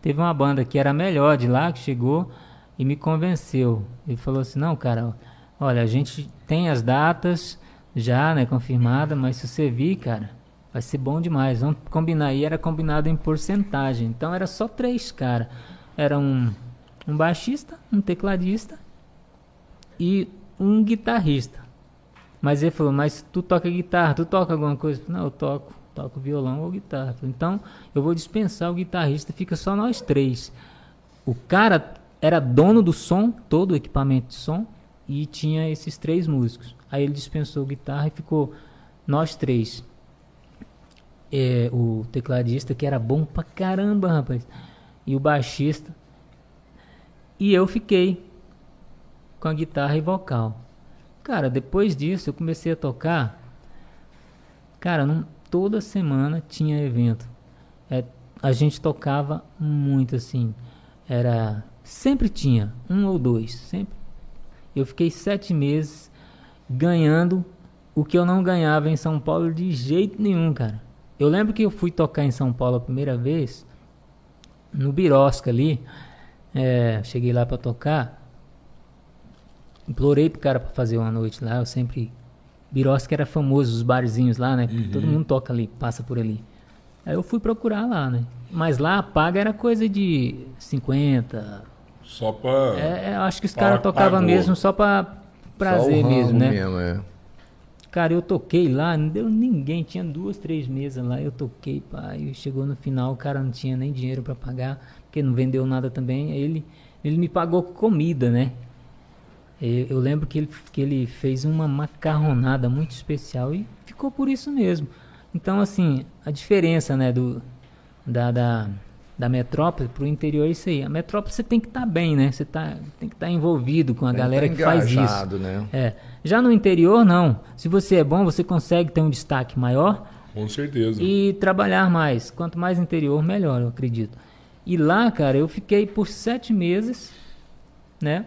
Teve uma banda que era melhor de lá, que chegou e me convenceu. Ele falou assim, não, cara, olha, a gente tem as datas já, né, confirmada, mas se você vir, cara, vai ser bom demais. Vamos combinar. E era combinado em porcentagem. Então era só três, cara. Era um, um baixista, um tecladista e um guitarrista. Mas ele falou, mas tu toca guitarra, tu toca alguma coisa? Não, eu toco, toco violão ou guitarra. Então eu vou dispensar o guitarrista, fica só nós três. O cara era dono do som, todo o equipamento de som, e tinha esses três músicos. Aí ele dispensou guitarra e ficou nós três. É, o tecladista, que era bom pra caramba, rapaz. E o baixista. E eu fiquei com a guitarra e vocal. Cara, depois disso eu comecei a tocar. Cara, não, toda semana tinha evento. É, a gente tocava muito assim. Era. Sempre tinha, um ou dois. Sempre. Eu fiquei sete meses ganhando o que eu não ganhava em São Paulo de jeito nenhum, cara. Eu lembro que eu fui tocar em São Paulo a primeira vez, no Birosca ali. É, cheguei lá pra tocar. Implorei pro cara pra fazer uma noite lá. Eu sempre. Birosca era famoso, os barzinhos lá, né? Porque Todo mundo toca ali, passa por ali. Aí eu fui procurar lá, né? Mas lá a paga era coisa de 50. Só pra. É, eu acho que os caras tocavam mesmo só pra Só prazer o ramo mesmo, né? mesmo, é. Cara, eu toquei lá, não deu ninguém, tinha duas, três mesas lá, eu toquei, e chegou no final, o cara não tinha nem dinheiro pra pagar, porque não vendeu nada também, aí ele, ele me pagou com comida, né? Eu lembro que ele, que ele fez uma macarronada muito especial e ficou por isso mesmo. Então, assim, a diferença, né, do, da, da, da metrópole pro interior é isso aí. A metrópole você tem que estar bem, né? Você tá, tem que estar envolvido com a Tem que galera tá que faz isso. né? É. Já no interior, não. Se você é bom, você consegue ter um destaque maior Com certeza. e trabalhar mais. Quanto mais interior, melhor, eu acredito. E lá, cara, eu fiquei por sete meses, né?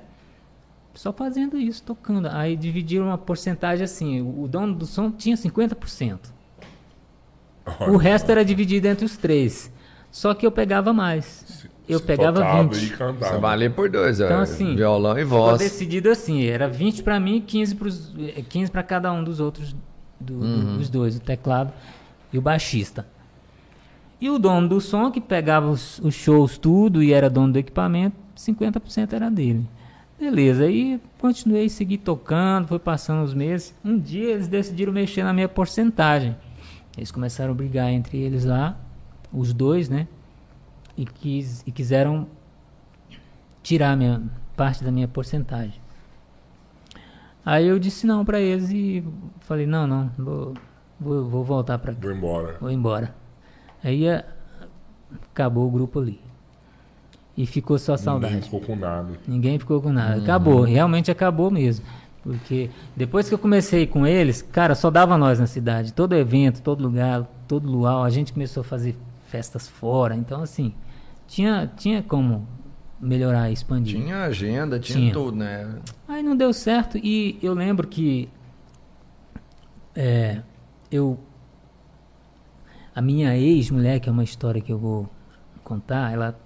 Só fazendo isso, tocando. Aí dividiram uma porcentagem assim. O dono do som tinha 50%. Olha O resto era dividido entre os três. Só que eu pegava mais. Eu Você pegava tocava 20. E cantava. Você valia por dois, é. Então, assim, violão e Ficou voz. decidido assim, era 20 pra mim e 15 pros, eh, 15 para cada um dos outros do- Uhum. dos dois, o teclado e o baixista. E o dono do som que pegava os, os shows tudo e era dono do equipamento, 50% era dele. Beleza, aí continuei, segui tocando, foi passando os meses. Um dia eles decidiram mexer na minha porcentagem. Eles começaram a brigar entre eles lá, os dois, né? E, quis, e quiseram tirar minha parte da minha porcentagem. Aí eu disse não para eles e falei, não, não, vou, vou, vou voltar para Vou embora. Vou embora. Aí a- acabou o grupo ali. E ficou só saudade. Ninguém ficou com nada. Ninguém ficou com nada. Acabou, realmente acabou mesmo. Porque depois que eu comecei com eles, cara, só dava nós na cidade. Todo evento, todo lugar, todo luau, a gente começou a fazer festas fora. Então, assim, tinha, tinha como melhorar, expandir. Tinha agenda, tinha, Tinha. tudo, né? Aí não deu certo e eu lembro que é, eu a minha ex-mulher, que é uma história que eu vou contar, ela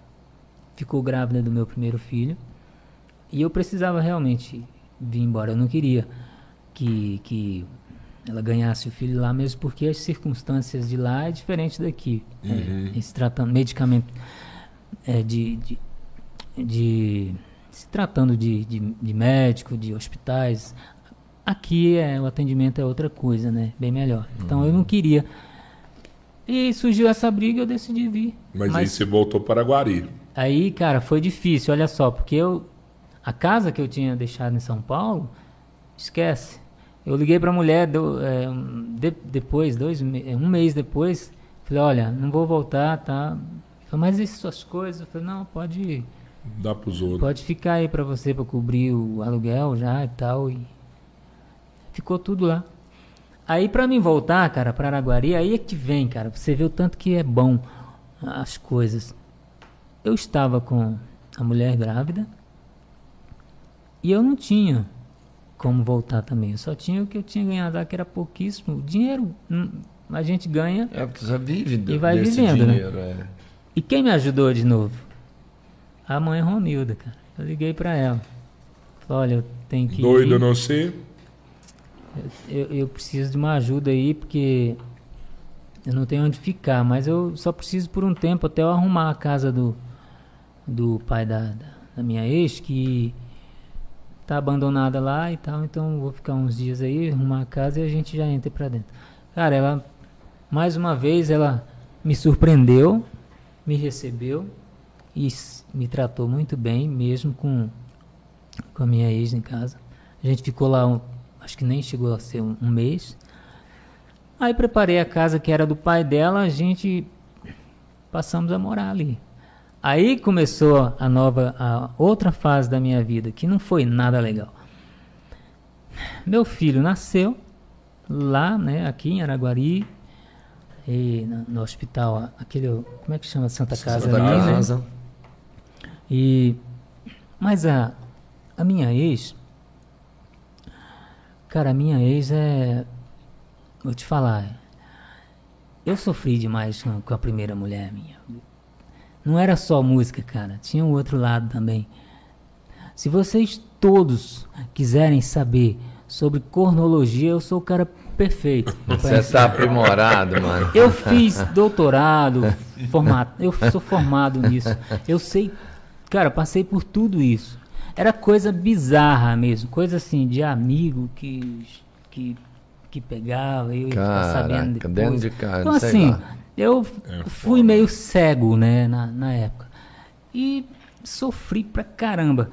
ficou grávida do meu primeiro filho e eu precisava realmente vir embora. Eu não queria que, que ela ganhasse o filho lá mesmo porque as circunstâncias de lá é diferente daqui. É, se tratando medicamento é, de, de, de- se tratando de, de, de médico, de hospitais, aqui é, o atendimento é outra coisa, né? Bem melhor. Então eu não queria. E surgiu essa briga, eu decidi vir. Mas, aí você voltou para Guari. Aí, cara, foi difícil, olha só, porque eu a casa que eu tinha deixado em São Paulo, esquece. Eu liguei pra mulher do, é, de- depois, dois, é, um mês depois, falei, olha, não vou voltar, tá? Falei, mas e suas coisas? Eu falei, não, pode ir. Dá pros outros. Pode ficar aí pra você pra cobrir o aluguel já e tal e ficou tudo lá. Aí pra mim voltar, cara, pra Araguari, aí é que vem, cara, você ver o tanto que é bom as coisas. Eu estava com a mulher grávida e eu não tinha como voltar também. Eu só tinha o que eu tinha ganhado lá, que era pouquíssimo. O dinheiro hum, a gente ganha. É porque você vive E vai desse vivendo, né? dinheiro, é. E quem me ajudou de novo? A mãe Romilda, cara. Eu liguei pra ela. Falei, olha, eu tenho que. Doido ir. não sei. Eu, eu preciso de uma ajuda aí, porque eu não tenho onde ficar, mas eu só preciso por um tempo até eu arrumar a casa do, do pai da, da, da minha ex, que tá abandonada lá e tal, então vou ficar uns dias aí, arrumar a casa e a gente já entra pra dentro. Cara, ela, mais uma vez, ela me surpreendeu, me recebeu e me tratou muito bem, mesmo com, com a minha ex em casa. A gente ficou lá, um- acho que nem chegou a ser um, um mês. Aí preparei a casa que era do pai dela, a gente passamos a morar ali. Aí começou a nova, a outra fase da minha vida, que não foi nada legal. Meu filho nasceu lá, né, aqui em Araguari, e no, no hospital, aquele, como é que chama, Santa Casa Santa ali, né? Casa. E mas a a minha ex, cara, a minha ex é vou te falar, eu sofri demais com, com a primeira mulher minha. Não era só música, cara, tinha um outro lado também. Se vocês todos quiserem saber sobre cornologia, eu sou o cara perfeito. (laughs) Você tá aprimorado, mano. Eu fiz doutorado, formato, eu sou formado nisso. Eu sei, cara, passei por tudo isso. Era coisa bizarra mesmo, coisa assim de amigo que que, que pegava, eu ficar sabendo Caraca, depois. dentro de casa, Então assim, lá. Eu É fui foda. meio cego, né, na, na época. E sofri pra caramba.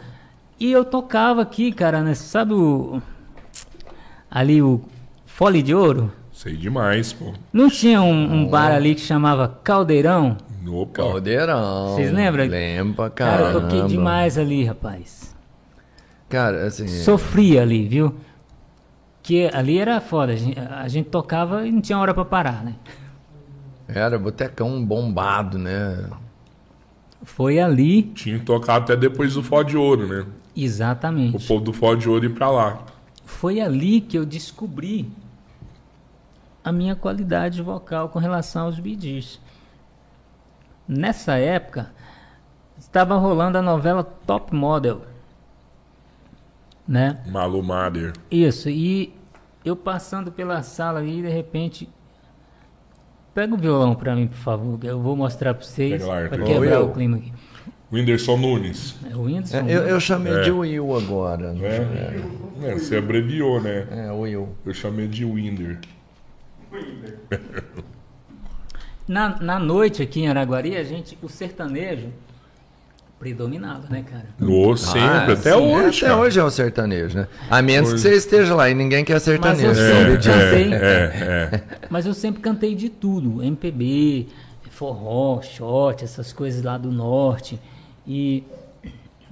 E eu tocava aqui, cara, né, sabe o ali o Fole de Ouro? Sei demais, pô. Não tinha um, um bar ali que chamava Caldeirão? Opa. Caldeirão. Vocês lembram? Lembro pra Cara, caramba. eu toquei demais ali, rapaz. Cara, assim... Sofri ali, viu? Que ali era foda. A gente, a gente tocava e não tinha hora pra parar, né? Era botecão bombado, né? Foi ali, Tinha que tocar até depois do Fó de Ouro, né? O exatamente. povo do Fó de Ouro ir pra lá. Foi ali que eu descobri a minha qualidade vocal com relação aos bidis. Nessa época, estava rolando a novela Top Model. Né? Malu Mader. Isso, e eu passando pela sala aí, de repente. Pega o violão pra mim, por favor, que eu vou mostrar pra vocês, Pega lá, pra quebrar eu. o clima aqui. Whindersson Nunes. É o Whindersson. É, eu, eu chamei É. de Will agora. Né? É, você abreviou, né? É, Will. Eu chamei de Winder. Na, na noite aqui em Araguari, a gente, o sertanejo predominava, né, cara? Ô, sempre, Ah, até sim, hoje. Até cara. hoje é o sertanejo, né? A menos Hoje. que você esteja lá e ninguém quer Mas sertanejo. eu sabe sempre disso? cantei. É, é. (laughs) Mas eu sempre cantei de tudo, MPB, forró, shot, essas coisas lá do norte. E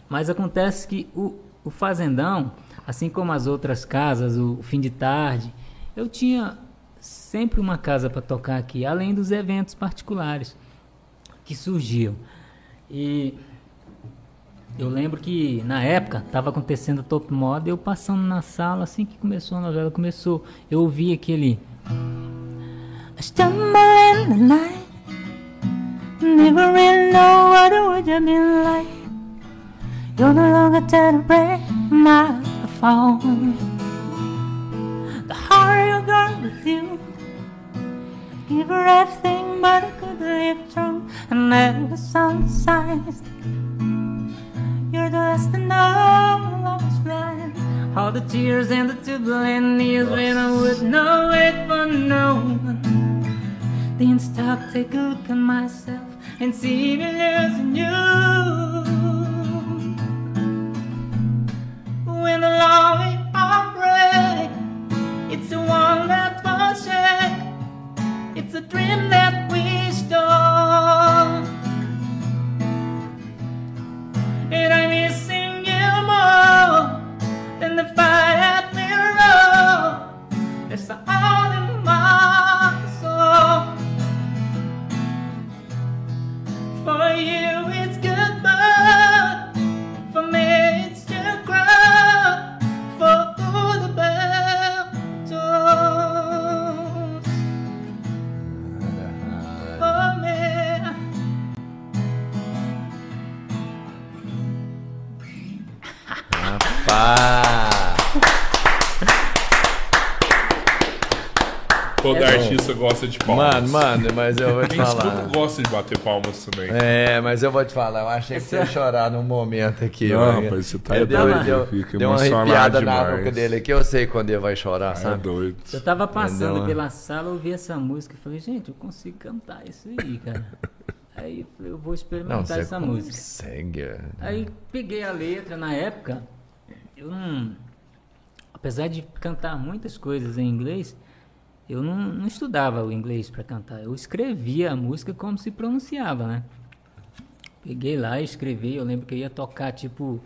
mas acontece que o, o fazendão, assim como as outras casas, o, o fim de tarde, eu tinha sempre uma casa para tocar aqui, além dos eventos particulares que surgiam. E eu lembro que na época estava acontecendo Top Moda, eu passando na sala, assim que começou a novela, começou, eu ouvi aquele. Never really know what it would have been like. You're no longer my phone. The with you. Give her everything, but I couldn't live through. And then the sun shines. You're the last to know I was blind. All the tears and the turbulent years when I would know it for no one. Then stop, take a look at myself and see me losing you. When the longing heartbreak, it's the one that won't shake. It's a dream that we stole. And I'm missing you more than the fire that we roll. There's a hole in my soul. For you, Pá! Todo artista gosta de palmas. Mano, mano, mas eu vou te Quem falar. gosta de bater palmas também. É, mas eu vou te falar, eu achei que você ia chorar num momento aqui. Não, mano. rapaz, você tá deu, doido, deu, fica deu uma arrepiada na demais. nuca dele aqui, eu sei quando ele vai chorar, É sabe? doido. Eu tava passando Entendeu? pela sala, ouvi essa música e falei, gente, eu consigo cantar isso aí, cara. (laughs) aí eu falei, eu vou Não, experimentar você essa música. consegue. é. Aí peguei a letra na época, eu não. Apesar de cantar muitas coisas em inglês, eu não, não estudava o inglês para cantar. Eu escrevia a música como se pronunciava, né? Peguei lá e escrevi. Eu lembro que eu ia tocar, tipo.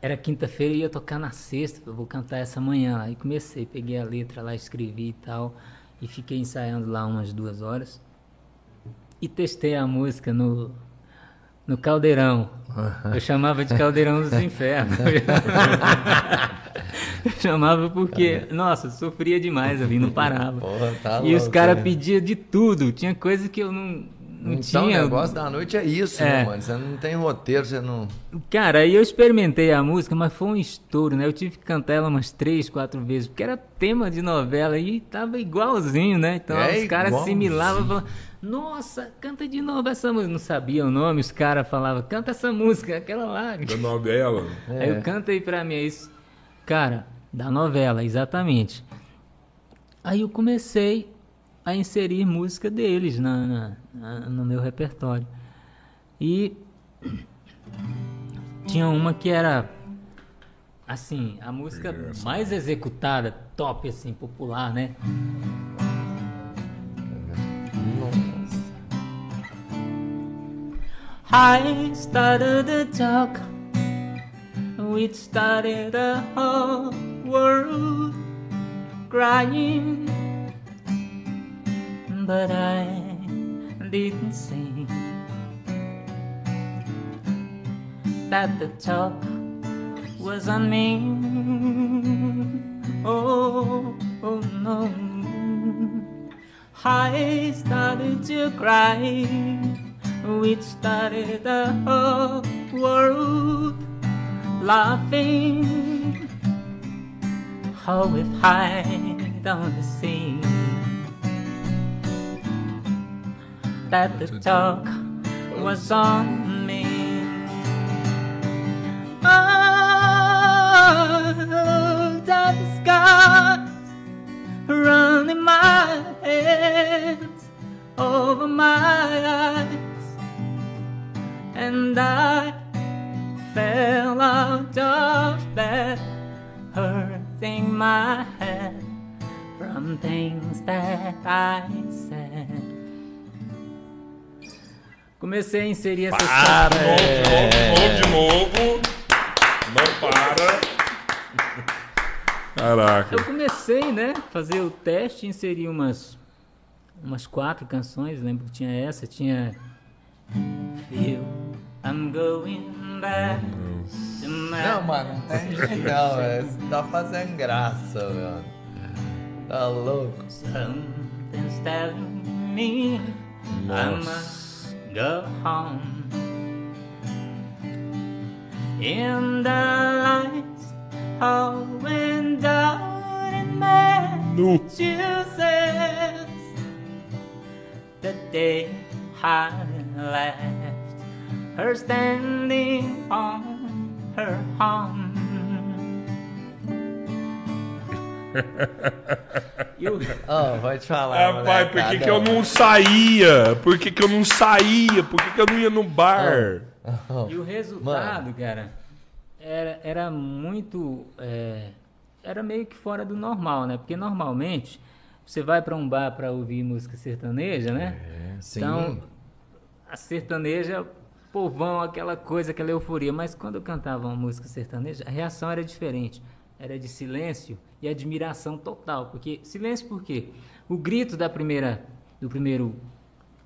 Era quinta-feira e ia tocar na sexta. Eu vou cantar essa manhã. Aí comecei, peguei a letra lá, escrevi e tal. E fiquei ensaiando lá umas duas horas. E testei a música no, no caldeirão. Eu chamava de caldeirão dos infernos. (laughs) Eu chamava porque, nossa, sofria demais ali, não parava. Porra, tá e os louco, caras né? pediam de tudo. Tinha coisa que eu não, não Então, tinha. o negócio da noite é isso, É. né, mano? Você não tem roteiro, você não. Cara, aí eu experimentei a música, mas foi um estouro, né? Eu tive que cantar ela umas três, quatro vezes, porque era tema de novela e tava igualzinho, né? Então É os caras assimilavam, falavam, nossa, canta de novo essa música. Não sabia o nome, os caras falavam, canta essa música, aquela lá. Da novela. Aí eu canta aí pra mim, é isso. Cara, da novela, exatamente. Aí eu comecei a inserir música deles na, na- na- no meu repertório. E tinha uma que era assim, a música mais executada, top assim, popular, né? I started to talk We started the whole world crying, but I didn't see that the talk was on me. Oh, oh no. I started to cry which started the whole world laughing. How we hid on the sea. That the talk was on me. Oh, that the scars running my hands over my eyes. And I fell out of bed, hurting my head from things that I said. Comecei a inserir essas Para! canções. De novo, de novo, de novo. Não para. Caraca. Eu comecei, né, fazer o teste, inseri umas umas quatro canções, lembro que tinha essa, tinha Feel I'm going back to my Não, mano, não tem jeito não, velho. Tá fazendo graça, mano. Tá louco. Something's telling me I must go home. In the lights all went out in Massachusetts The day left her standing on her home o- Ó, vai te falar, Ah, pai, por que, que eu não saía? Por que, que eu não saía? Por que, que eu não ia no bar? E o resultado, cara, era, era muito. é, era meio que fora do normal, né? Porque normalmente você vai pra um bar pra ouvir música sertaneja, né? É, sim. Então, a sertaneja, povão, aquela coisa, aquela euforia. Mas quando eu cantava uma música sertaneja, a reação era diferente. Era de silêncio e admiração total. Porque silêncio por quê? O grito da primeira, do primeiro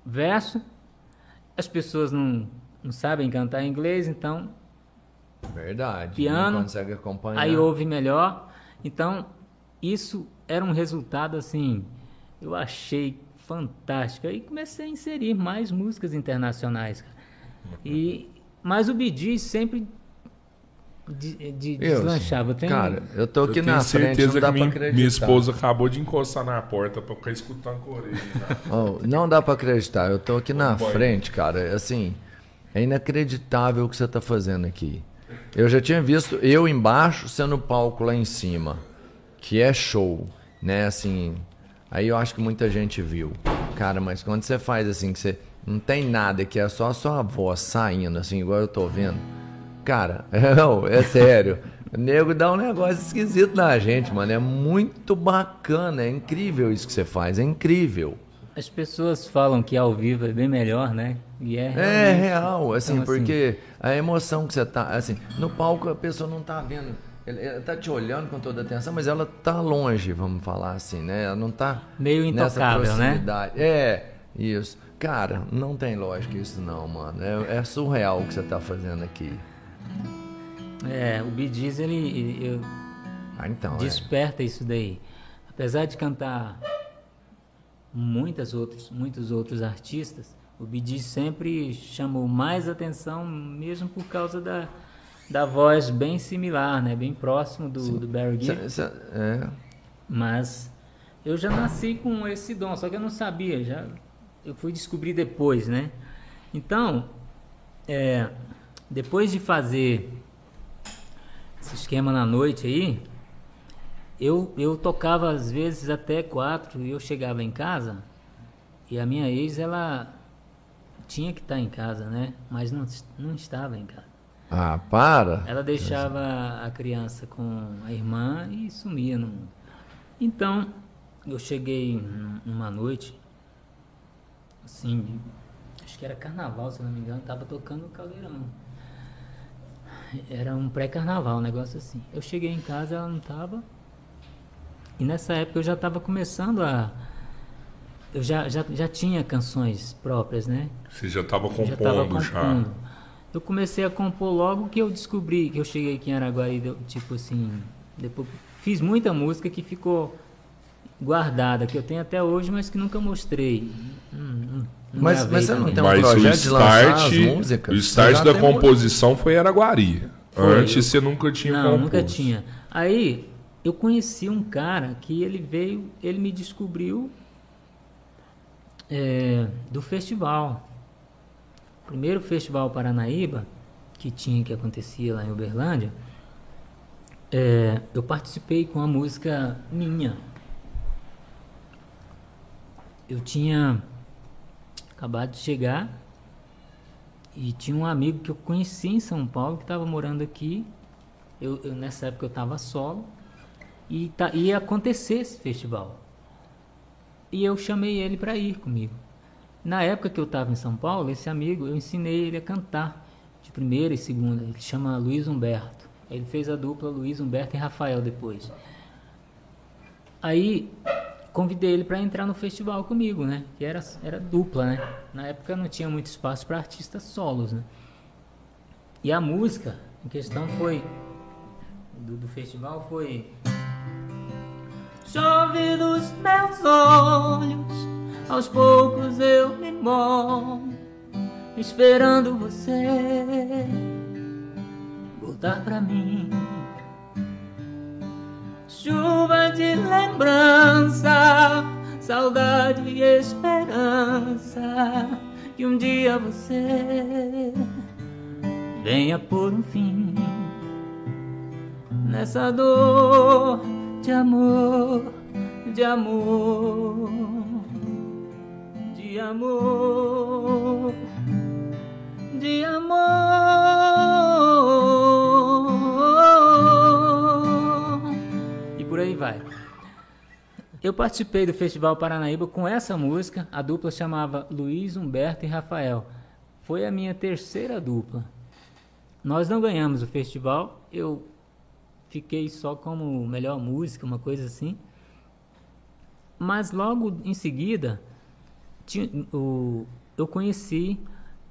verso, as pessoas não, não sabem cantar inglês, então Verdade. piano, Não consegue acompanhar. aí ouve melhor. Então, isso era um resultado assim, eu achei fantástico. Aí comecei a inserir mais músicas internacionais. cara. E, mas o Bidi sempre de, de, Eu, deslanchava. Eu tenho- Cara, eu tô Eu aqui tenho na frente, certeza não que dá minha, pra acreditar. minha esposa acabou de encostar na porta pra ficar escutando com a orelha. tá? (laughs) Oh, não dá pra acreditar. Eu tô aqui na Boy. frente, cara. Assim, é inacreditável o que você tá fazendo aqui. Eu já tinha visto eu embaixo sendo palco lá em cima, que é show, né? Assim, aí eu acho que muita gente viu. Cara, mas quando você faz assim, que você não tem nada, que é só a sua voz saindo, assim, igual eu tô vendo. Cara, (laughs) não, é sério. O nego dá um negócio esquisito na gente, mano. É muito bacana, é incrível isso que você faz, é incrível. As pessoas falam que ao vivo é bem melhor, né? E é, É realmente. real, assim, Então, assim- porque a emoção que você tá, assim, no palco a pessoa não tá vendo, ela, ela tá te olhando com toda atenção, mas ela tá longe, vamos falar assim, né? Ela não tá Meio intocável, né? É, isso. Cara, não tem lógica isso não, mano. É, é surreal o que você tá fazendo aqui. É, o Bee Gees, ele, Ah, então, é. desperta isso daí. Apesar de cantar muitas outros, muitos outros artistas, o Bee Gees sempre chamou mais atenção, mesmo por causa da, da voz bem similar, né? Bem próximo do, do Barry Gibb. É. Mas eu já nasci com esse dom, só que eu não sabia, já eu fui descobrir depois, né? Então, é, depois de fazer esse esquema na noite aí, eu, eu tocava às vezes até quatro e eu chegava em casa e a minha ex, ela tinha que estar em casa, né? Mas não, não estava em casa. Ah, para. Ela deixava a criança com a irmã e sumia no mundo. Então, eu cheguei num- numa noite, assim, acho que era carnaval, se não me engano, tava tocando o caldeirão. Era um pré-carnaval, um negócio assim. Eu cheguei em casa, ela não tava. E nessa época eu já estava começando a. Eu já, já, já tinha canções próprias, né? Você já tava já estava compondo já. Eu comecei a compor logo que eu descobri que eu cheguei aqui em Araguari, tipo assim, depois fiz muita música que ficou guardada, que eu tenho até hoje, mas que nunca mostrei. Hum, hum, Mas- mas você não tem um Mas o projeto de lançar start, as músicas? o start da composição foi Araguari. Foi, Antes eu- você nunca tinha Não, composto. nunca tinha. Aí eu conheci um cara que ele veio, ele me descobriu é, do festival. Primeiro festival Paranaíba, que tinha, que acontecia lá em Uberlândia, é, eu participei com a música minha. Eu tinha acabado de chegar. E tinha um amigo que eu conheci em São Paulo que estava morando aqui. Eu, eu, nessa época eu estava solo. E tá, ia acontecer esse festival. E eu chamei ele para ir comigo. Na época que eu estava em São Paulo, esse amigo, eu ensinei ele a cantar de primeira e segunda. Ele chama Luiz Humberto. Ele fez a dupla Luiz Humberto e Rafael depois. Aí convidei ele para entrar no festival comigo, né? Que era, era dupla, né? Na época não tinha muito espaço para artistas solos, né? E a música em questão foi do, do festival foi Chove dos meus olhos, aos poucos eu me molho, esperando você voltar pra mim chuva de lembrança, saudade e esperança. Que um dia você venha por um fim nessa dor de amor, de amor, de amor, de amor por aí vai. Eu participei do Festival Paranaíba com essa música, a dupla chamava Luiz, Humberto e Rafael. Foi a minha terceira dupla. Nós não ganhamos o festival, eu fiquei só como melhor música, uma coisa assim. Mas logo em seguida, tinha, o, eu conheci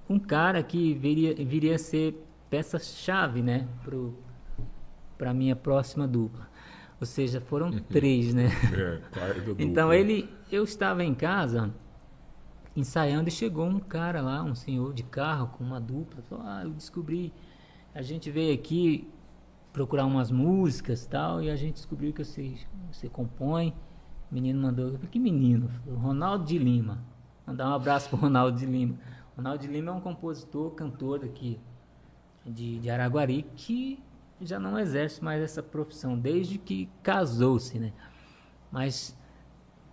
um cara que viria, viria a ser peça-chave né, para a minha próxima dupla. Ou seja, foram uhum. três, né? É, (laughs) então ele, eu estava em casa ensaiando e chegou um cara lá, um senhor de carro com uma dupla, falou: "Ah, eu descobri, a gente veio aqui procurar umas músicas, tal, e a gente descobriu que você você compõe". O menino mandou, que menino? Falei, Ronaldo de Lima. Mandar um abraço pro Ronaldo de Lima. Ronaldo de Lima é um compositor, cantor daqui de, de Araguari que já não exerce mais essa profissão desde que casou-se, né? Mas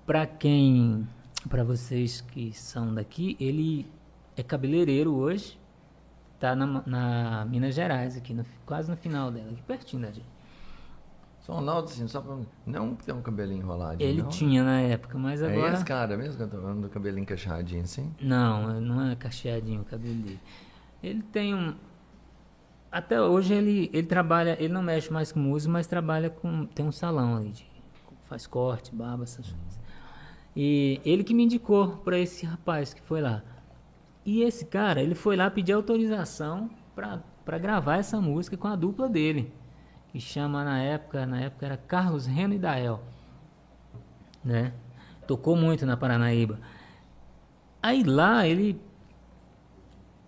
para quem, para vocês que são daqui, ele é cabeleireiro hoje, tá na, na Minas Gerais aqui, no, quase no final dela, aqui pertinho da gente. Só Ronaldo, assim, só pra. Não tem um cabelinho enroladinho. Ele não, tinha na época, mas agora. É esse cara mesmo que eu tô falando do cabelinho cacheadinho assim? Não, não é cacheadinho o cabelo dele. Ele tem um, até hoje ele, ele trabalha, ele não mexe mais com música, mas trabalha com. Tem um salão ali, de, faz corte, barba, essas coisas. E ele que me indicou para esse rapaz que foi lá. E esse cara, ele foi lá pedir autorização para gravar essa música com a dupla dele. Que chama na época, na época era Carlos Reno e Dael. Né? Tocou muito na Paranaíba. Aí lá ele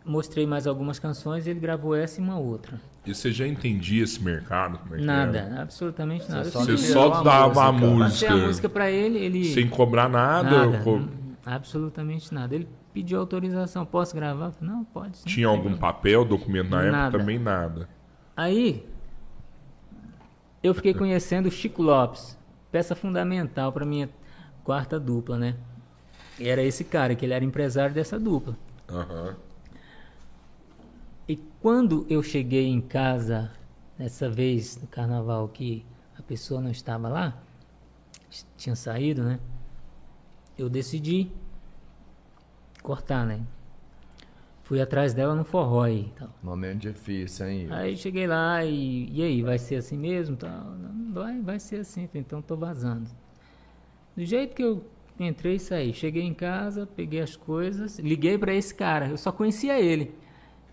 mostrei mais algumas canções e ele gravou essa e uma outra. E você já entendia esse mercado? É nada, absolutamente nada. Você só, dava a música. Passei a música para ele, ele... Sem cobrar nada? nada co... Absolutamente nada. Ele pediu autorização, posso gravar? Não, pode sim. Tinha algum papel, documento na nada. época? Também nada. Aí, eu fiquei conhecendo o Chico Lopes, peça fundamental para minha quarta dupla, né? E era esse cara, que ele era empresário dessa dupla. Uhum. E quando eu cheguei em casa, dessa vez no carnaval que a pessoa não estava lá, tinha saído, né? Eu decidi cortar, né? Fui atrás dela no forró aí. Tal. Momento difícil, hein? Aí cheguei lá e. E aí, vai ser assim mesmo? Tal? Não, vai, vai ser assim, então tô vazando. Do jeito que eu entrei e saí, cheguei em casa, peguei as coisas, liguei para esse cara, eu só conhecia ele.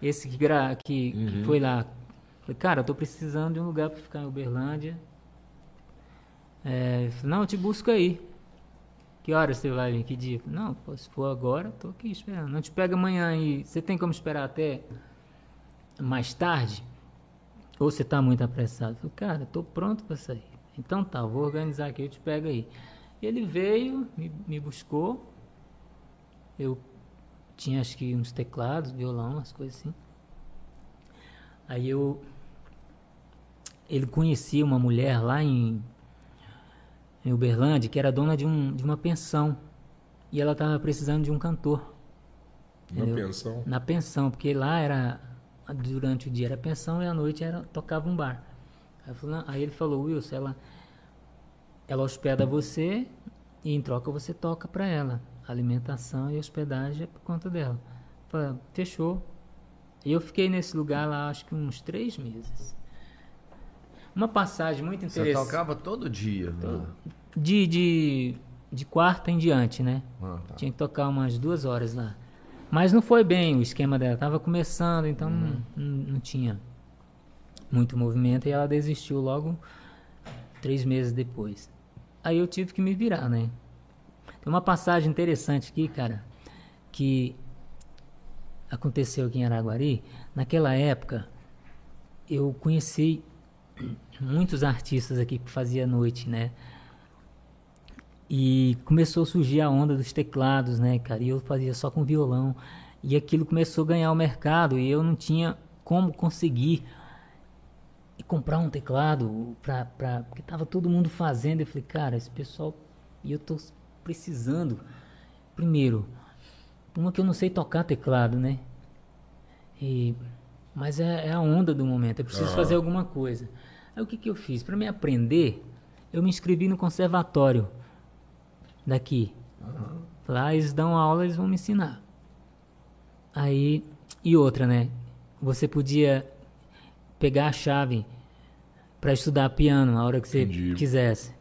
Esse que, gra, que, uhum. que foi lá. Falei, cara, eu tô precisando de um lugar para ficar em Uberlândia. É, falei, não, eu te busco aí. Que hora você vai vir? Que dia? Não, pô, se for agora, tô aqui esperando. Não te pega amanhã e você tem como esperar até mais tarde? Ou você tá muito apressado? Falei, cara, tô pronto para sair. Então tá, vou organizar aqui, eu te pego aí. Ele veio, me, me buscou. Eu tinha acho que uns teclados, violão, umas coisas assim. Aí eu. Ele conhecia uma mulher lá em, em Uberlândia que era dona de, um, de uma pensão. E ela estava precisando de um cantor. Na entendeu? pensão? Na pensão, porque lá era. Durante o dia era pensão e à noite era, tocava um bar. Aí. Aí ele falou, Wilson, ela, ela hospeda você e em troca você toca para ela. Alimentação e hospedagem é por conta dela. Eu Falei, fechou. E eu fiquei nesse lugar lá acho que uns três meses. Uma passagem muito Você interessante. tocava todo dia. né? De, de, de quarta em diante, né? Ah, tá. Tinha que tocar umas duas horas lá. Mas não foi bem o esquema dela. Tava começando, então não, não, não tinha muito movimento e ela desistiu logo três meses depois. Aí eu tive que me virar, né? Tem uma passagem interessante aqui, cara, que aconteceu aqui em Araguari. Naquela época, eu conheci muitos artistas aqui que fazia noite, né? E começou a surgir a onda dos teclados, né, cara? E eu fazia só com violão. E aquilo começou a ganhar o mercado e eu não tinha como conseguir comprar um teclado pra, pra, porque tava todo mundo fazendo. Eu falei, cara, esse pessoal. E eu tô precisando. Primeiro, uma que eu não sei tocar teclado, né? E, mas é, é a onda do momento. Eu preciso Ah. fazer alguma coisa. Aí o que, que eu fiz? Para me aprender, eu me inscrevi no conservatório daqui. Lá eles dão aula, eles vão me ensinar. Aí, e outra, né? Você podia pegar a chave para estudar piano a hora que você Entendi. quisesse.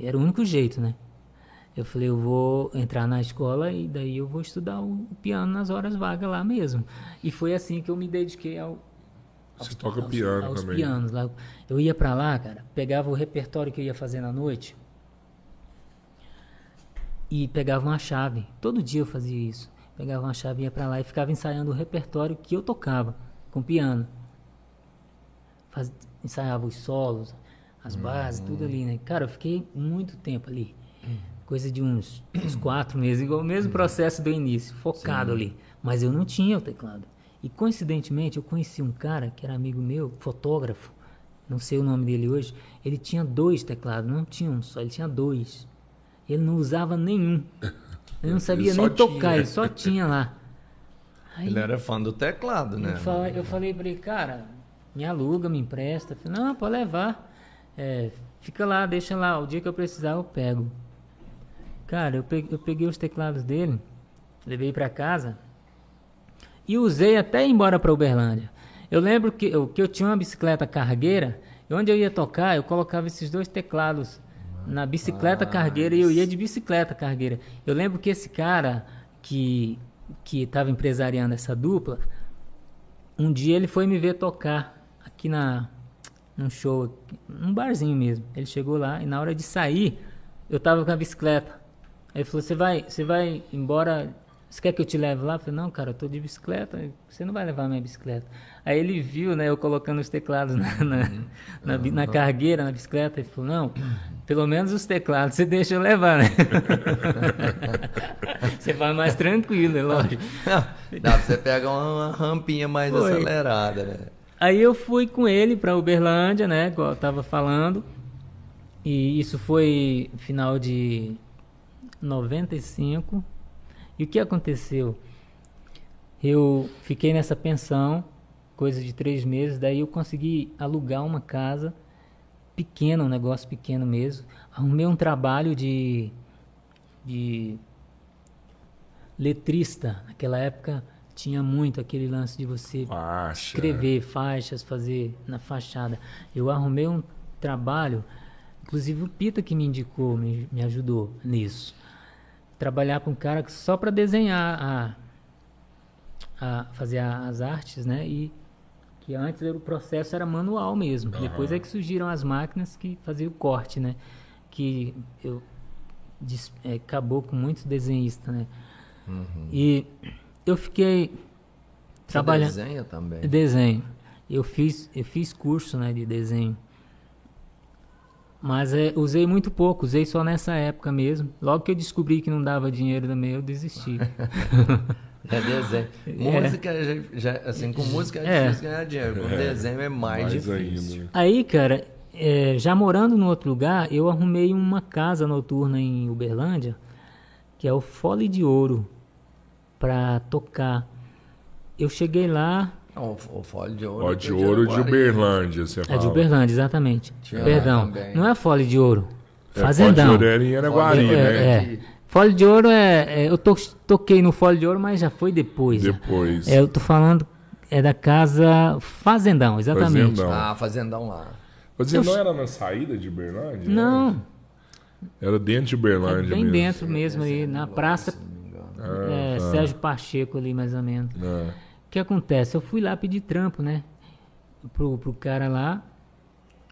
Era o único jeito, né? Eu falei, eu vou entrar na escola e daí eu vou estudar o piano nas horas vagas lá mesmo. E foi assim que eu me dediquei ao, Você toca aos, piano aos também. pianos lá. Eu ia pra lá, cara, pegava o repertório que eu ia fazer na noite e pegava uma chave. Todo dia eu fazia isso. Pegava uma chave, ia pra lá e ficava ensaiando o repertório que eu tocava com piano. Faz- ensaiava os solos, as bases, tudo ali, né? Cara, eu fiquei muito tempo ali. Coisa de uns, uns quatro meses, igual o mesmo processo do início, focado ali. Mas eu não tinha o teclado. E coincidentemente eu conheci um cara que era amigo meu, fotógrafo, não sei o nome dele hoje. Ele tinha dois teclados, não tinha um só, ele tinha dois. Ele não usava nenhum. (laughs) Ele não sabia só nem tocar, tinha. ele só tinha lá. Aí, Ele era fã do teclado, né? eu, falei, eu falei pra ele, cara, me aluga, me empresta. Eu falei, não, pode levar. É, fica lá, deixa lá. O dia que eu precisar, eu pego. Cara, eu peguei, eu peguei os teclados dele, levei pra casa e usei até ir embora pra Uberlândia. Eu lembro que eu, que eu tinha uma bicicleta cargueira e onde eu ia tocar, eu colocava esses dois teclados na bicicleta cargueira e eu ia de bicicleta cargueira. Eu lembro que esse cara que que estava empresariando essa dupla, um dia ele foi me ver tocar aqui na num show, num barzinho mesmo. Ele chegou lá e na hora de sair, eu tava com a bicicleta. Aí ele falou: "Você vai, você vai embora? Você quer que eu te leve lá?" Eu falei: "Não, cara, eu tô de bicicleta. Você não vai levar minha bicicleta." Aí ele viu, né, eu colocando os teclados na na, na, bi- na cargueira, na bicicleta, ele falou: "Não, pelo menos os teclados você deixa eu levar, né?" (laughs) você vai mais tranquilo, é lógico. Dá pra você pegar uma rampinha mais Foi. acelerada, né? Aí eu fui com ele para Uberlândia, né? Igual eu tava falando. E isso foi final de 95. E o que aconteceu? Eu fiquei nessa pensão, coisa de três meses. Daí eu consegui alugar uma casa pequena, um negócio pequeno mesmo. Arrumei um trabalho de, de letrista. Naquela época tinha muito aquele lance de você Faixa. escrever faixas, fazer na fachada. Eu arrumei um trabalho, inclusive o Pita que me indicou, me, me ajudou nisso. Trabalhar com um cara só para desenhar a, a fazer a- as artes, né? E que antes o processo era manual mesmo. Depois é que surgiram as máquinas que faziam o corte, né? Que eu dis- é, acabou com muitos desenhistas, né? E eu fiquei Você trabalhando desenha também. desenho. Eu fiz, eu fiz curso, né, de desenho. Mas é, usei muito pouco, usei só nessa época mesmo. Logo que eu descobri que não dava dinheiro também, eu desisti. (laughs) É desenho. (laughs) É. Música, já, já- assim, com música é, É. difícil ganhar dinheiro. Com desenho é mais, Mais difícil. ainda. Aí, cara, é, já morando no outro lugar, eu arrumei uma casa noturna em Uberlândia, que é o Fole de Ouro. para tocar. Eu cheguei lá, Não, o, Fole de Ouro. Ó, de ouro de. Uberlândia, você é fala. de Uberlândia, exatamente. Tinha Perdão, não é fole de ouro. É, Fazendão. Fole de ouro era em Araguari, Fole- né? É, é. Fole de ouro é, é- Eu to- toquei no Fole de ouro, mas já foi depois. já. Depois. É, eu tô falando é da casa Fazendão, exatamente. Fazendão. Ah, fazendão lá. Você Eu- não era na saída de Uberlândia? Não, Era dentro de é Uberlândia bem mesmo. dentro mesmo aí, na praça é, Sérgio Pacheco ali, mais ou menos. É. O que acontece? Eu fui lá pedir trampo, né? Pro, pro cara lá.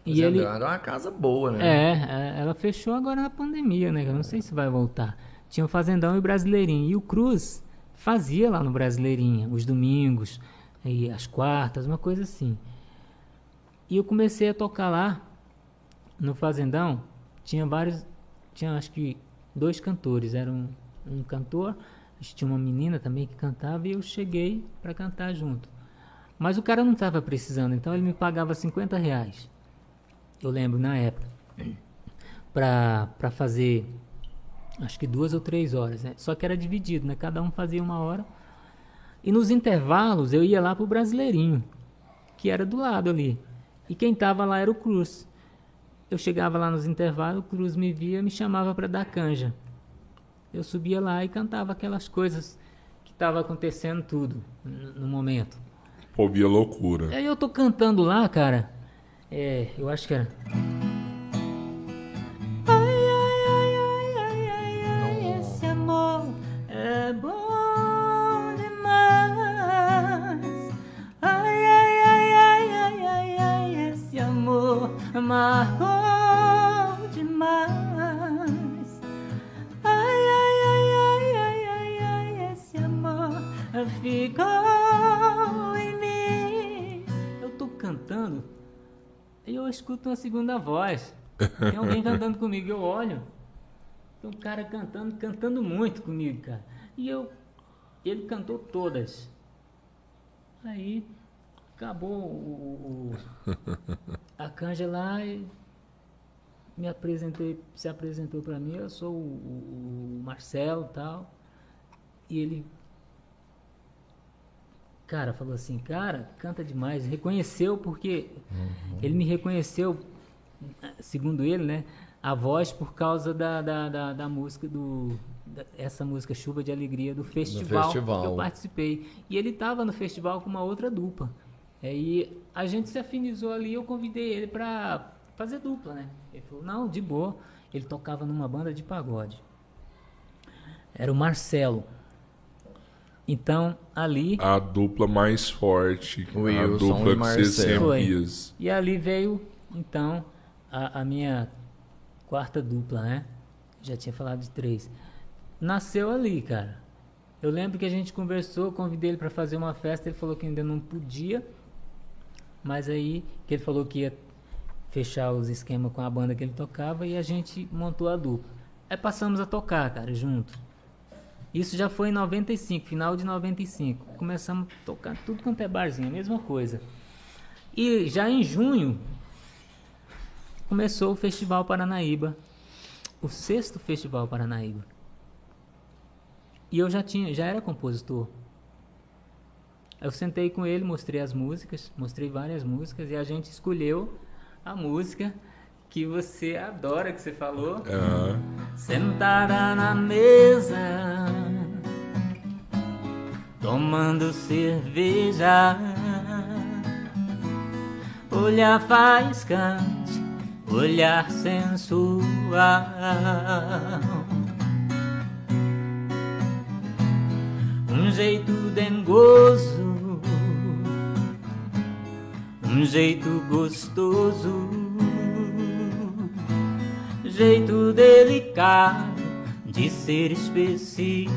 E Fazendão ele. Era uma casa boa, né? É, é, ela fechou agora na pandemia, né? Eu não sei se vai voltar. Tinha o Fazendão e o Brasileirinho. E o Cruz fazia lá no Brasileirinho, os domingos, e as quartas, uma coisa assim. E eu comecei a tocar lá no Fazendão. Tinha vários. Tinha acho que dois cantores. Era um, um cantor, tinha uma menina também que cantava, e eu cheguei para cantar junto. Mas o cara não estava precisando, então ele me pagava 50 reais eu lembro na época, para fazer acho que duas ou três horas, né? Só que era dividido, né? Cada um fazia uma hora. E nos intervalos eu ia lá pro Brasileirinho, que era do lado ali. E quem tava lá era o Cruz. Eu chegava lá nos intervalos, o Cruz me via e me chamava para dar canja. Eu subia lá e cantava aquelas coisas que tava acontecendo tudo no momento. Pô, via loucura. Aí eu tô cantando lá, cara. É, eu acho que era. É bom demais. Ai, ai, ai, ai, ai, ai, ai, esse amor marcou demais. Ai, ai, ai, ai, ai, ai, ai, esse amor ficou em mim. Eu tô cantando e eu escuto uma segunda voz. Tem alguém cantando comigo, eu olho. Tem um cara cantando, cantando muito comigo, cara. E eu, ele cantou todas. Aí acabou o, o- (laughs) a canja lá e me apresentei, se apresentou para mim, eu sou o, o- Marcelo e tal. E ele, cara, falou assim, cara, canta demais. Reconheceu porque ele me reconheceu, segundo ele, né, a voz por causa da, da, da, da música do essa música Chuva de Alegria do festival, festival. que eu participei. E ele estava no festival com uma outra dupla. Aí a gente se afinizou ali, eu convidei ele para fazer dupla, né? Ele falou: "Não, de boa". Ele tocava numa banda de pagode. Era o Marcelo. Então, ali A dupla mais forte. O a Wilson dupla e Marcelo. Foi. E ali veio, então, a, a minha quarta dupla, né? Já tinha falado de três. Nasceu ali, cara. Eu lembro que a gente conversou, convidei ele para fazer uma festa, ele falou que ainda não podia, mas aí que ele falou que ia fechar os esquemas com a banda que ele tocava e a gente montou a dupla. Aí passamos a tocar, cara, junto. Isso já foi em 95, final de 95. Começamos a tocar tudo quanto é barzinho, a mesma coisa. E já em junho começou o Festival Paranaíba, o sexto Festival Paranaíba. E eu já tinha, já era compositor. Eu sentei com ele, mostrei as músicas, mostrei várias músicas e a gente escolheu a música que você adora que você falou. Aham. Sentada na mesa, tomando cerveja, olhar faiscante, olhar sensual. Um jeito dengoso, um jeito gostoso jeito delicado de ser especial.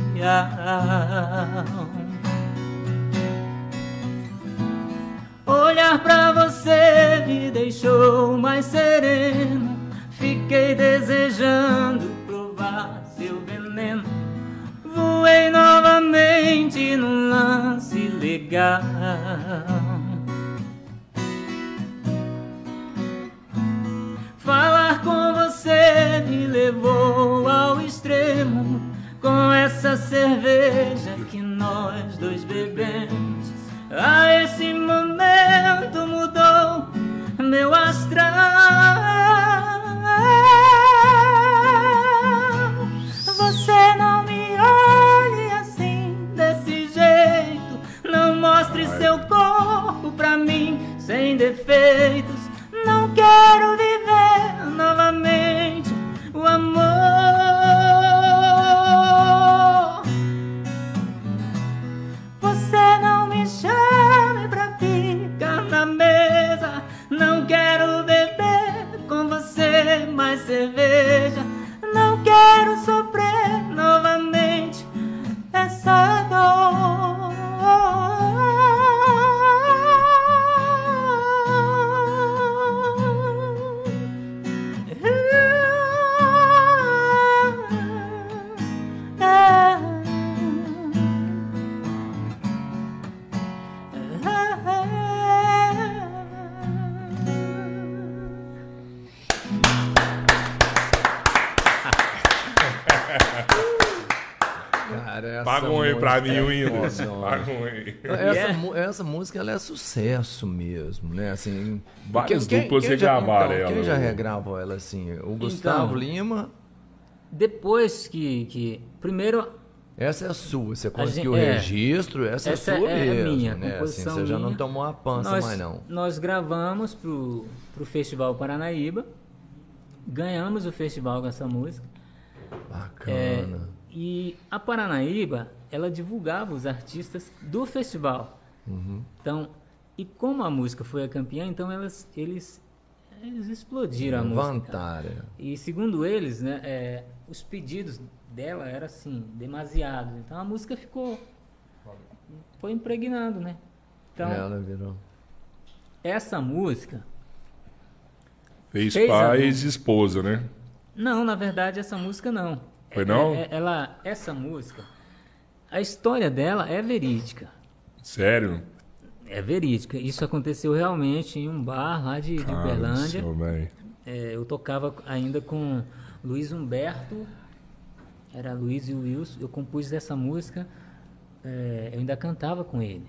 Olhar pra você me deixou mais sereno. Fiquei desejando provar seu veneno voei novamente no lance legal. Falar com você me levou ao extremo com essa cerveja que nós dois bebemos. A esse momento mudou meu astral. Sem defeitos. Não quero viver novamente o amor. Você não me chame pra ficar na mesa. Não quero beber com você mais cerveja. Não quero sofrer novamente essa dor. Essa Paga um aí pra mim, é o Windows. foda. Paga um aí. Essa, Yeah. mu- essa música ela é sucesso mesmo, né? Assim, Várias quem- duplas quem já gravaram então, Quem ela, já o- regravou ela assim? O Gustavo Então. Lima. Depois que, que. Primeiro, Essa é a sua, você conseguiu o gente- é. registro, essa, Essa é sua é a mesmo, minha, né? Assim, você já não minha. tomou a pança nós, mais não. nós gravamos pro, pro Festival Paranaíba. Ganhamos o festival com essa música. É, Bacana. E a Paranaíba, ela divulgava os artistas do festival. Uhum. Então, e como a música foi a campeã, então elas, eles, eles explodiram a música. Levantaram. E segundo eles, né, é, os pedidos dela eram assim, demasiados. Então a música ficou. Foi impregnando, né? Então, Ela virou. essa música. Fez Fez pra a- ex-esposa, né? Não, na verdade, essa música não. Foi É- não? é- ela, essa música, a história dela é verídica. Sério? É verídica. Isso aconteceu realmente em um bar lá de, de Cara Uberlândia. É, eu tocava ainda com Luiz Humberto, era Luiz e Wilson. Eu compus essa música, é, eu ainda cantava com ele.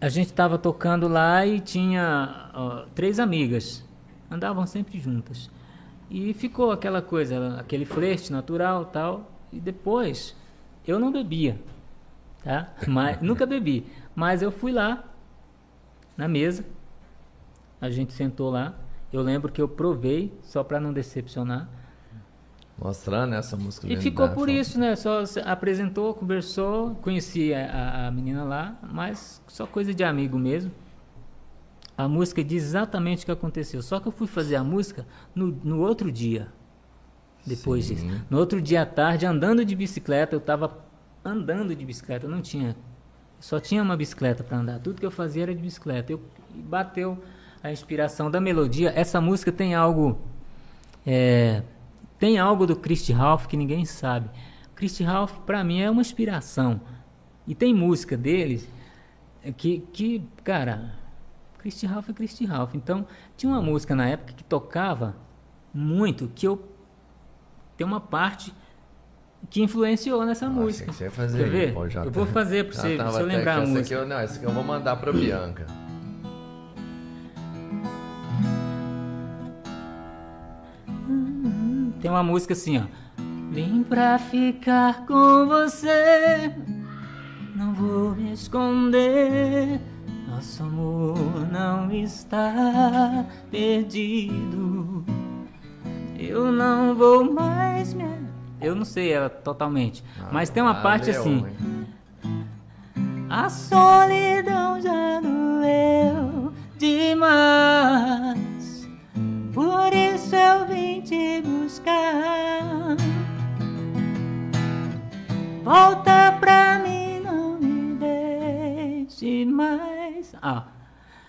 A gente estava tocando lá e tinha ó, três amigas, andavam sempre juntas. E ficou aquela coisa, aquele flerte natural tal. E depois, eu não bebia, tá? (laughs) Mas, nunca bebi. Mas eu fui lá, na mesa, a gente sentou lá. Eu lembro que eu provei, só para não decepcionar. Mostrando essa música. E ficou por isso, né? Só se apresentou, conversou, conheci a- a menina lá, mas só coisa de amigo mesmo. A música diz exatamente o que aconteceu. Só que eu fui fazer a música no, no outro dia. Depois Sim. disso. No outro dia à tarde, andando de bicicleta, eu estava andando de bicicleta, eu não tinha. Só tinha uma bicicleta para andar. Tudo que eu fazia era de bicicleta. Eu, bateu a inspiração da melodia. Essa música tem algo. é, tem algo do Christy Ralph que ninguém sabe. Christy Ralph, para mim, é uma inspiração. E tem música deles que, que cara, Christy Ralph é Christy Ralph. Então, tinha uma música na época que tocava muito, que eu. Tem uma parte que influenciou nessa Ah, música. que você fazer Quer ver? pô, já eu tá- vou fazer pra já você, eu até lembrar a música. Aqui eu, não, essa aqui eu vou mandar pra Bianca. Tem uma música assim, ó. Vim pra ficar com você, não vou me esconder. Nosso amor não está perdido. Eu não vou mais me. Eu não sei ela totalmente, mas tem uma parte Valeu, assim. hein? A solidão já doeu demais. Por isso eu vim te buscar. Volta pra mim, deixe mais. Ah,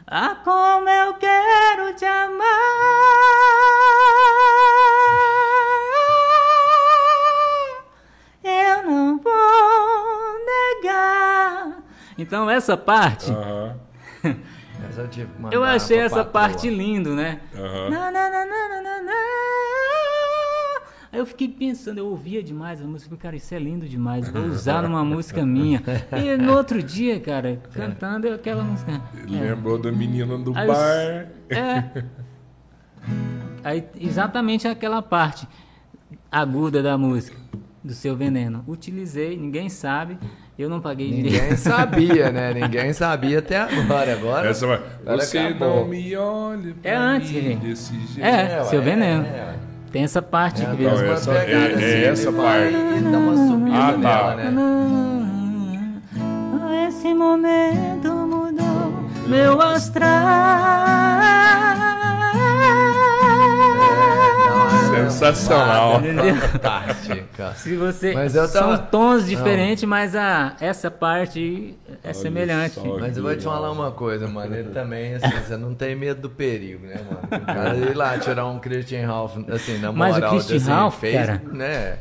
ah como eu quero te amar. Eu não vou negar. Então essa parte, (laughs) eu achei essa parte lindo, né? Na, na, na, na, na, na, na. Aí eu fiquei pensando, eu ouvia demais a música, cara, isso é lindo demais, vou (laughs) usar numa música minha. E no outro dia, cara, (laughs) cantando aquela música. Lembrou da menina do Aí eu- bar. É. (laughs) Aí, exatamente aquela parte aguda da música, do seu veneno. Utilizei, ninguém sabe. Eu não paguei Ninguém direito. sabia, né? Ninguém sabia até agora. Agora. Essa agora Você acabou. não me olhe pra É antes, mim desse jeito. É, seu ué, veneno. é. Tem essa parte É, que a Não, mesma essa- pegada, é- é assim, essa ele parte. e dá uma subida Ah, tá. nela, né? Esse momento mudou meu astral. Sensacional. Entendeu? Fantástica. Se você Mas eu tava- são tons diferentes, mas a essa parte é Olha semelhante. Mas eu vou te falar uma coisa, mano. Ele também, assim, você não tem medo do perigo, né, mano? O cara ir lá tirar um Christian Ralph, assim, na Mas o moral, Christian assim, Ralph, fez, cara, né?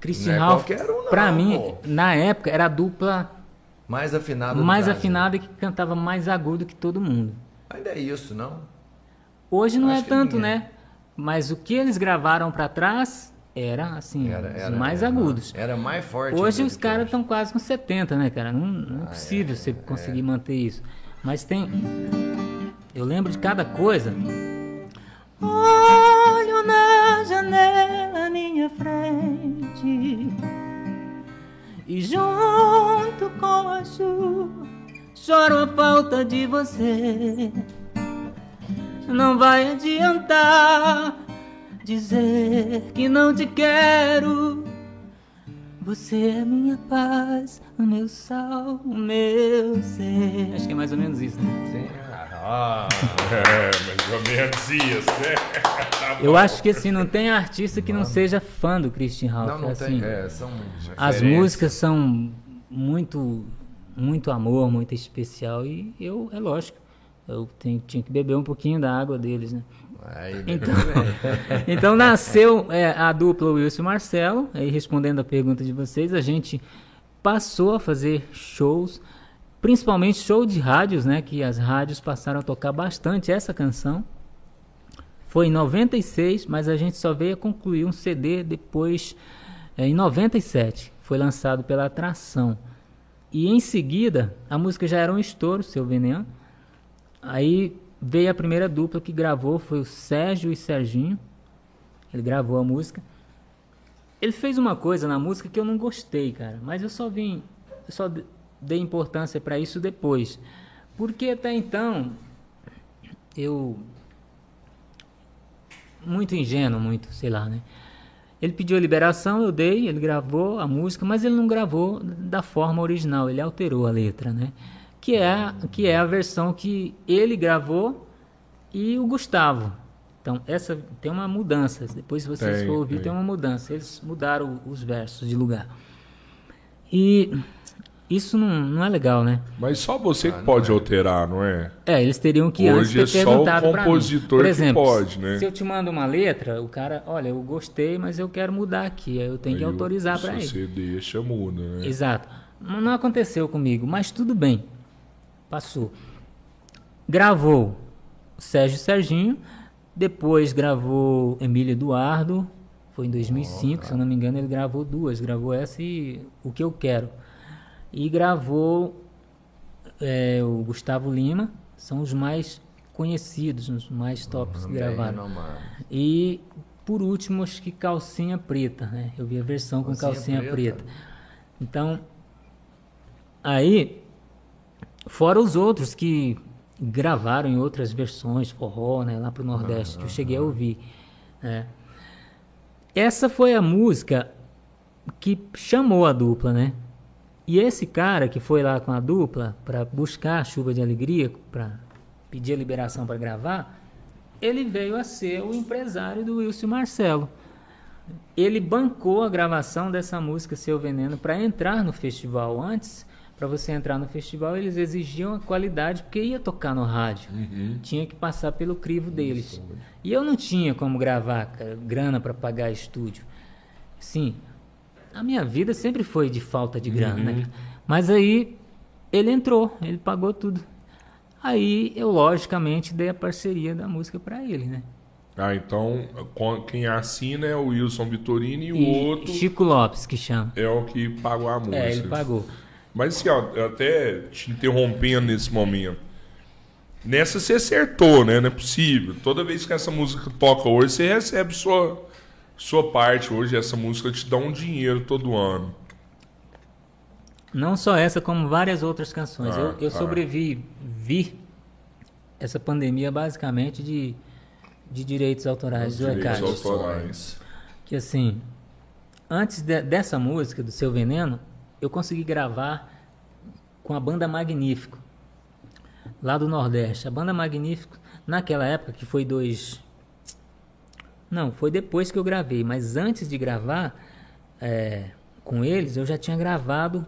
Christian Não é Ralph, qualquer um, não, pra mim, pô. na época, era a dupla Mais afinado do mais Brasil. afinada que cantava mais agudo que todo mundo. Ainda é isso, não? Hoje não Acho é tanto, ninguém. né? Mas o que eles gravaram pra trás era, assim, Era, os era, mais era, agudos. Era mais forte. Hoje os caras estão quase com 70, né, cara? Não, não Ah, é possível você conseguir manter isso. Mas tem. Eu lembro de cada coisa. Olho na janela à minha frente E junto com a chuva Choro a falta de você Não vai adiantar Dizer que não te quero você é minha paz, o meu sal, o meu ser. Acho que é mais ou menos isso, né? Sim. Ah, É, mais ou menos isso, né? (laughs) Tá Eu acho que assim, não tem artista que não seja fã do Christian Ralph. não, não assim, tem. É, são As músicas são muito, muito amor, muito especial. E eu, é lógico, eu tenho- tinha que beber um pouquinho da água deles, né? Aí, (laughs) Então, (laughs) então nasceu é, a dupla Wilson e Marcelo. Aí respondendo a pergunta de vocês, a gente passou a fazer shows, principalmente show de rádios, né? Que as rádios passaram a tocar bastante essa canção. Foi em 96, mas a gente só veio a concluir um CD depois, é, em 97. Foi lançado pela Atração. E em seguida, a música já era um estouro, Seu Veneno. Aí veio a primeira dupla que gravou, foi o Sérgio e Serginho. Ele gravou a música. Ele fez uma coisa na música que eu não gostei, cara. Mas eu só vim, eu só dei importância pra isso depois. Porque até então eu muito ingênuo, muito, sei lá, né? Ele pediu a liberação, eu dei, ele gravou a música, mas ele não gravou da forma original, ele alterou a letra, né? Que é, a- que é a versão que ele gravou e o Gustavo. Então, essa tem uma mudança. Depois, se vocês Tem, for ouvir, tem. tem uma mudança. Eles mudaram os versos de lugar. E isso não, não é legal, né? Mas só você Ah, que pode é. alterar, não é? É, eles teriam que Hoje antes ter é só o compositor Por que exemplo, pode, né? Se eu te mando uma letra, o cara, olha, eu gostei, mas eu quero mudar aqui. Aí eu tenho que Aí o- autorizar se para ele. você deixa, muda, né? Exato. Não aconteceu comigo, mas tudo bem. Passou. Gravou Sérgio Serginho, depois gravou Emílio Eduardo, foi em 2005, se eu não me engano, ele gravou duas, gravou essa e O Que Eu Quero. E gravou é, o Gustavo Lima, são os mais conhecidos, os mais tops que gravaram. E por último, acho que calcinha preta, né? Eu vi a versão com Calcinha calcinha preta. preta. Então, aí, fora os outros que gravaram em outras versões, forró, né? Lá pro Nordeste, que eu cheguei a ouvir. né? Essa foi a música que chamou a dupla, né? E esse cara que foi lá com a dupla para buscar a chuva de alegria, para pedir a liberação para gravar, ele veio a ser o empresário do Wilson Marcelo. Ele bancou a gravação dessa música Seu Veneno para entrar no festival. Antes, para você entrar no festival, eles exigiam a qualidade porque ia tocar no rádio. Tinha que passar pelo crivo deles. E eu não tinha como gravar, cara, grana para pagar estúdio. Sim, a minha vida sempre foi de falta de grana, né? Mas aí ele entrou, ele pagou tudo. Aí eu logicamente dei a parceria da música para ele, né? Ah, então quem assina é o Wilson Vitorini e o E outro Chico Lopes que chama. é o que pagou a música. É, ele pagou. Mas assim, ó, até te interrompendo nesse momento. Nessa você acertou, né? Não é possível. Toda vez que essa música toca hoje, você recebe sua, sua parte. Hoje essa música te dá um dinheiro todo ano. Não só essa, como várias outras canções. Ah, eu eu tá. sobrevivi vi essa pandemia basicamente de, de direitos autorais do Direitos autorais. Que assim, antes de- dessa música, do Seu Veneno, eu consegui gravar com a banda Magnífico, lá do Nordeste. A banda Magnífico, naquela época, que foi dois. Não, foi depois que eu gravei, mas antes de gravar é, com eles, eu já tinha gravado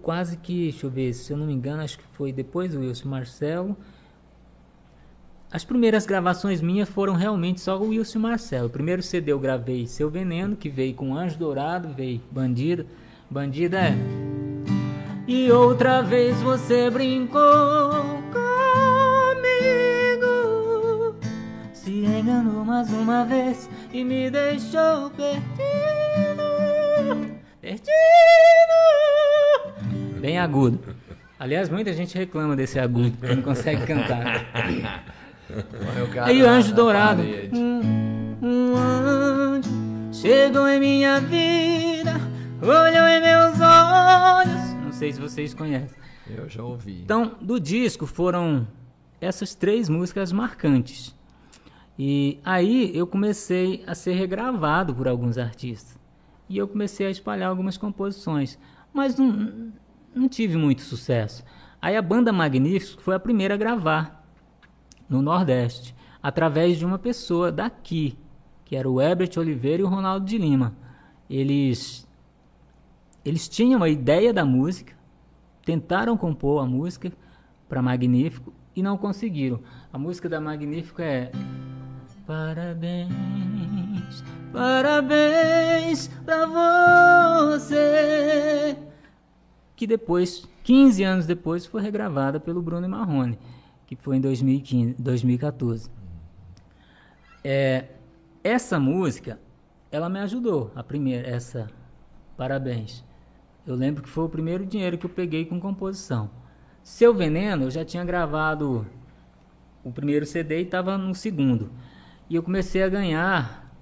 quase que, deixa eu ver, se eu não me engano, acho que foi depois do Wilson Marcelo. As primeiras gravações minhas foram realmente só o Wilson Marcelo. O primeiro CD eu gravei Seu Veneno, que veio com Anjo Dourado, veio Bandida. Bandida é. E outra vez você brincou comigo. Se enganou mais uma vez e me deixou perdido. Perdido. Bem agudo. Aliás, muita gente reclama desse agudo, porque não consegue cantar. Aí o anjo dourado. Um, um anjo chegou em minha vida, olhou em meus olhos. Não sei se vocês conhecem. Eu já ouvi. Então, do disco foram essas três músicas marcantes. E aí eu comecei a ser regravado por alguns artistas. E eu comecei a espalhar algumas composições. Mas não, não tive muito sucesso. Aí a banda Magnífico foi a primeira a gravar no Nordeste, através de uma pessoa daqui, que era o Herbert Oliveira e o Ronaldo de Lima. Eles eles tinham a ideia da música, tentaram compor a música para Magnífico e não conseguiram. A música da Magnífico é Parabéns, parabéns pra você. Que depois, 15 anos depois, foi regravada pelo Bruno Marrone, que foi em 2015, 2014. É, essa música, ela me ajudou, a primeira, essa Parabéns. Eu lembro que foi o primeiro dinheiro que eu peguei com composição. Seu Veneno, eu já tinha gravado o primeiro CD e estava no segundo. E eu comecei a ganhar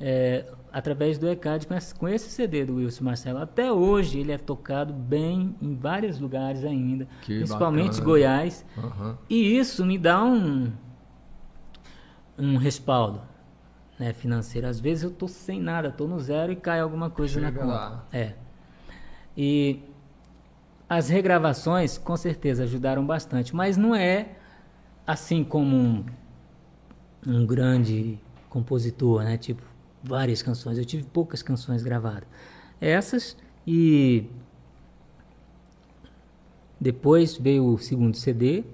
é, através do ECAD com esse, com esse CD do Wilson Marcelo. Até hoje ele é tocado bem em vários lugares ainda, Que principalmente bacana. Goiás. Aham. E isso me dá um, um respaldo né, financeiro. Às vezes eu tô sem nada, tô no zero e cai alguma coisa na Chega conta. lá. É. E as regravações com certeza ajudaram bastante, mas não é assim como um, um grande compositor, né? Tipo, várias canções. Eu tive poucas canções gravadas. Essas e depois veio o segundo CD.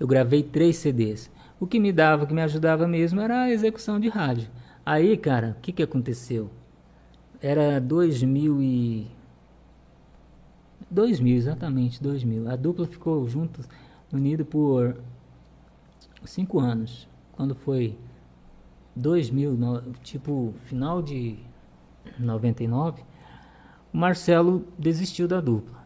Eu gravei três CDs. O que me dava, o que me ajudava mesmo era a execução de rádio. Aí, cara, o que, que aconteceu? Era 2000 e... 2000, exatamente, 2000. A dupla ficou junto, unida por cinco anos. Quando foi 2000, no- tipo, final de 99, o Marcelo desistiu da dupla.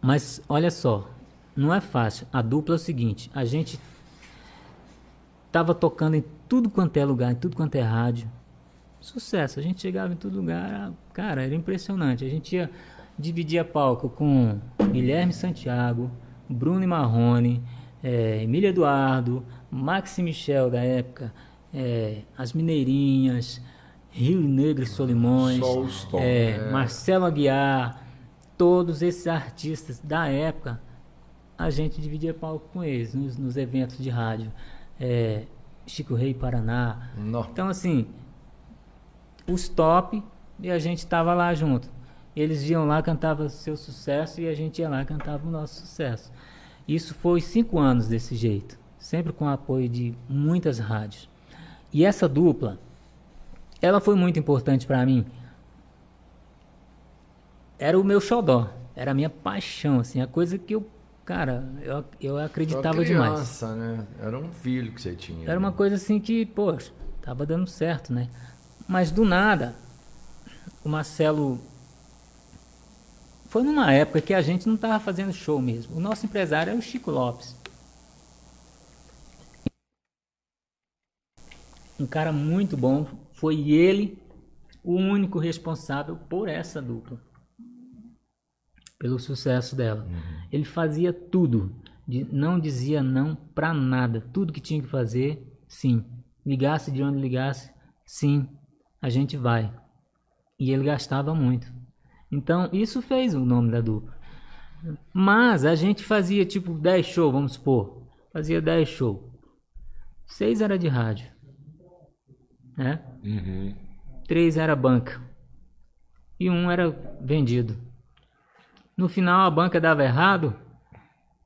Mas olha só, não é fácil. A dupla é o seguinte: a gente tava tocando em tudo quanto é lugar, em tudo quanto é rádio. Sucesso, a gente chegava em todo lugar, cara, era impressionante. A gente ia dividir palco com Guilherme Santiago, Bruno e Marrone, eh, Emília Eduardo, Max e Michel da época, eh, As Mineirinhas, Rio Negro e Solimões, Só os top. eh, Marcelo Aguiar, todos esses artistas da época, a gente dividia palco com eles nos, nos eventos de rádio. É, Chico Rei Paraná. Nó. Então, assim, os top e a gente estava lá junto. Eles iam lá, cantavam seu sucesso e a gente ia lá e cantava o nosso sucesso. Isso foi cinco anos desse jeito, sempre com o apoio de muitas rádios. E essa dupla, ela foi muito importante para mim. Era o meu xodó, era a minha paixão, assim, a coisa que eu, cara, eu, eu acreditava Só demais. criança, né? Era um filho que você tinha. Era uma né? coisa assim que, poxa, tava dando certo, né? Mas do nada, o Marcelo. Foi numa época que a gente não tava fazendo show mesmo. O nosso empresário era o Chico Lopes. Um cara muito bom. Foi ele o único responsável por essa dupla. Pelo sucesso dela. Uhum. Ele fazia tudo. Não dizia não pra nada. Tudo que tinha que fazer, sim. Ligasse de onde ligasse, sim. A gente vai. E ele gastava muito. Então, isso fez o nome da dupla. Mas a gente fazia tipo 10 shows, vamos supor. Fazia 10 shows. 6 era de rádio. Né? Uhum. 3 era banca. E um era vendido. No final a banca dava errado,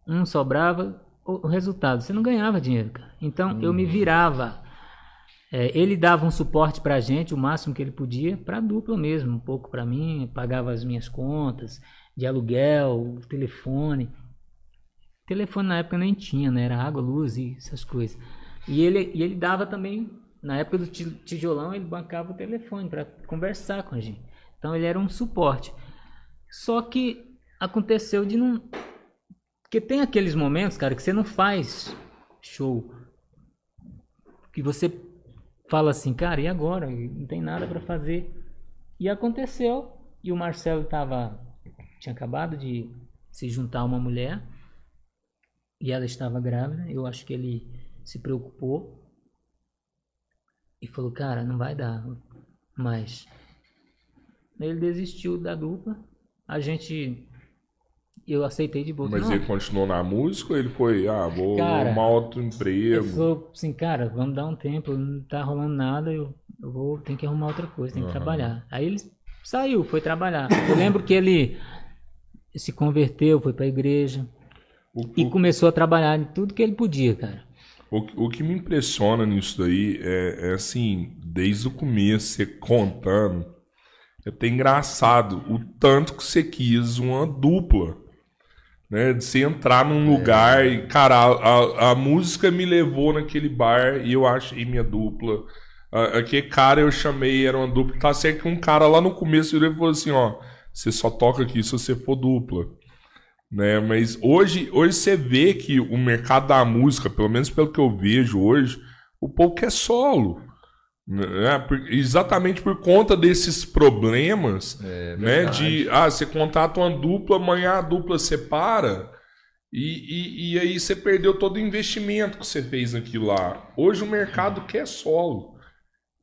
um sobrava, o resultado, você não ganhava dinheiro, cara. Então uhum. eu me uhum. virava. É, ele dava um suporte pra gente, o máximo que ele podia, pra dupla mesmo, um pouco pra mim, pagava as minhas contas, de aluguel, telefone. Telefone na época nem tinha, né? Era água, luz e essas coisas. E ele, e ele dava também, na época do tijolão, ele bancava o telefone para conversar com a gente. Então ele era um suporte. Só que aconteceu de não. Porque tem aqueles momentos, cara, que você não faz show. Que você fala assim, cara, e agora? Não tem nada para fazer. E aconteceu. E o Marcelo tava tinha acabado de se juntar a uma mulher e ela estava grávida. Eu acho que ele se preocupou e falou: Cara, não vai dar mais. Ele desistiu da dupla. A gente. Eu aceitei de boa. Mas não. ele continuou na música ou ele foi, ah, vou cara, arrumar outro emprego? Ele falou assim, cara, vamos dar um tempo, não tá rolando nada, eu, eu vou, tem que arrumar outra coisa, tem que uhum. trabalhar. Aí ele saiu, foi trabalhar. Eu lembro que ele se converteu, foi para a igreja o, e o, começou a trabalhar em tudo que ele podia, cara. O, o que me impressiona nisso daí é, é assim, desde o começo, você contando, é até engraçado o tanto que você quis uma dupla. Né, de você entrar num é. lugar e, cara, a, a, música me levou naquele bar e eu achei minha dupla. Aquele cara eu chamei, era uma dupla. Tá certo que um cara lá no começo ele falou assim: ó, você só toca aqui se você for dupla. Né? Mas hoje, hoje você vê que o mercado da música, pelo menos pelo que eu vejo hoje, o povo quer solo. Né? exatamente por conta desses problemas, é, né? De ah, você contrata uma dupla, amanhã a dupla separa. E, e, e, aí você perdeu todo o investimento que você fez aqui lá. Hoje o mercado quer solo.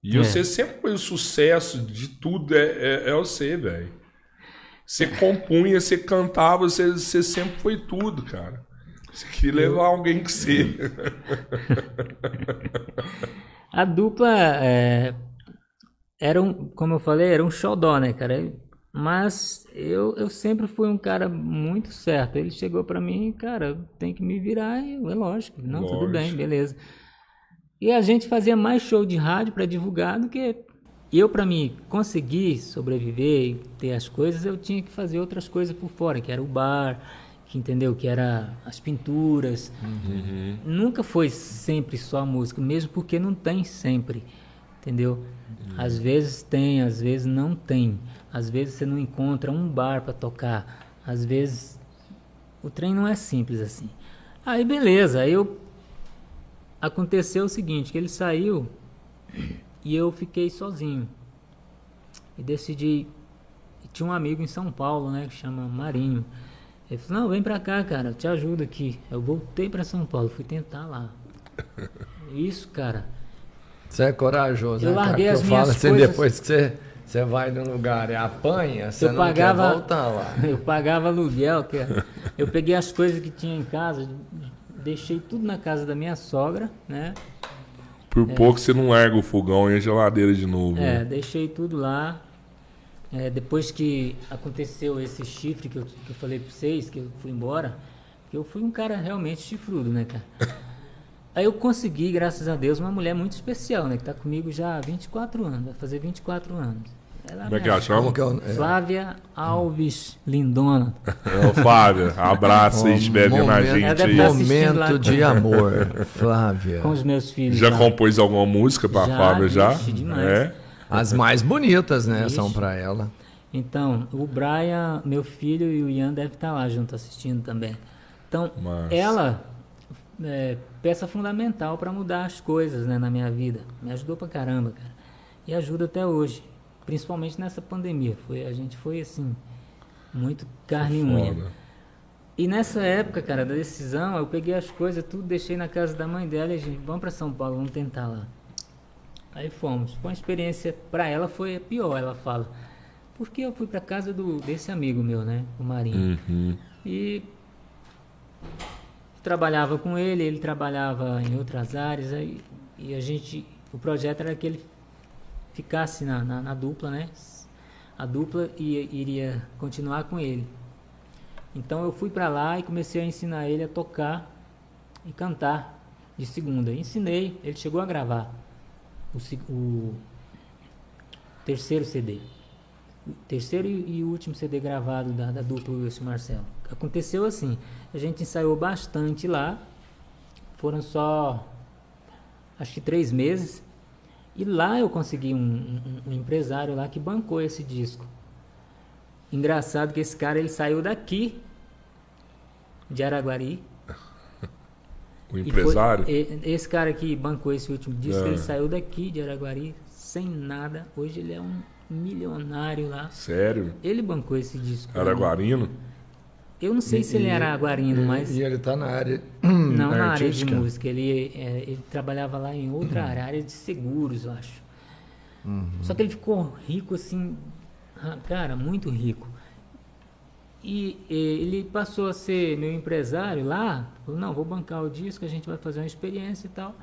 E é. você sempre foi o sucesso de tudo, é, é, é você, velho. Você compunha, você cantava, você, você sempre foi tudo, cara. Você queria levar alguém que você. (laughs) A dupla é, era um, como eu falei, era um xodó, né, cara? Mas eu, eu sempre fui um cara muito certo. Ele chegou para mim, cara, tem que me virar, eu, é lógico. Não, lógico. tudo bem, beleza. E a gente fazia mais show de rádio para divulgar do que eu, para mim conseguir sobreviver e ter as coisas, eu tinha que fazer outras coisas por fora, que era o bar, que entendeu? Que era as pinturas. Uhum. Nunca foi sempre só a música, mesmo porque não tem sempre, entendeu? Uhum. Às vezes tem, às vezes não tem. Às vezes você não encontra um bar para tocar. Às vezes o trem não é simples assim. Aí beleza, aí eu aconteceu o seguinte, que ele saiu e eu fiquei sozinho. E decidi. Tinha um amigo em São Paulo, né? Que chama Marinho. Ele falou: Não, vem pra cá, cara, eu te ajudo aqui. Eu voltei pra São Paulo, fui tentar lá. (laughs) Isso, cara. Você é corajoso, eu né, larguei cara? as eu minhas falo assim, coisas... depois que você, você vai no lugar e apanha, você eu não pagava, quer voltar lá. (laughs) Eu pagava aluguel, que eu peguei as coisas que tinha em casa, deixei tudo na casa da minha sogra, né? Por é. pouco você não larga o fogão e a geladeira de novo. É, né? deixei tudo lá. É, depois que aconteceu esse chifre que eu, que eu falei pra vocês, que eu fui embora, eu fui um cara realmente chifrudo, né, cara? Aí eu consegui, graças a Deus, uma mulher muito especial, né? Que tá comigo já há 24 anos, vai fazer 24 anos. Como é que ela chama? É, Flávia Alves Lindona. Ô, Flávia, abraço aí, estiver vendo a gente aí. Momento de amor, Flávia. Com os meus filhos. Já lá. compôs alguma música pra já, Flávia já? demais. É? As mais bonitas, né, são pra ela. Então, o Brian, meu filho, e o Ian devem estar lá junto assistindo também. Então, Mas... ela é peça fundamental para mudar as coisas né, na minha vida. Me ajudou pra caramba, cara. E ajuda até hoje. principalmente nessa pandemia. Foi, a gente foi assim, muito carne e unha. E nessa época, cara, da decisão, eu peguei as coisas, tudo, deixei na casa da mãe dela e a gente, vamos pra São Paulo, vamos tentar lá. Aí fomos. Foi uma experiência, pra ela foi a pior, ela fala. Porque eu fui pra casa do, desse amigo meu, né? O Marinho. Uhum. E trabalhava com ele, ele trabalhava em outras áreas, aí, e a gente, o projeto era que ele ficasse na, na, na dupla, né? A dupla ia, iria continuar com ele. Então eu fui para lá e comecei a ensinar ele a tocar e cantar de segunda. Ensinei, ele chegou a gravar o, o terceiro CD. Terceiro e, e último CD gravado da, da dupla Wilson Marcelo. Aconteceu assim, a gente ensaiou bastante lá, foram só acho que três meses, e lá eu consegui um, um- um empresário lá que bancou esse disco. Engraçado que esse cara ele saiu daqui de Araguari. O e foi- empresário? e- esse cara que bancou esse último disco, Ah. ele saiu daqui de Araguari sem nada. Hoje ele é um milionário lá. Sério? Ele bancou esse disco. Araguarino? Eu não sei se ele E- era araguarino, e- mas E ele tá na área (clears throat) não na área de música. Ele, é, ele trabalhava lá em outra área, área de seguros, eu acho. Só que ele ficou rico assim, cara, muito rico. E, eh, ele passou a ser meu empresário lá. Falou, não, vou bancar o disco, a gente vai fazer uma experiência e tal.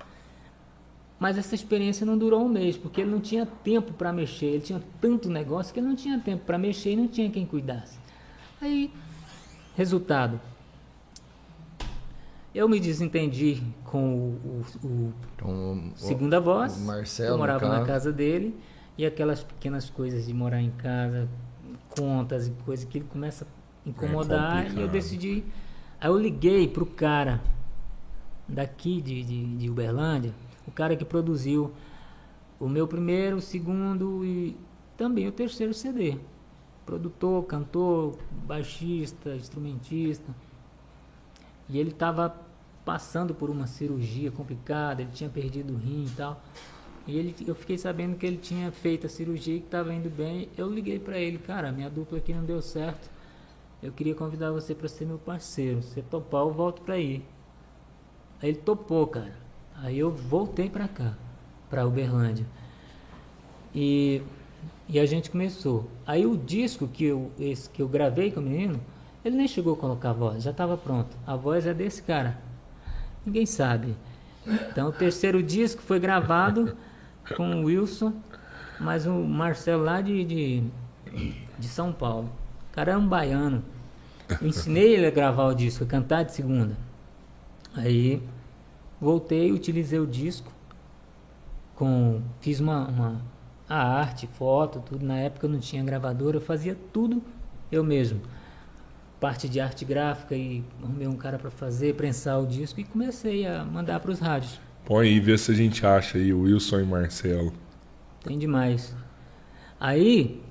Mas essa experiência não durou um mês, porque ele não tinha tempo para mexer. Ele tinha tanto negócio que ele não tinha tempo para mexer e não tinha quem cuidasse. Aí, resultado. Eu me desentendi com o- o- o Então, segunda voz. o Marcelo, eu morava na casa dele e aquelas pequenas coisas de morar em casa, contas e coisas que ele começa a incomodar. e eu decidi. Aí eu liguei pro cara daqui de, de, de Uberlândia, o cara que produziu o meu primeiro, o segundo e também o terceiro CD. Produtor, cantor, baixista, instrumentista. E ele estava passando por uma cirurgia complicada, ele tinha perdido o rim e tal. E ele, eu fiquei sabendo que ele tinha feito a cirurgia e que estava indo bem. Eu liguei para ele, cara, minha dupla aqui não deu certo. Eu queria convidar você para ser meu parceiro. Se você topar, eu volto para aí. Aí ele topou, cara. Aí eu voltei para cá, para Uberlândia. E, e a gente começou. Aí o disco que eu, esse, que eu gravei com o menino, ele nem chegou a colocar a voz, já estava pronto. A voz é desse cara. Ninguém sabe. Então o terceiro disco foi gravado com o Wilson, mas o Marcelo lá de, de, de São Paulo. O cara é um baiano. Eu ensinei ele a gravar o disco, a cantar de segunda. Aí voltei, utilizei o disco, com, fiz uma, uma a arte, foto, tudo. Na época eu não tinha gravadora, eu fazia tudo eu mesmo. Parte de arte gráfica e arrumei um cara para fazer, prensar o disco e comecei a mandar para os rádios. Põe aí, vê se a gente acha aí, o Wilson e Marcelo. Tem demais. Aí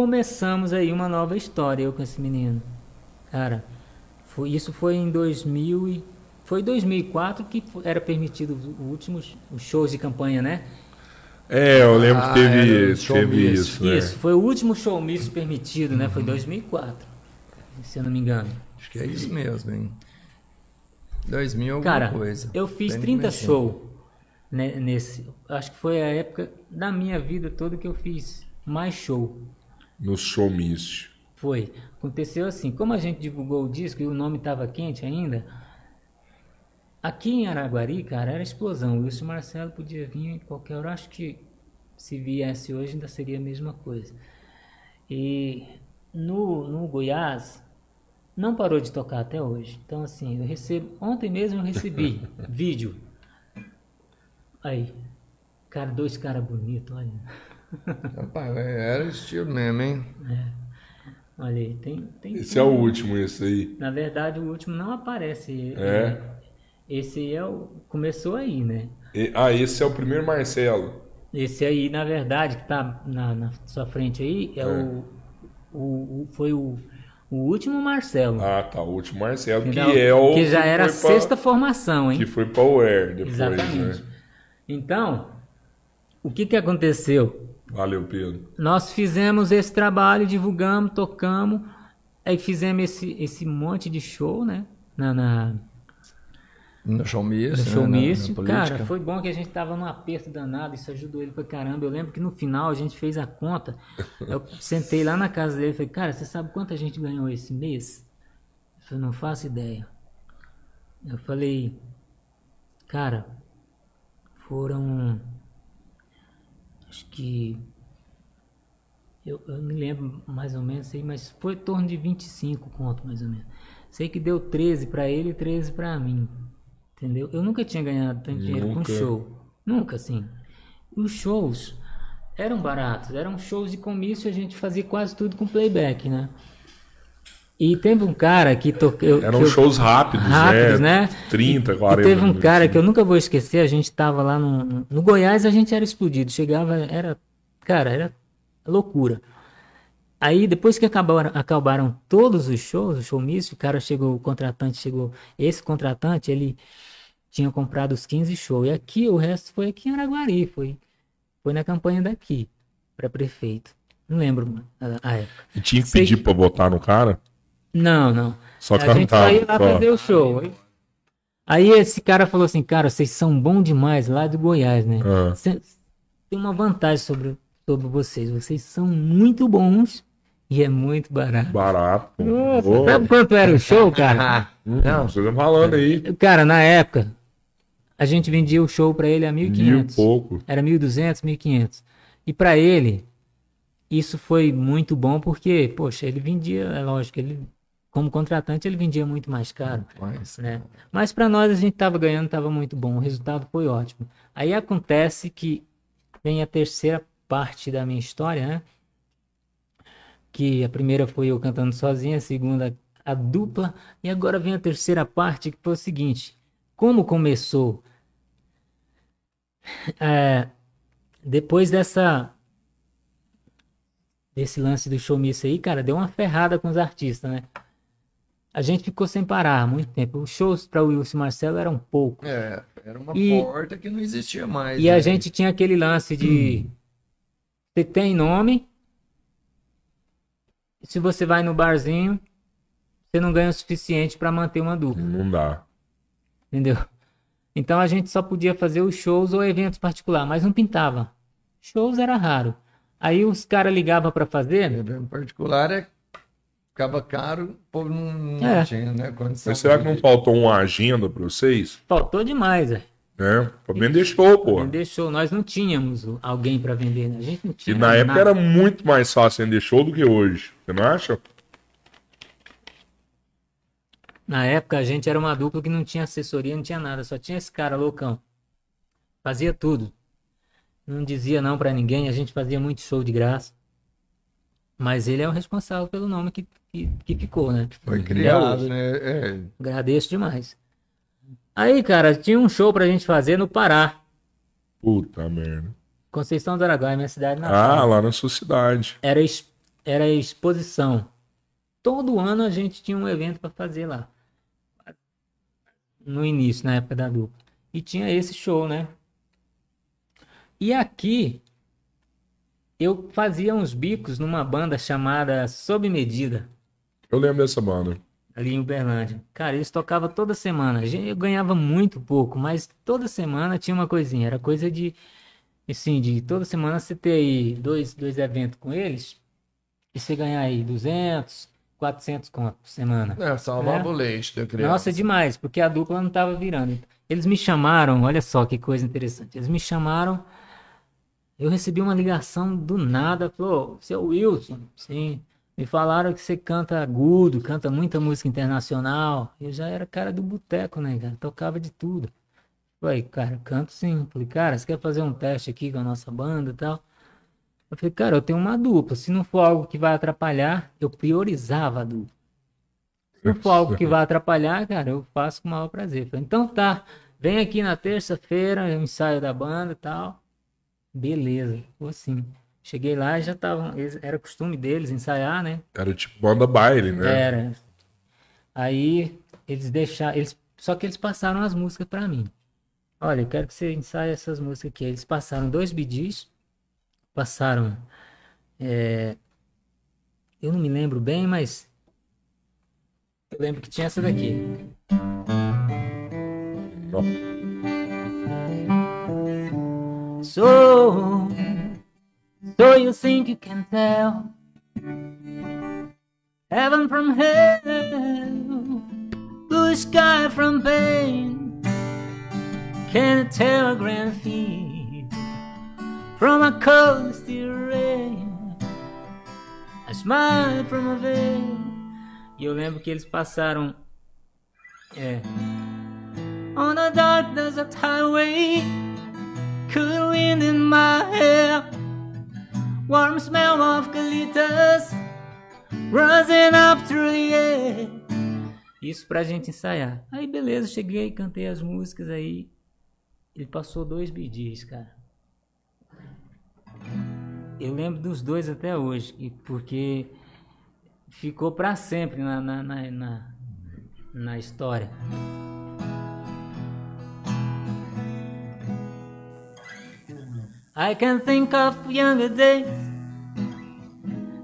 começamos aí uma nova história eu com esse menino. Cara, foi, isso foi em 2000 e foi em 2004 que era permitido o último os shows de campanha, né? É, eu lembro Ah, que teve, o show teve isso, né? Isso, foi o último show misto permitido, né? Foi em 2004, se eu não me engano. Acho que é isso mesmo, hein? 2000 alguma Cara, coisa. eu fiz Tem 30 dimension. shows né, nesse. Acho que foi a época da minha vida toda que eu fiz mais show. No showmício. Foi. Aconteceu assim, como a gente divulgou o disco e o nome estava quente ainda, aqui em Araguari, cara, era explosão. O Wilson Marcelo podia vir em qualquer hora. Acho que se viesse hoje ainda seria a mesma coisa. E no, no Goiás, não parou de tocar até hoje. Então, assim, eu recebo. Ontem mesmo eu recebi (laughs) vídeo. Aí. Cara, dois caras bonitos, olha. Rapaz, era estilo mesmo, hein? Olha aí, tem. tem Esse é o último, esse aí. Na verdade, o último não aparece. É? Esse aí é o. Começou aí, né? E- ah, esse é o primeiro Marcelo. Esse aí, na verdade, que tá na, na sua frente aí, é, É. O, o, o- Foi o, o último Marcelo. Ah, tá, o último Marcelo, que Entendeu? é o que já era a foi pra- sexta formação, hein? Que foi pra UER depois, Exatamente. né? Então, o que que aconteceu? Valeu, Pedro. Nós fizemos esse trabalho, divulgamos, tocamos, aí fizemos esse, esse monte de show, né? Na, na, No showmício. no né, showmício. política. Cara, foi bom que a gente tava num aperto danado, isso ajudou ele pra caramba. Eu lembro que no final a gente fez a conta. Eu sentei lá na casa dele e falei, cara, você sabe quanto a gente ganhou esse mês? Ele falou, não faço ideia. Eu falei, cara, foram. Acho que. Eu, eu me lembro mais ou menos, sei, mas foi em torno de 25 conto, mais ou menos. Sei que deu 13 pra ele e 13 pra mim. Entendeu? Eu nunca tinha ganhado tanto dinheiro com Nunca. show. Nunca, assim. Os shows eram baratos, eram shows de comício, a gente fazia quase tudo com playback, né? E teve um cara que tocou. Eram shows rápidos, rápidos, né? né? 30, E 40 teve um cara que eu nunca vou esquecer, a gente tava lá no, no Goiás, a gente era explodido, chegava, era, cara, era loucura. Aí depois que acabaram, acabaram todos os shows, o showmício, o cara chegou, o contratante chegou, esse contratante, ele tinha comprado os 15 shows, e aqui o resto foi aqui em Araguari, foi, foi na campanha daqui, para prefeito. Não lembro a, a época. E tinha que Sei pedir que- pra botar no cara? Não, não. Só a gente cantava, só ia lá só. fazer o show. Aí- Aí esse cara falou assim, cara, vocês são bons demais lá do Goiás, né? Ah. Tem uma vantagem sobre, sobre vocês. Vocês são muito bons e é muito barato. Barato. Nossa, Boa. sabe quanto era o show, cara? (laughs) Não, Você tá falando aí. Cara, na época, a gente vendia o show pra ele a Mil e 1.500. pouco. Era 1.200, 1.500. E pra ele, isso foi muito bom porque, poxa, ele vendia, é lógico, ele como contratante ele vendia muito mais caro, mas, né? Mas pra nós a gente tava ganhando, tava muito bom, o resultado foi ótimo. Aí acontece que vem a terceira parte da minha história, né? Que a primeira foi eu cantando sozinha, a segunda a dupla, e agora vem a terceira parte que foi o seguinte: como começou é, depois dessa desse lance do showmício aí, cara, deu uma ferrada com os artistas, né? A gente ficou sem parar há muito tempo. Os shows para o Wilson e Marcelo eram poucos. é, era uma E- porta que não existia mais. E a né? gente tinha aquele lance de você tem nome, se você vai no barzinho, você não ganha o suficiente para manter uma dupla. Não dá. Entendeu? Então a gente só podia fazer os shows ou eventos particulares, mas não pintava. Shows era raro. Aí os caras ligavam pra fazer. Evento particular é ficava caro, o povo não, não É. tinha, né? Condição Mas será que não de- faltou uma agenda pra vocês? Faltou demais. Né? Pra vender show, pô. Show. Nós não tínhamos alguém pra vender, né? A gente não E tinha. na época nada. era muito mais fácil vender show do que hoje. Você não acha? Na época a gente era uma dupla que não tinha assessoria, não tinha nada, só tinha esse cara loucão. Fazia tudo. Não dizia não pra ninguém, a gente fazia muito show de graça. Mas ele é o responsável pelo nome que, que, que ficou, né? Foi Até criado, né? É, Agradeço demais. Aí, cara, tinha um show pra gente fazer no Pará. Puta merda. Conceição do Araguaia, minha cidade Ah, natal. lá na sua cidade. Era, era exposição. Todo ano a gente tinha um evento pra fazer lá. No início, na época da dupla. E tinha esse show, né? E aqui eu fazia uns bicos numa banda chamada Sob Medida. Eu lembro dessa banda. ali em Uberlândia. Cara, eles tocavam toda semana. Eu ganhava muito pouco, mas toda semana tinha uma coisinha. Era coisa de, assim, de toda semana você ter aí dois, dois eventos com eles e você ganhar aí 200, 400 conto por semana. é, salvava É. o leite da criança. Nossa, demais, porque a dupla não tava virando. Eles me chamaram, olha só que coisa interessante. Eles me chamaram, eu recebi uma ligação do nada, falou, seu Wilson, sim. Me falaram que você canta agudo, canta muita música internacional. Eu já era cara do boteco, né, cara? Tocava de tudo. Falei, cara, canto sim. Falei, cara, você quer fazer um teste aqui com a nossa banda e tal? Eu falei, cara, eu tenho uma dupla. Se não for algo que vai atrapalhar, eu priorizava a dupla. Se não for algo que vai atrapalhar, cara, eu faço com o maior prazer. Falei, então tá, vem aqui na terça-feira, o ensaio da banda e tal. Beleza, ficou assim. Cheguei lá e já estavam. Era costume deles ensaiar, né? Era tipo banda baile, né? Era. Aí eles deixaram. Eles, só que eles passaram as músicas pra mim. Olha, eu quero que você ensaie essas músicas aqui. Eles passaram dois bidis, passaram. é, eu não me lembro bem, mas. Eu lembro que tinha essa daqui. So, so you think you can tell heaven from hell, blue sky from pain? Can tell a grand feed from a cold steel rain? A smile from a veil. E eu lembro que eles passaram. É. On a dark desert highway, cool wind in my hair, warm smell of colitas rising up through the air. Isso pra gente ensaiar. Aí beleza, cheguei, cantei as músicas aí. Ele passou dois bidis, cara. Eu lembro dos dois até hoje, porque ficou pra sempre na, na, na, na, na história. I can think of younger days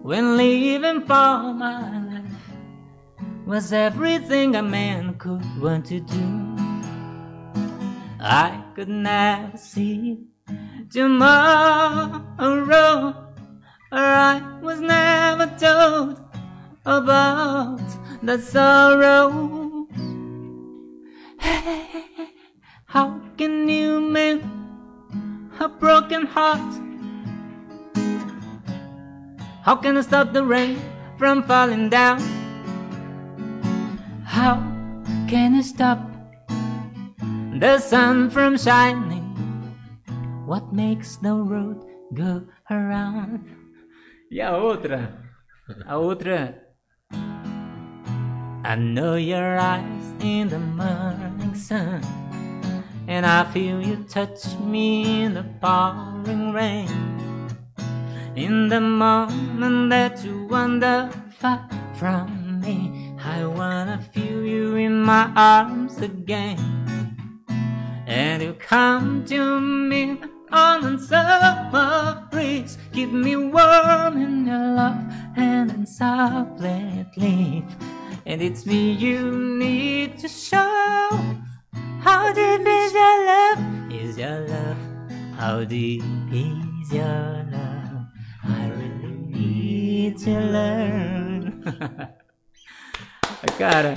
when living for my life was everything a man could want to do. I could never see tomorrow, or I was never told about the sorrow. How can you mend a broken heart? How can I stop the rain from falling down? How can I stop the sun from shining? What makes the road go around? E a outra? A outra. I know your eyes in the morning sun, and I feel you touch me in the pouring rain. In the moment that you wander far from me, I wanna feel you in my arms again. And you come to me on the summer breeze, keep me warm in your love and then softly leave. And it's me you need to show. How deep is your love? Is your love? How deep is your love? I really need to learn. (laughs) cara,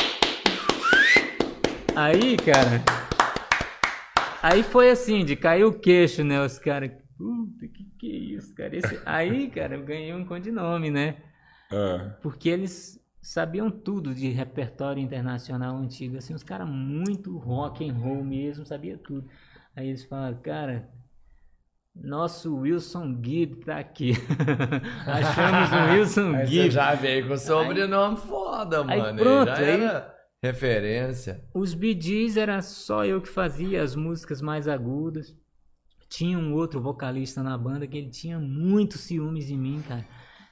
aí, cara, aí foi assim, de cair o queixo, né? Os caras, puta, que que é isso, cara? Esse... Aí, cara, eu ganhei um codinome, né? É. Porque eles sabiam tudo de repertório internacional antigo, assim, os caras muito rock and roll mesmo, sabia tudo. Aí eles falaram, cara, nosso Wilson Gibb tá aqui. (laughs) Achamos o Wilson Aí você Gibb. já veio com sobrenome foda, Aí mano. pronto, já aí- era referência. Os Gees era só eu que fazia as músicas mais agudas. Tinha um outro vocalista na banda que ele tinha muito ciúmes de mim, cara.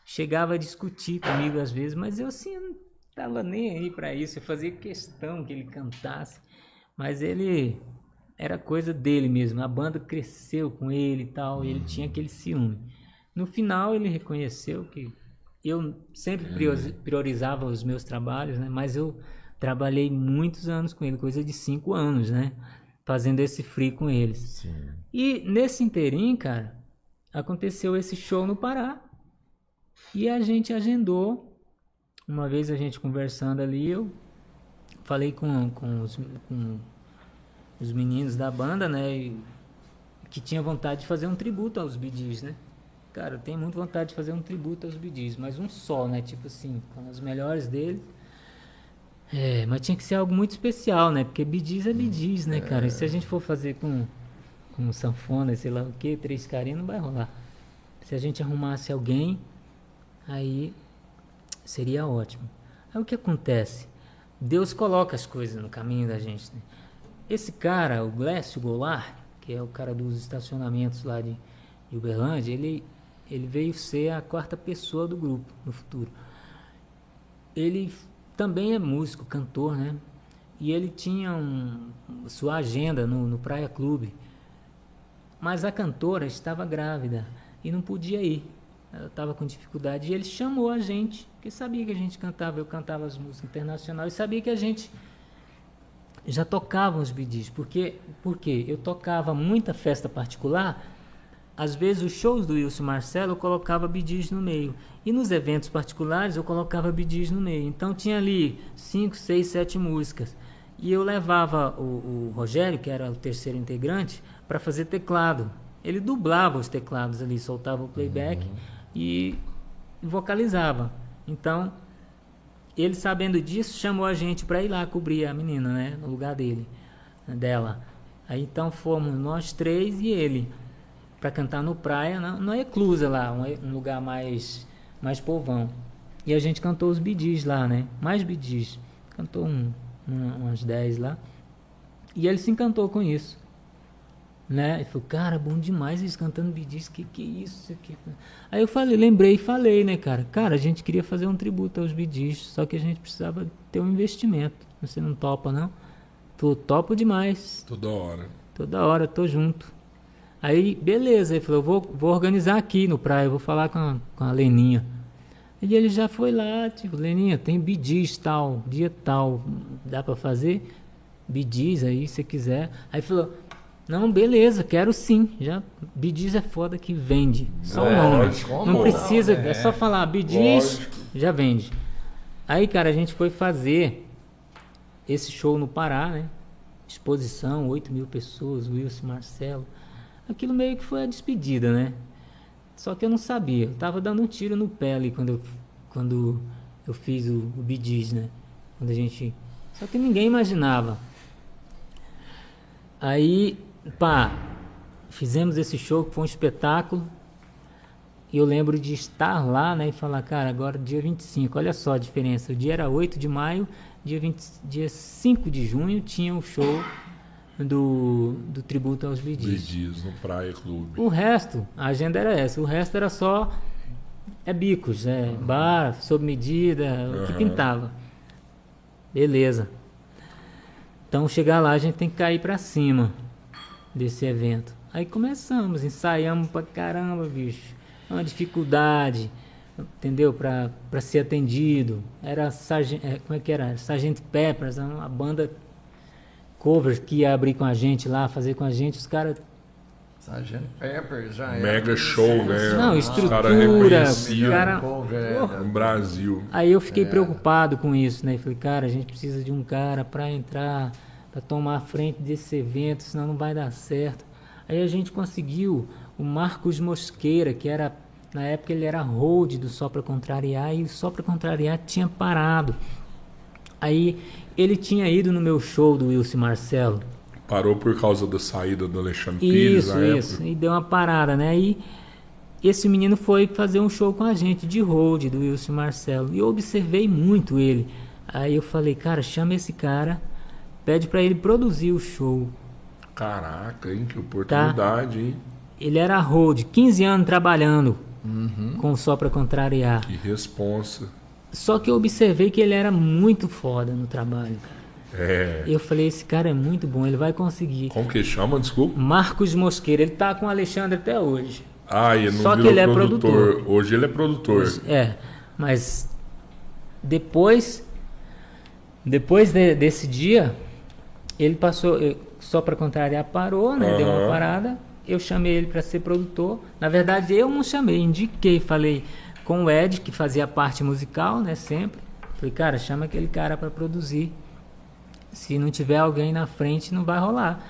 Chegava a discutir comigo às vezes, mas eu assim, não tava nem aí pra isso. Eu fazia questão que ele cantasse. Mas ele era coisa dele mesmo. A banda cresceu com ele e tal, e ele tinha aquele ciúme. No final ele reconheceu que eu sempre priori- priorizava os meus trabalhos, né? Mas eu trabalhei muitos anos com ele, coisa de cinco anos, né? Fazendo esse free com eles. Sim. E nesse interim, cara, aconteceu esse show no Pará. E a gente agendou. Uma vez a gente conversando ali, eu falei com, com, os, com os meninos da banda, né? e- que tinha vontade de fazer um tributo aos Gees, né? Cara, eu tenho muita vontade de fazer um tributo aos Gees, mas um só, né? Tipo assim, com as melhores deles. É, mas tinha que ser algo muito especial, né? Porque Gees é Gees, né, cara? E se a gente for fazer com, com sanfona, sei lá o que, três carinhas, não vai rolar. Se a gente arrumasse alguém, aí seria ótimo. Aí o que acontece? Deus coloca as coisas no caminho da gente. Né? Esse cara, o Glécio Goulart, que é o cara dos estacionamentos lá de, de Uberlândia, ele, ele veio ser a quarta pessoa do grupo no futuro. Ele também é músico, cantor, né? e ele tinha um, sua agenda no, no Praia Clube. Mas a cantora estava grávida e não podia ir. Ela estava com dificuldade. E ele chamou a gente, porque sabia que a gente cantava, eu cantava as músicas internacionais, e sabia que a gente já tocava os bidis. Porque, porque eu tocava muita festa particular, às vezes os shows do Wilson Marcelo eu colocava bidis no meio. E nos eventos particulares eu colocava bidis no meio. Então tinha ali cinco, seis, sete músicas. E eu levava o, o Rogério, que era o terceiro integrante, para fazer teclado. Ele dublava os teclados ali, soltava o playback uhum. E vocalizava. Então, ele sabendo disso, chamou a gente para ir lá cobrir a menina, né, no lugar dele, dela. Aí então fomos nós três e ele para cantar no praia, não é eclusa lá, um, um, lugar mais mais povão. E a gente cantou os bidis lá, né? Mais bidis. Cantou um, um, umas 10 lá. E ele se encantou com isso. Né? Ele falou, cara, bom demais eles cantando bidis, que que é isso? Que... Aí eu falei, lembrei e falei, né, cara? Cara, a gente queria fazer um tributo aos bidis, só que a gente precisava ter um investimento. Você não topa, não? Tô topo demais. Toda hora. Toda hora, tô junto. Aí, beleza, ele falou, vou, vou organizar aqui no praia, vou falar com a, com a Leninha. E ele já foi lá, tipo, Leninha, tem bidis tal, dia tal, dá para fazer? Bidis aí, se quiser. Aí falou, não, beleza, quero sim. Já Bidis é foda que vende. Só o nome. Lógico, não precisa, não, é. é. só falar Bidis, já vende. Aí, cara, a gente foi fazer esse show no Pará, né? Exposição, 8 mil pessoas, Wilson Marcelo. Aquilo meio que foi a despedida, né? Só que eu não sabia. Eu tava dando um tiro no pé ali quando eu, quando eu fiz o, o Bidis, né? Quando a gente. Só que ninguém imaginava. Aí pá, fizemos esse show que foi um espetáculo. E eu lembro de estar lá, né, e falar, cara, agora dia 25, olha só a diferença. O dia era 8 de maio, dia, 20, dia 5 de junho tinha o show do, do tributo aos. Bidis, no Praia Clube. O resto, a agenda era essa. O resto era só é bicos, é uhum. bar, sob medida, uhum. o que pintava. Beleza. Então chegar lá a gente tem que cair para cima desse evento. Aí começamos, ensaiamos pra caramba, bicho. Uma dificuldade, entendeu? Pra, pra ser atendido. Era Sargent, é, como é que era? Sargent Peppers, uma banda cover que ia abrir com a gente lá, fazer com a gente. Os caras Sargent Peppers já era. Mega show, né? Não, estrutura, cara, cara no Brasil. Aí eu fiquei é. preocupado com isso, né? Falei, cara, a gente precisa de um cara para entrar para tomar a frente desse evento, senão não vai dar certo. Aí a gente conseguiu o Marcos Mosqueira, que era na época ele era hold do Só para Contrariar e o Só para Contrariar tinha parado. Aí ele tinha ido no meu show do Wilson Marcelo. Parou por causa da saída do Alexandre isso, Pires Isso, isso. E deu uma parada, né? Aí esse menino foi fazer um show com a gente de hold do Wilson Marcelo. E eu observei muito ele. Aí eu falei, cara, chama esse cara pede para ele produzir o show. Caraca, hein? Que oportunidade, tá? hein? Ele era road, 15 anos trabalhando uhum. com Só Pra Contrariar. Que responsa. Só que eu observei que ele era muito foda no trabalho, cara. É. Eu falei, esse cara é muito bom, ele vai conseguir. Como que chama, desculpa? Marcos Mosqueira, ele tá com o Alexandre até hoje. Ah, e não Só que ele é produtor. Hoje ele é produtor. Hoje, é, mas depois depois de, desse dia, ele passou, só para contrariar, parou, né? Uhum. Deu uma parada. Eu chamei ele para ser produtor. Na verdade, eu não chamei, indiquei, falei com o Ed, que fazia a parte musical, né? Sempre. Falei, cara, chama aquele cara para produzir. Se não tiver alguém na frente, não vai rolar.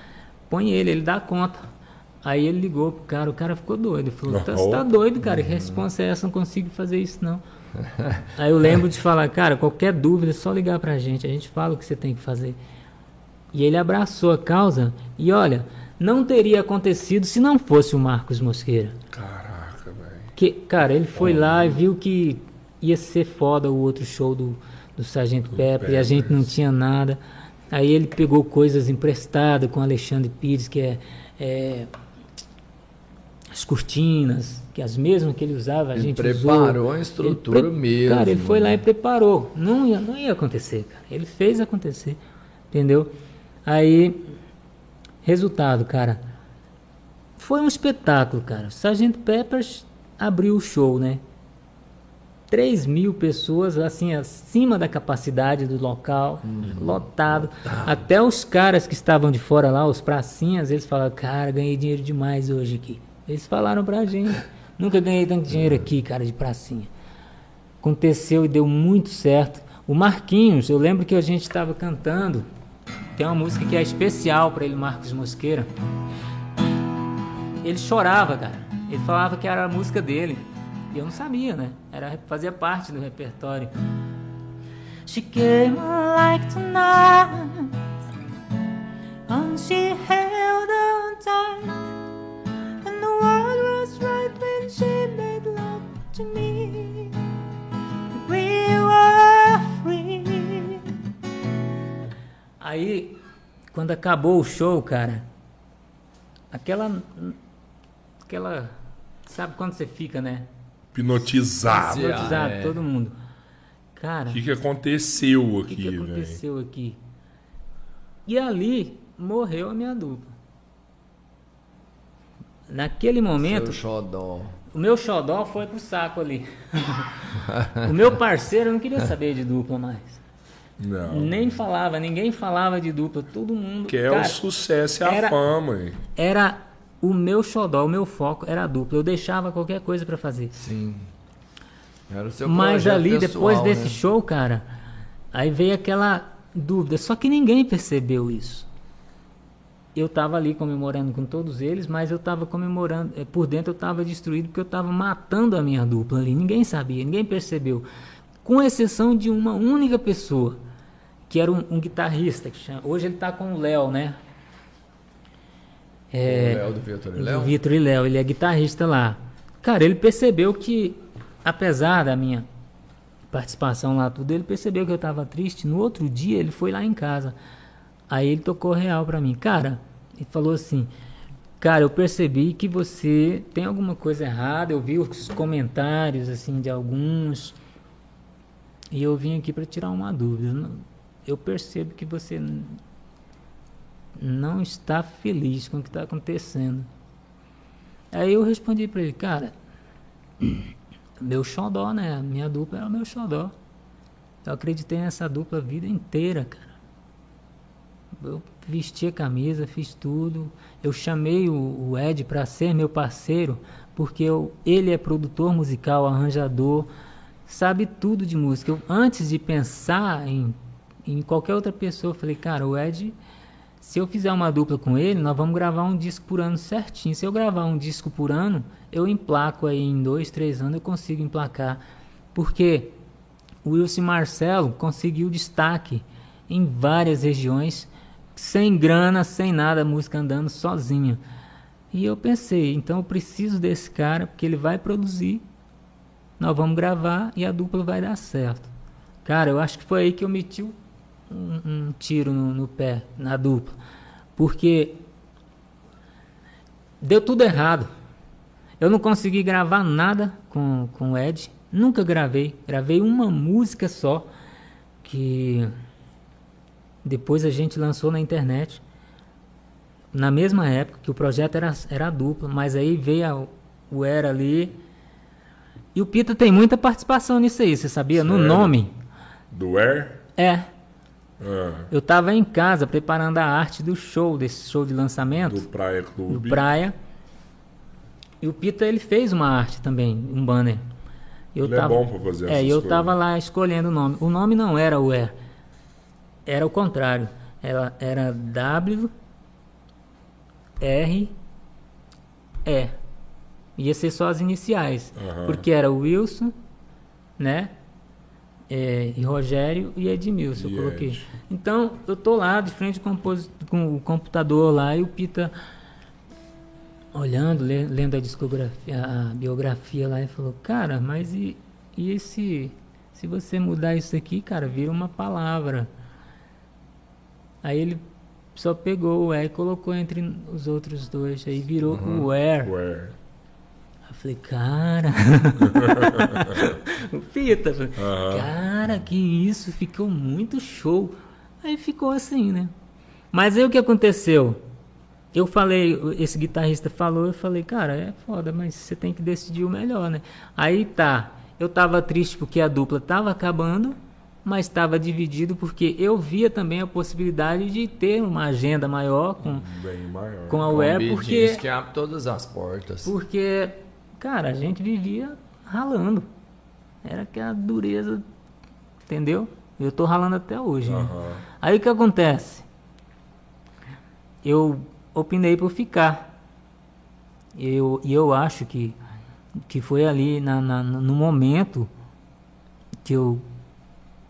Põe ele, ele dá conta. Aí ele ligou pro cara, o cara ficou doido. Ele falou, tá, você tá doido, cara? Que resposta é essa? Não consigo fazer isso, não. Aí eu lembro de falar, cara, qualquer dúvida é só ligar pra gente. A gente fala o que você tem que fazer. E ele abraçou a causa e olha, não teria acontecido se não fosse o Marcos Mosqueira. Caraca, velho. Que, cara, ele foi lá e viu que ia ser foda o outro show do, do Sargento Pepper e a gente não tinha nada. Aí ele pegou coisas emprestadas com Alexandre Pires, que é, é as cortinas, que as mesmas que ele usava, a ele gente preparou usou. a estrutura mesmo. Cara, ele foi lá e preparou. Não ia, não ia acontecer, cara. Ele fez acontecer. Entendeu? Aí, resultado, cara. Foi um espetáculo, cara. Sargento Peppers abriu o show, né? 3 mil pessoas, assim, acima da capacidade do local, lotado. lotado. Até os caras que estavam de fora lá, os pracinhas, eles falaram, cara, ganhei dinheiro demais hoje aqui. Eles falaram pra gente. Nunca ganhei tanto dinheiro aqui, cara, de pracinha. Aconteceu e deu muito certo. O Marquinhos, eu lembro que a gente estava cantando. Tem uma música que é especial para ele, Marcos Mosqueira. Ele chorava, cara. Ele falava que era a música dele. E eu não sabia, né? Era, fazia parte do repertório. She came like tonight And she held on tight And the world was right when she made love to me We were free Aí, quando acabou o show, cara Aquela Aquela Sabe quando você fica, né? Hipnotizado. Hipnotizado, é. todo mundo. Cara. O que, que aconteceu aqui, O que, que aconteceu véio? aqui? E ali morreu a minha dupla. Naquele momento. Seu xodó. O meu xodó foi pro saco ali. (laughs) o meu parceiro não queria saber de dupla mais. Não. Nem falava, ninguém falava de dupla, todo mundo. Que é cara, o sucesso e a era, fama. Hein? Era o meu xodó, o meu foco era a dupla. Eu deixava qualquer coisa para fazer. Sim. Era o seu Mas ali, pessoal, depois desse né? show, cara, aí veio aquela dúvida. Só que ninguém percebeu isso. Eu tava ali comemorando com todos eles, mas eu tava comemorando. eh, Por dentro eu tava destruído porque eu tava matando a minha dupla ali. Ninguém sabia, ninguém percebeu. Com exceção de uma única pessoa, que era um, um guitarrista. Que chama, hoje ele tá com o Léo, né? É, o Léo do Vitor e Léo? Do Vitor e Léo, ele é guitarrista lá. Cara, ele percebeu que, apesar da minha participação lá, tudo, ele percebeu que eu tava triste. No outro dia, ele foi lá em casa. Aí ele tocou real pra mim. Cara, ele falou assim: Cara, eu percebi que você tem alguma coisa errada. Eu vi os comentários, assim, de alguns. E eu vim aqui para tirar uma dúvida. Eu percebo que você não está feliz com o que está acontecendo. Aí eu respondi para ele, cara, (clears throat) meu xodó, né? Minha dupla era o meu xodó. Eu acreditei nessa dupla a vida inteira, cara. Eu vesti a camisa, fiz tudo. Eu chamei o, o Ed para ser meu parceiro, porque eu, ele é produtor musical, arranjador, sabe tudo de música. Eu, antes de pensar em, em qualquer outra pessoa, eu falei, cara, o Ed se eu fizer uma dupla com ele, nós vamos gravar um disco por ano certinho. Se eu gravar um disco por ano, eu emplaco aí em dois, três anos, eu consigo emplacar. Porque o Wilson Marcelo conseguiu destaque em várias regiões, sem grana, sem nada, música andando sozinha. E eu pensei, então eu preciso desse cara, porque ele vai produzir, nós vamos gravar e a dupla vai dar certo. Cara, eu acho que foi aí que eu meti o um, um tiro no, no, pé, na dupla. Porque deu tudo errado. Eu não consegui gravar nada com, com o Ed. Nunca gravei. Gravei uma música só. Que depois a gente lançou na internet. Na mesma época que o projeto era, era dupla. Mas aí veio a, o Era ali. E o Pita tem muita participação nisso aí, você sabia? Sério? No nome. Do Air? É. Ah, Eu tava em casa preparando a arte do show, desse show de lançamento, do Praia do Clube. Praia. E o Pita ele fez uma arte também, um banner. Eu Ele é bom pra fazer É, e eu coisas. tava lá escolhendo o nome. O nome não era o E. Era o contrário. Era, era W R E. Ia ser só as iniciais. Aham. Porque era Wilson, né? É, e Rogério e Edmilson, E eu coloquei. Ed. Então, eu tô lá de frente com o, com o computador lá e o Pita olhando, le- lendo a discografia, a biografia lá e falou, cara, mas e, e esse. Se você mudar isso aqui, cara, vira uma palavra. Aí ele só pegou o E e colocou entre os outros dois. Aí virou o Where. O Air. Eu falei, cara. (laughs) o Pita, falei, Aham. cara, que isso, ficou muito show. Aí ficou assim, né? Mas aí o que aconteceu? Eu falei, esse guitarrista falou, eu falei, cara, é foda, mas você tem que decidir o melhor, né? Aí tá, eu tava triste porque a dupla tava acabando, mas estava dividido porque eu via também a possibilidade de ter uma agenda maior com, maior. com a web, porque que abre todas as portas. porque, cara, a gente vivia ralando. Era aquela dureza, entendeu? Eu tô ralando até hoje. né? Aham. Aí o que acontece? Eu opinei por ficar. Eu, e eu acho que, que foi ali na, na- no momento que eu.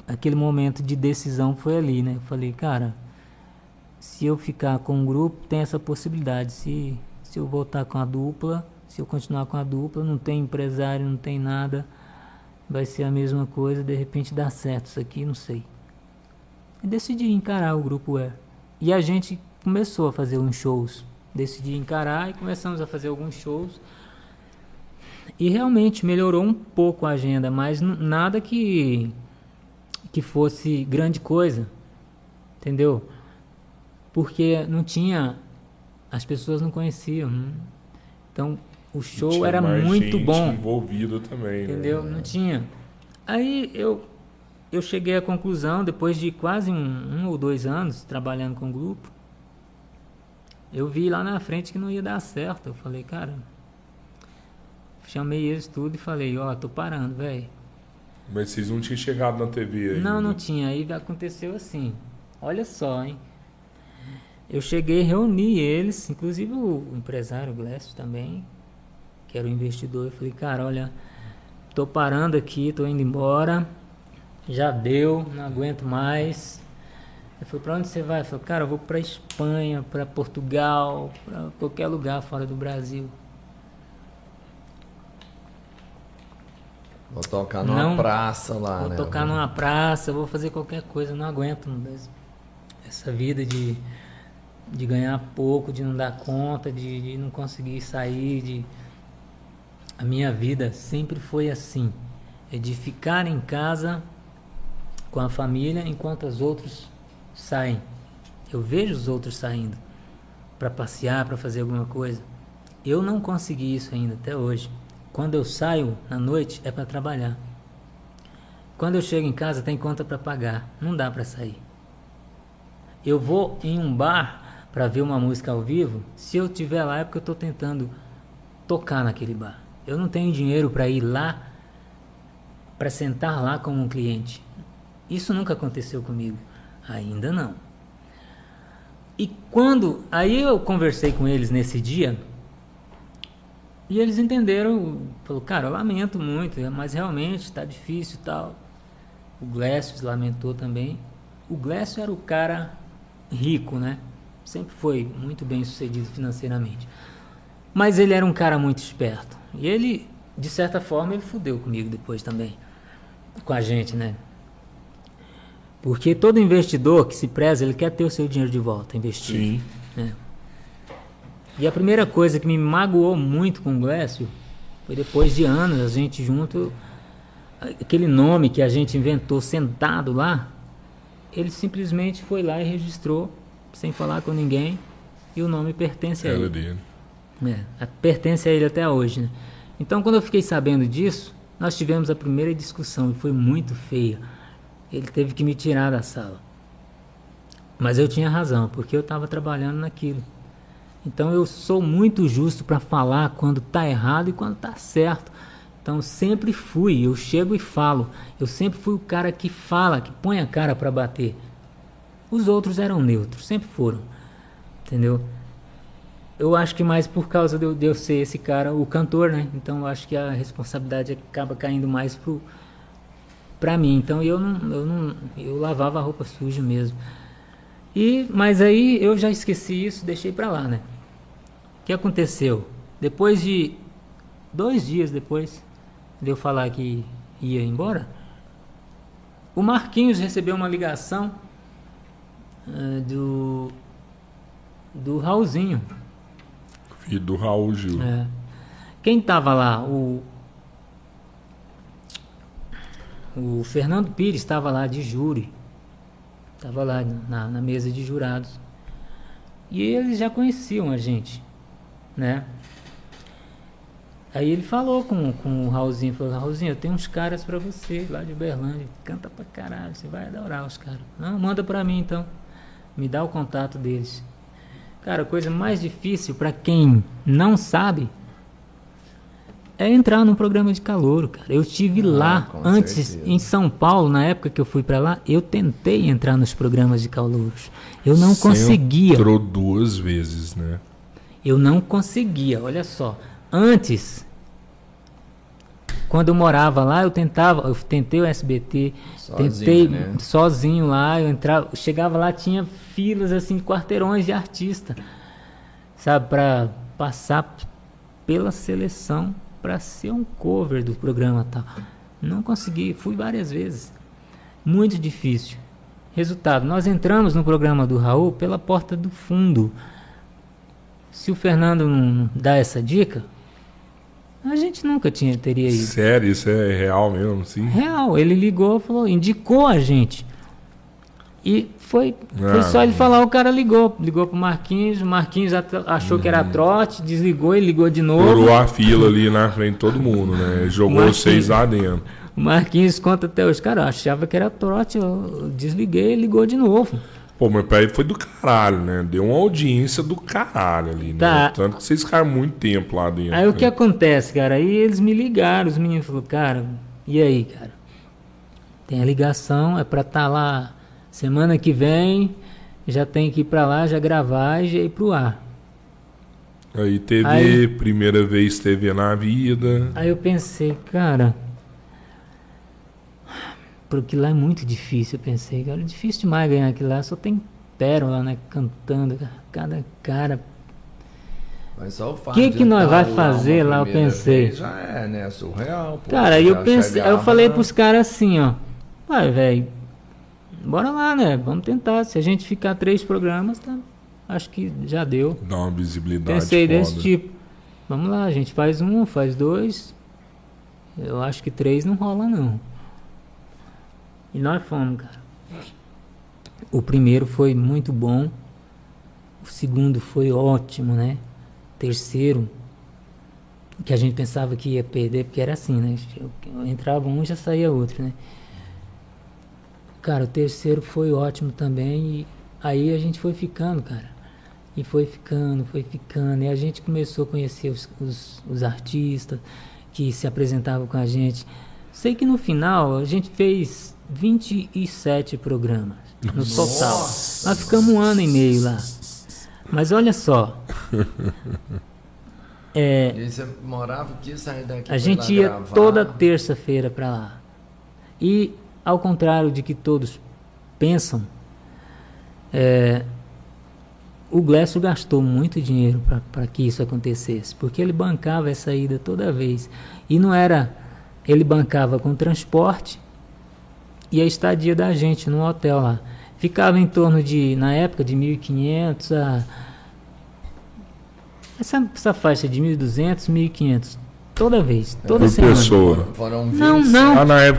Aquele momento de decisão foi ali, né? Eu falei, cara, se eu ficar com o grupo, tem essa possibilidade. Se, se eu voltar com a dupla, se eu continuar com a dupla, não tem empresário, não tem nada, vai ser a mesma coisa, de repente dá certo isso aqui, não sei. E decidi encarar o grupo Air. E a gente começou a fazer uns shows. Decidi encarar e começamos a fazer alguns shows. E realmente melhorou um pouco a agenda, mas nada que que fosse grande coisa. Entendeu? Porque não tinha as pessoas não conheciam. né? Então, o show era muito bom. envolvido também, né? Entendeu? Não tinha. Aí eu, eu cheguei à conclusão, depois de quase um, um ou dois anos trabalhando com o grupo, eu vi lá na frente que não ia dar certo. Eu falei, cara, chamei eles tudo e falei, ó, tô parando, velho. Mas vocês não tinham chegado na TV ainda. Não, não tinha. Aí aconteceu assim. Olha só, hein? Eu cheguei, reuni eles, inclusive o empresário Glécio também, que era o investidor. Eu falei, cara, olha, tô parando aqui, tô indo embora. Já deu, não aguento mais. Ele falou, pra onde você vai? Eu falei, cara, eu vou pra Espanha, pra Portugal, pra qualquer lugar fora do Brasil. Vou tocar numa Não. praça lá, Vou né? tocar numa praça, vou fazer qualquer coisa, não aguento essa vida de, de ganhar pouco, de não dar conta, de, de não conseguir sair, de a minha vida sempre foi assim, é de ficar em casa com a família enquanto os outros saem. Eu vejo os outros saindo para passear, para fazer alguma coisa. Eu não consegui isso ainda até hoje. Quando eu saio na noite é para trabalhar. Quando eu chego em casa tem conta para pagar, não dá para sair. Eu vou em um bar para ver uma música ao vivo, se eu tiver lá é porque eu estou tentando tocar naquele bar. Eu não tenho dinheiro para ir lá para sentar lá como um cliente. Isso nunca aconteceu comigo, ainda não. E quando aí eu conversei com eles nesse dia, e eles entenderam, falou, cara, eu lamento muito, mas realmente está difícil e tal. O Glécio lamentou também. O Glécio era o cara rico, né? Sempre foi muito bem sucedido financeiramente. Mas ele era um cara muito esperto. E ele, de certa forma, ele fudeu comigo depois também. Com a gente, né? Porque todo investidor que se preza, ele quer ter o seu dinheiro de volta, investir. Sim. né? E a primeira coisa que me magoou muito com o Glécio foi depois de anos a gente junto, aquele nome que a gente inventou sentado lá, ele simplesmente foi lá e registrou, sem falar com ninguém, e o nome pertence a ele. É, a- pertence a ele até hoje, né? Então, quando eu fiquei sabendo disso, nós tivemos a primeira discussão e foi muito feia. Ele teve que me tirar da sala. Mas eu tinha razão, porque eu estava trabalhando naquilo. Então, eu sou muito justo para falar quando está errado e quando está certo. Então, sempre fui, eu chego e falo. Eu sempre fui o cara que fala, que põe a cara para bater. Os outros eram neutros, sempre foram. Entendeu? Eu acho que mais por causa de eu, ser esse cara, o cantor, né? Então eu acho que a responsabilidade acaba caindo mais pro, pra mim. Então eu não, eu não. Eu lavava a roupa suja mesmo. E, mas aí eu já esqueci isso, deixei pra lá, né? O que aconteceu? Depois de. Dois dias depois de eu falar que ia embora, o Marquinhos recebeu uma ligação ah, do. Do Raulzinho. Filho do Raul Gil. É. Quem tava lá? O. O Fernando Pires estava lá de júri. Tava lá na, na mesa de jurados. E eles já conheciam a gente, né? Aí ele falou com, com o Raulzinho, falou, Raulzinho, eu tenho uns caras pra você lá de Uberlândia, canta pra caralho, você vai adorar os caras. Não, manda pra mim então, me dá o contato deles. Cara, a coisa mais difícil pra quem não sabe é entrar num programa de calouro, cara. Eu tive Ah, lá antes certeza. em São Paulo, na época que eu fui pra lá, eu tentei entrar nos programas de calouros. Eu não Você conseguia. Entrou duas vezes, né? Eu não conseguia, olha só. Antes, quando eu morava lá, eu tentava, eu tentei o SBT, Sozinho, tentei né? sozinho lá, eu entrava, chegava lá, tinha filas assim, quarteirões de artista, sabe, para passar pela seleção para ser um cover do programa tal. Não consegui, fui várias vezes. Muito difícil. Resultado, nós entramos no programa do Raul pela porta do fundo. Se o Fernando não dá essa dica, a gente nunca tinha, teria ido. Sério, isso é real mesmo, sim? Real, ele ligou, falou, indicou a gente. E foi, foi Ah, só ele falar, o cara ligou, ligou pro Marquinhos, o Marquinhos achou que era trote, desligou e ligou de novo. Furou a fila ali na frente de todo mundo, né? (laughs) Jogou vocês lá dentro. O Marquinhos conta até hoje, cara, achava que era trote, eu desliguei e ligou de novo. Pô, mas ele foi do caralho, né? Deu uma audiência do caralho ali, né? Tá. Tanto que vocês ficaram muito tempo lá dentro. Aí o que acontece, cara? Aí eles me ligaram, os meninos falaram, cara, e aí, cara? Tem a ligação, é pra estar lá semana que vem, já tem que ir pra lá, já gravar e já ir pro ar. Aí TV, Aí- primeira vez TV na vida. Aí eu pensei, cara, porque lá é muito difícil, eu pensei, cara, é difícil demais ganhar aquilo lá, só tem pérola, né, cantando, cada cara. Mas só o fato Que que nós vai fazer lá, eu pensei. vez Já é, né? Surreal. pô. Cara, aí eu pensei, aí eu falei pros caras assim, ó, vai, velho, bora lá, né, vamos tentar, se a gente ficar três programas, tá, acho que já deu. Dá uma visibilidade Pensei foda. desse tipo. Vamos lá, a gente faz um, faz dois. Eu acho que três não rola não. E nós fomos, cara. O primeiro foi muito bom. O segundo foi ótimo, né? Terceiro, que a gente pensava que ia perder, porque era assim, né? Entrava um já saía outro, né? Cara, o terceiro foi ótimo também. E aí a gente foi ficando, cara. E foi ficando, foi ficando. E a gente começou a conhecer os, os, os artistas que se apresentavam com a gente. Sei que no final a gente fez 27 programas no total. Nós ficamos um ano e meio lá. Mas olha só. (laughs) É, E você morava aqui, saía daqui. a gente ia gravar. toda terça-feira para lá. E, ao contrário de que todos pensam, é, o Glécio gastou muito dinheiro para que isso acontecesse, porque ele bancava essa ida toda vez. E não era. Ele bancava com transporte e a estadia da gente no hotel lá. Ficava em torno de, na época, de 1.500 a. Essa, essa faixa de 1.200, 1.500. Toda vez, toda Por semana. pessoa. Foram 20. Não, não. Ah, na época